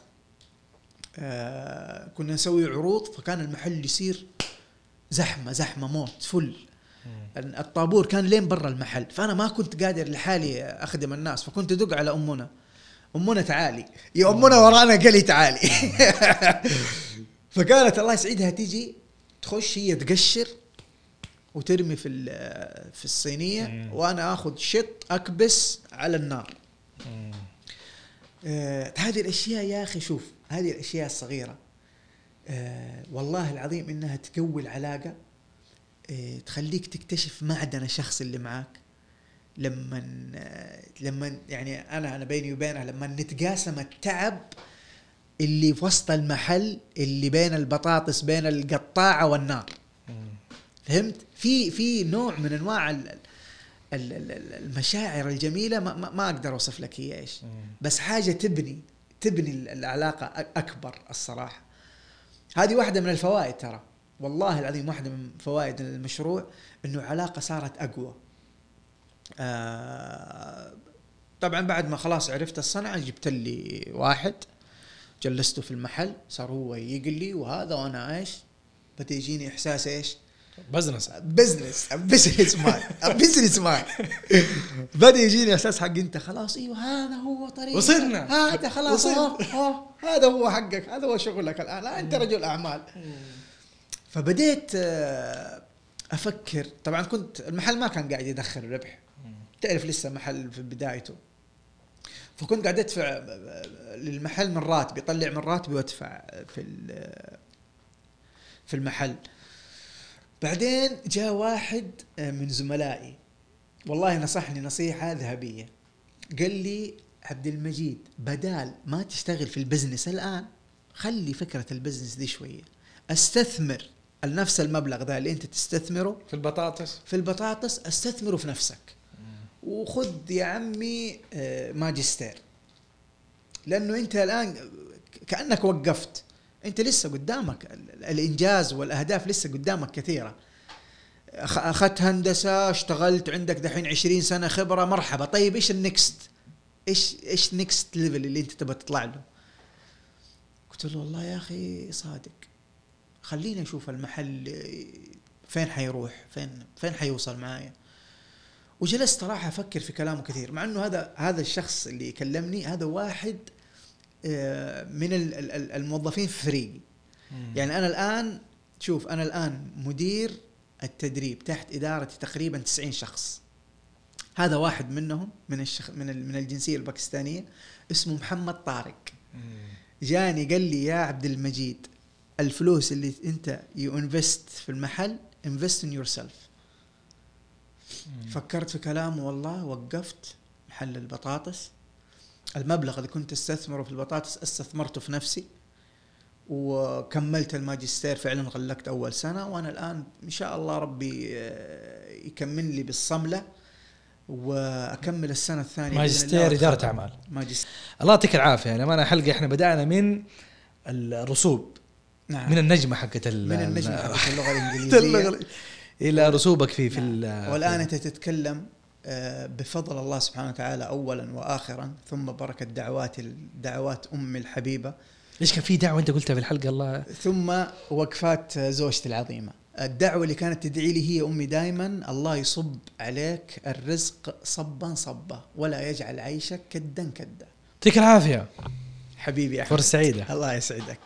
آه كنا نسوي عروض فكان المحل يصير زحمة زحمة موت فل. الطابور كان لين برا المحل. فأنا ما كنت قادر لحالي أخدم الناس فكنت أدق على أمنا. أمنا تعالي. يا أمنا ورانا قلي تعالي. فكانت الله يسعدها تيجي تخش هي تقشر وترمي في في الصينية. وأنا آخذ شط أكبس على النار. آه هذه الأشياء يا أخي شوف هذه الأشياء الصغيرة. آه والله العظيم إنها تقوي العلاقة. تخليك تكتشف معدن الشخص اللي معاك. لما لما يعني أنا أنا بيني وبينها لما نتقاسم التعب اللي في وسط المحل اللي بين البطاطس بين القطاعة والنار. فهمت؟ في في نوع من أنواع ال- ال- ال- المشاعر الجميلة ما, ما- أقدر أوصف لك هي إيش. بس حاجة تبني تبني ال- العلاقه أكبر الصراحة. هذه واحدة من الفوائد ترى. والله العظيم واحدة من فوائد المشروع إنه علاقة صارت أقوى. آه طبعا بعد ما خلاص عرفت الصنعة جبت لي واحد جلسته في المحل صار هو يقلي وهذا وأنا إيش؟ بدا يجيني إحساس إيش؟ business. business businessman businessman بدأ يجيني إحساس حق أنت خلاص إيوه هذا هو طريق وصلنا. هذا خلاص وصلنا. أوه، أوه، هذا هو حقك هذا هو شغلك الآن لا أنت رجل أعمال. فبديت آه، أفكر. طبعا كنت المحل ما كان قاعد يدخل ربح تعرف لسه محل في بدايته. فكنت قاعد أدفع للمحل من راتبي اطلع من راتبي وادفع في ال- في المحل. بعدين جاء واحد من زملائي. والله نصحني نصيحة ذهبية. قال لي عبد المجيد بدال ما تشتغل في ال business الآن خلي فكرة ال business دي شوية. أستثمر نفس المبلغ ذا اللي انت تستثمره. في البطاطس. في البطاطس استثمره في نفسك. وخذ يا عمي آه، ماجستير. لأنه انت الآن كأنك وقفت. انت لسه قدامك ال- الإنجاز والأهداف لسه قدامك كثيرة. أخذت هندسة اشتغلت عندك دحين 20 سنة خبرة مرحبا. طيب إيش ال next؟ إيش إيش next level اللي انت تبغى تطلع له؟ قلت له والله يا أخي صادق. خليني أشوف المحل فين حيروح؟ فين فين حيوصل معايا؟ وجلست صراحة أفكر في كلامه كثير مع أنه هذا هذا الشخص اللي كلمني هذا واحد آه، من ال- ال- ال- الموظفين في فريقي. يعني أنا الآن شوف أنا الآن مدير التدريب تحت إدارتي تقريبا 90 شخص. هذا واحد منهم من الشخ من من الجنسية الباكستانية اسمه محمد طارق. جاني قال لي يا عبد المجيد الفلوس اللي انت you invest في المحل invest in yourself فكرت في كلامه والله وقفت محل البطاطس. المبلغ اللي كنت أستثمره في البطاطس استثمرته في نفسي وكملت الماجستير. فعلا غلقت أول سنة وأنا الآن إن شاء الله ربي آه، يكمل لي بالصملة وأكمل السنة الثانية ماجستير إدارة. أعمال. ماجستير الله يعطيك العافية. يعني أنا حلقة إحنا بدأنا من الرسوب. نعم. من النجمة حقت ال- من النجم ال- حقت اللغة الانجليزيه إلى رسوبك في في ال- والآن أنت تتكلم آه، بفضل الله سبحانه وتعالى اولا واخرا ثم بركة دعوات دعوات امي الحبيبة. ليش كان في دعوة أنت قلتها في الحلقة؟ الله. ثم وقفات زوجتي العظيمة. الدعوة اللي كانت تدعي لي هي أمي دائما الله يصب عليك الرزق صبا صبا ولا يجعل عيشك كدا كدا. يعطيك العافية. حبيبي أحمد. فرصة سعيدة. الله يسعدك.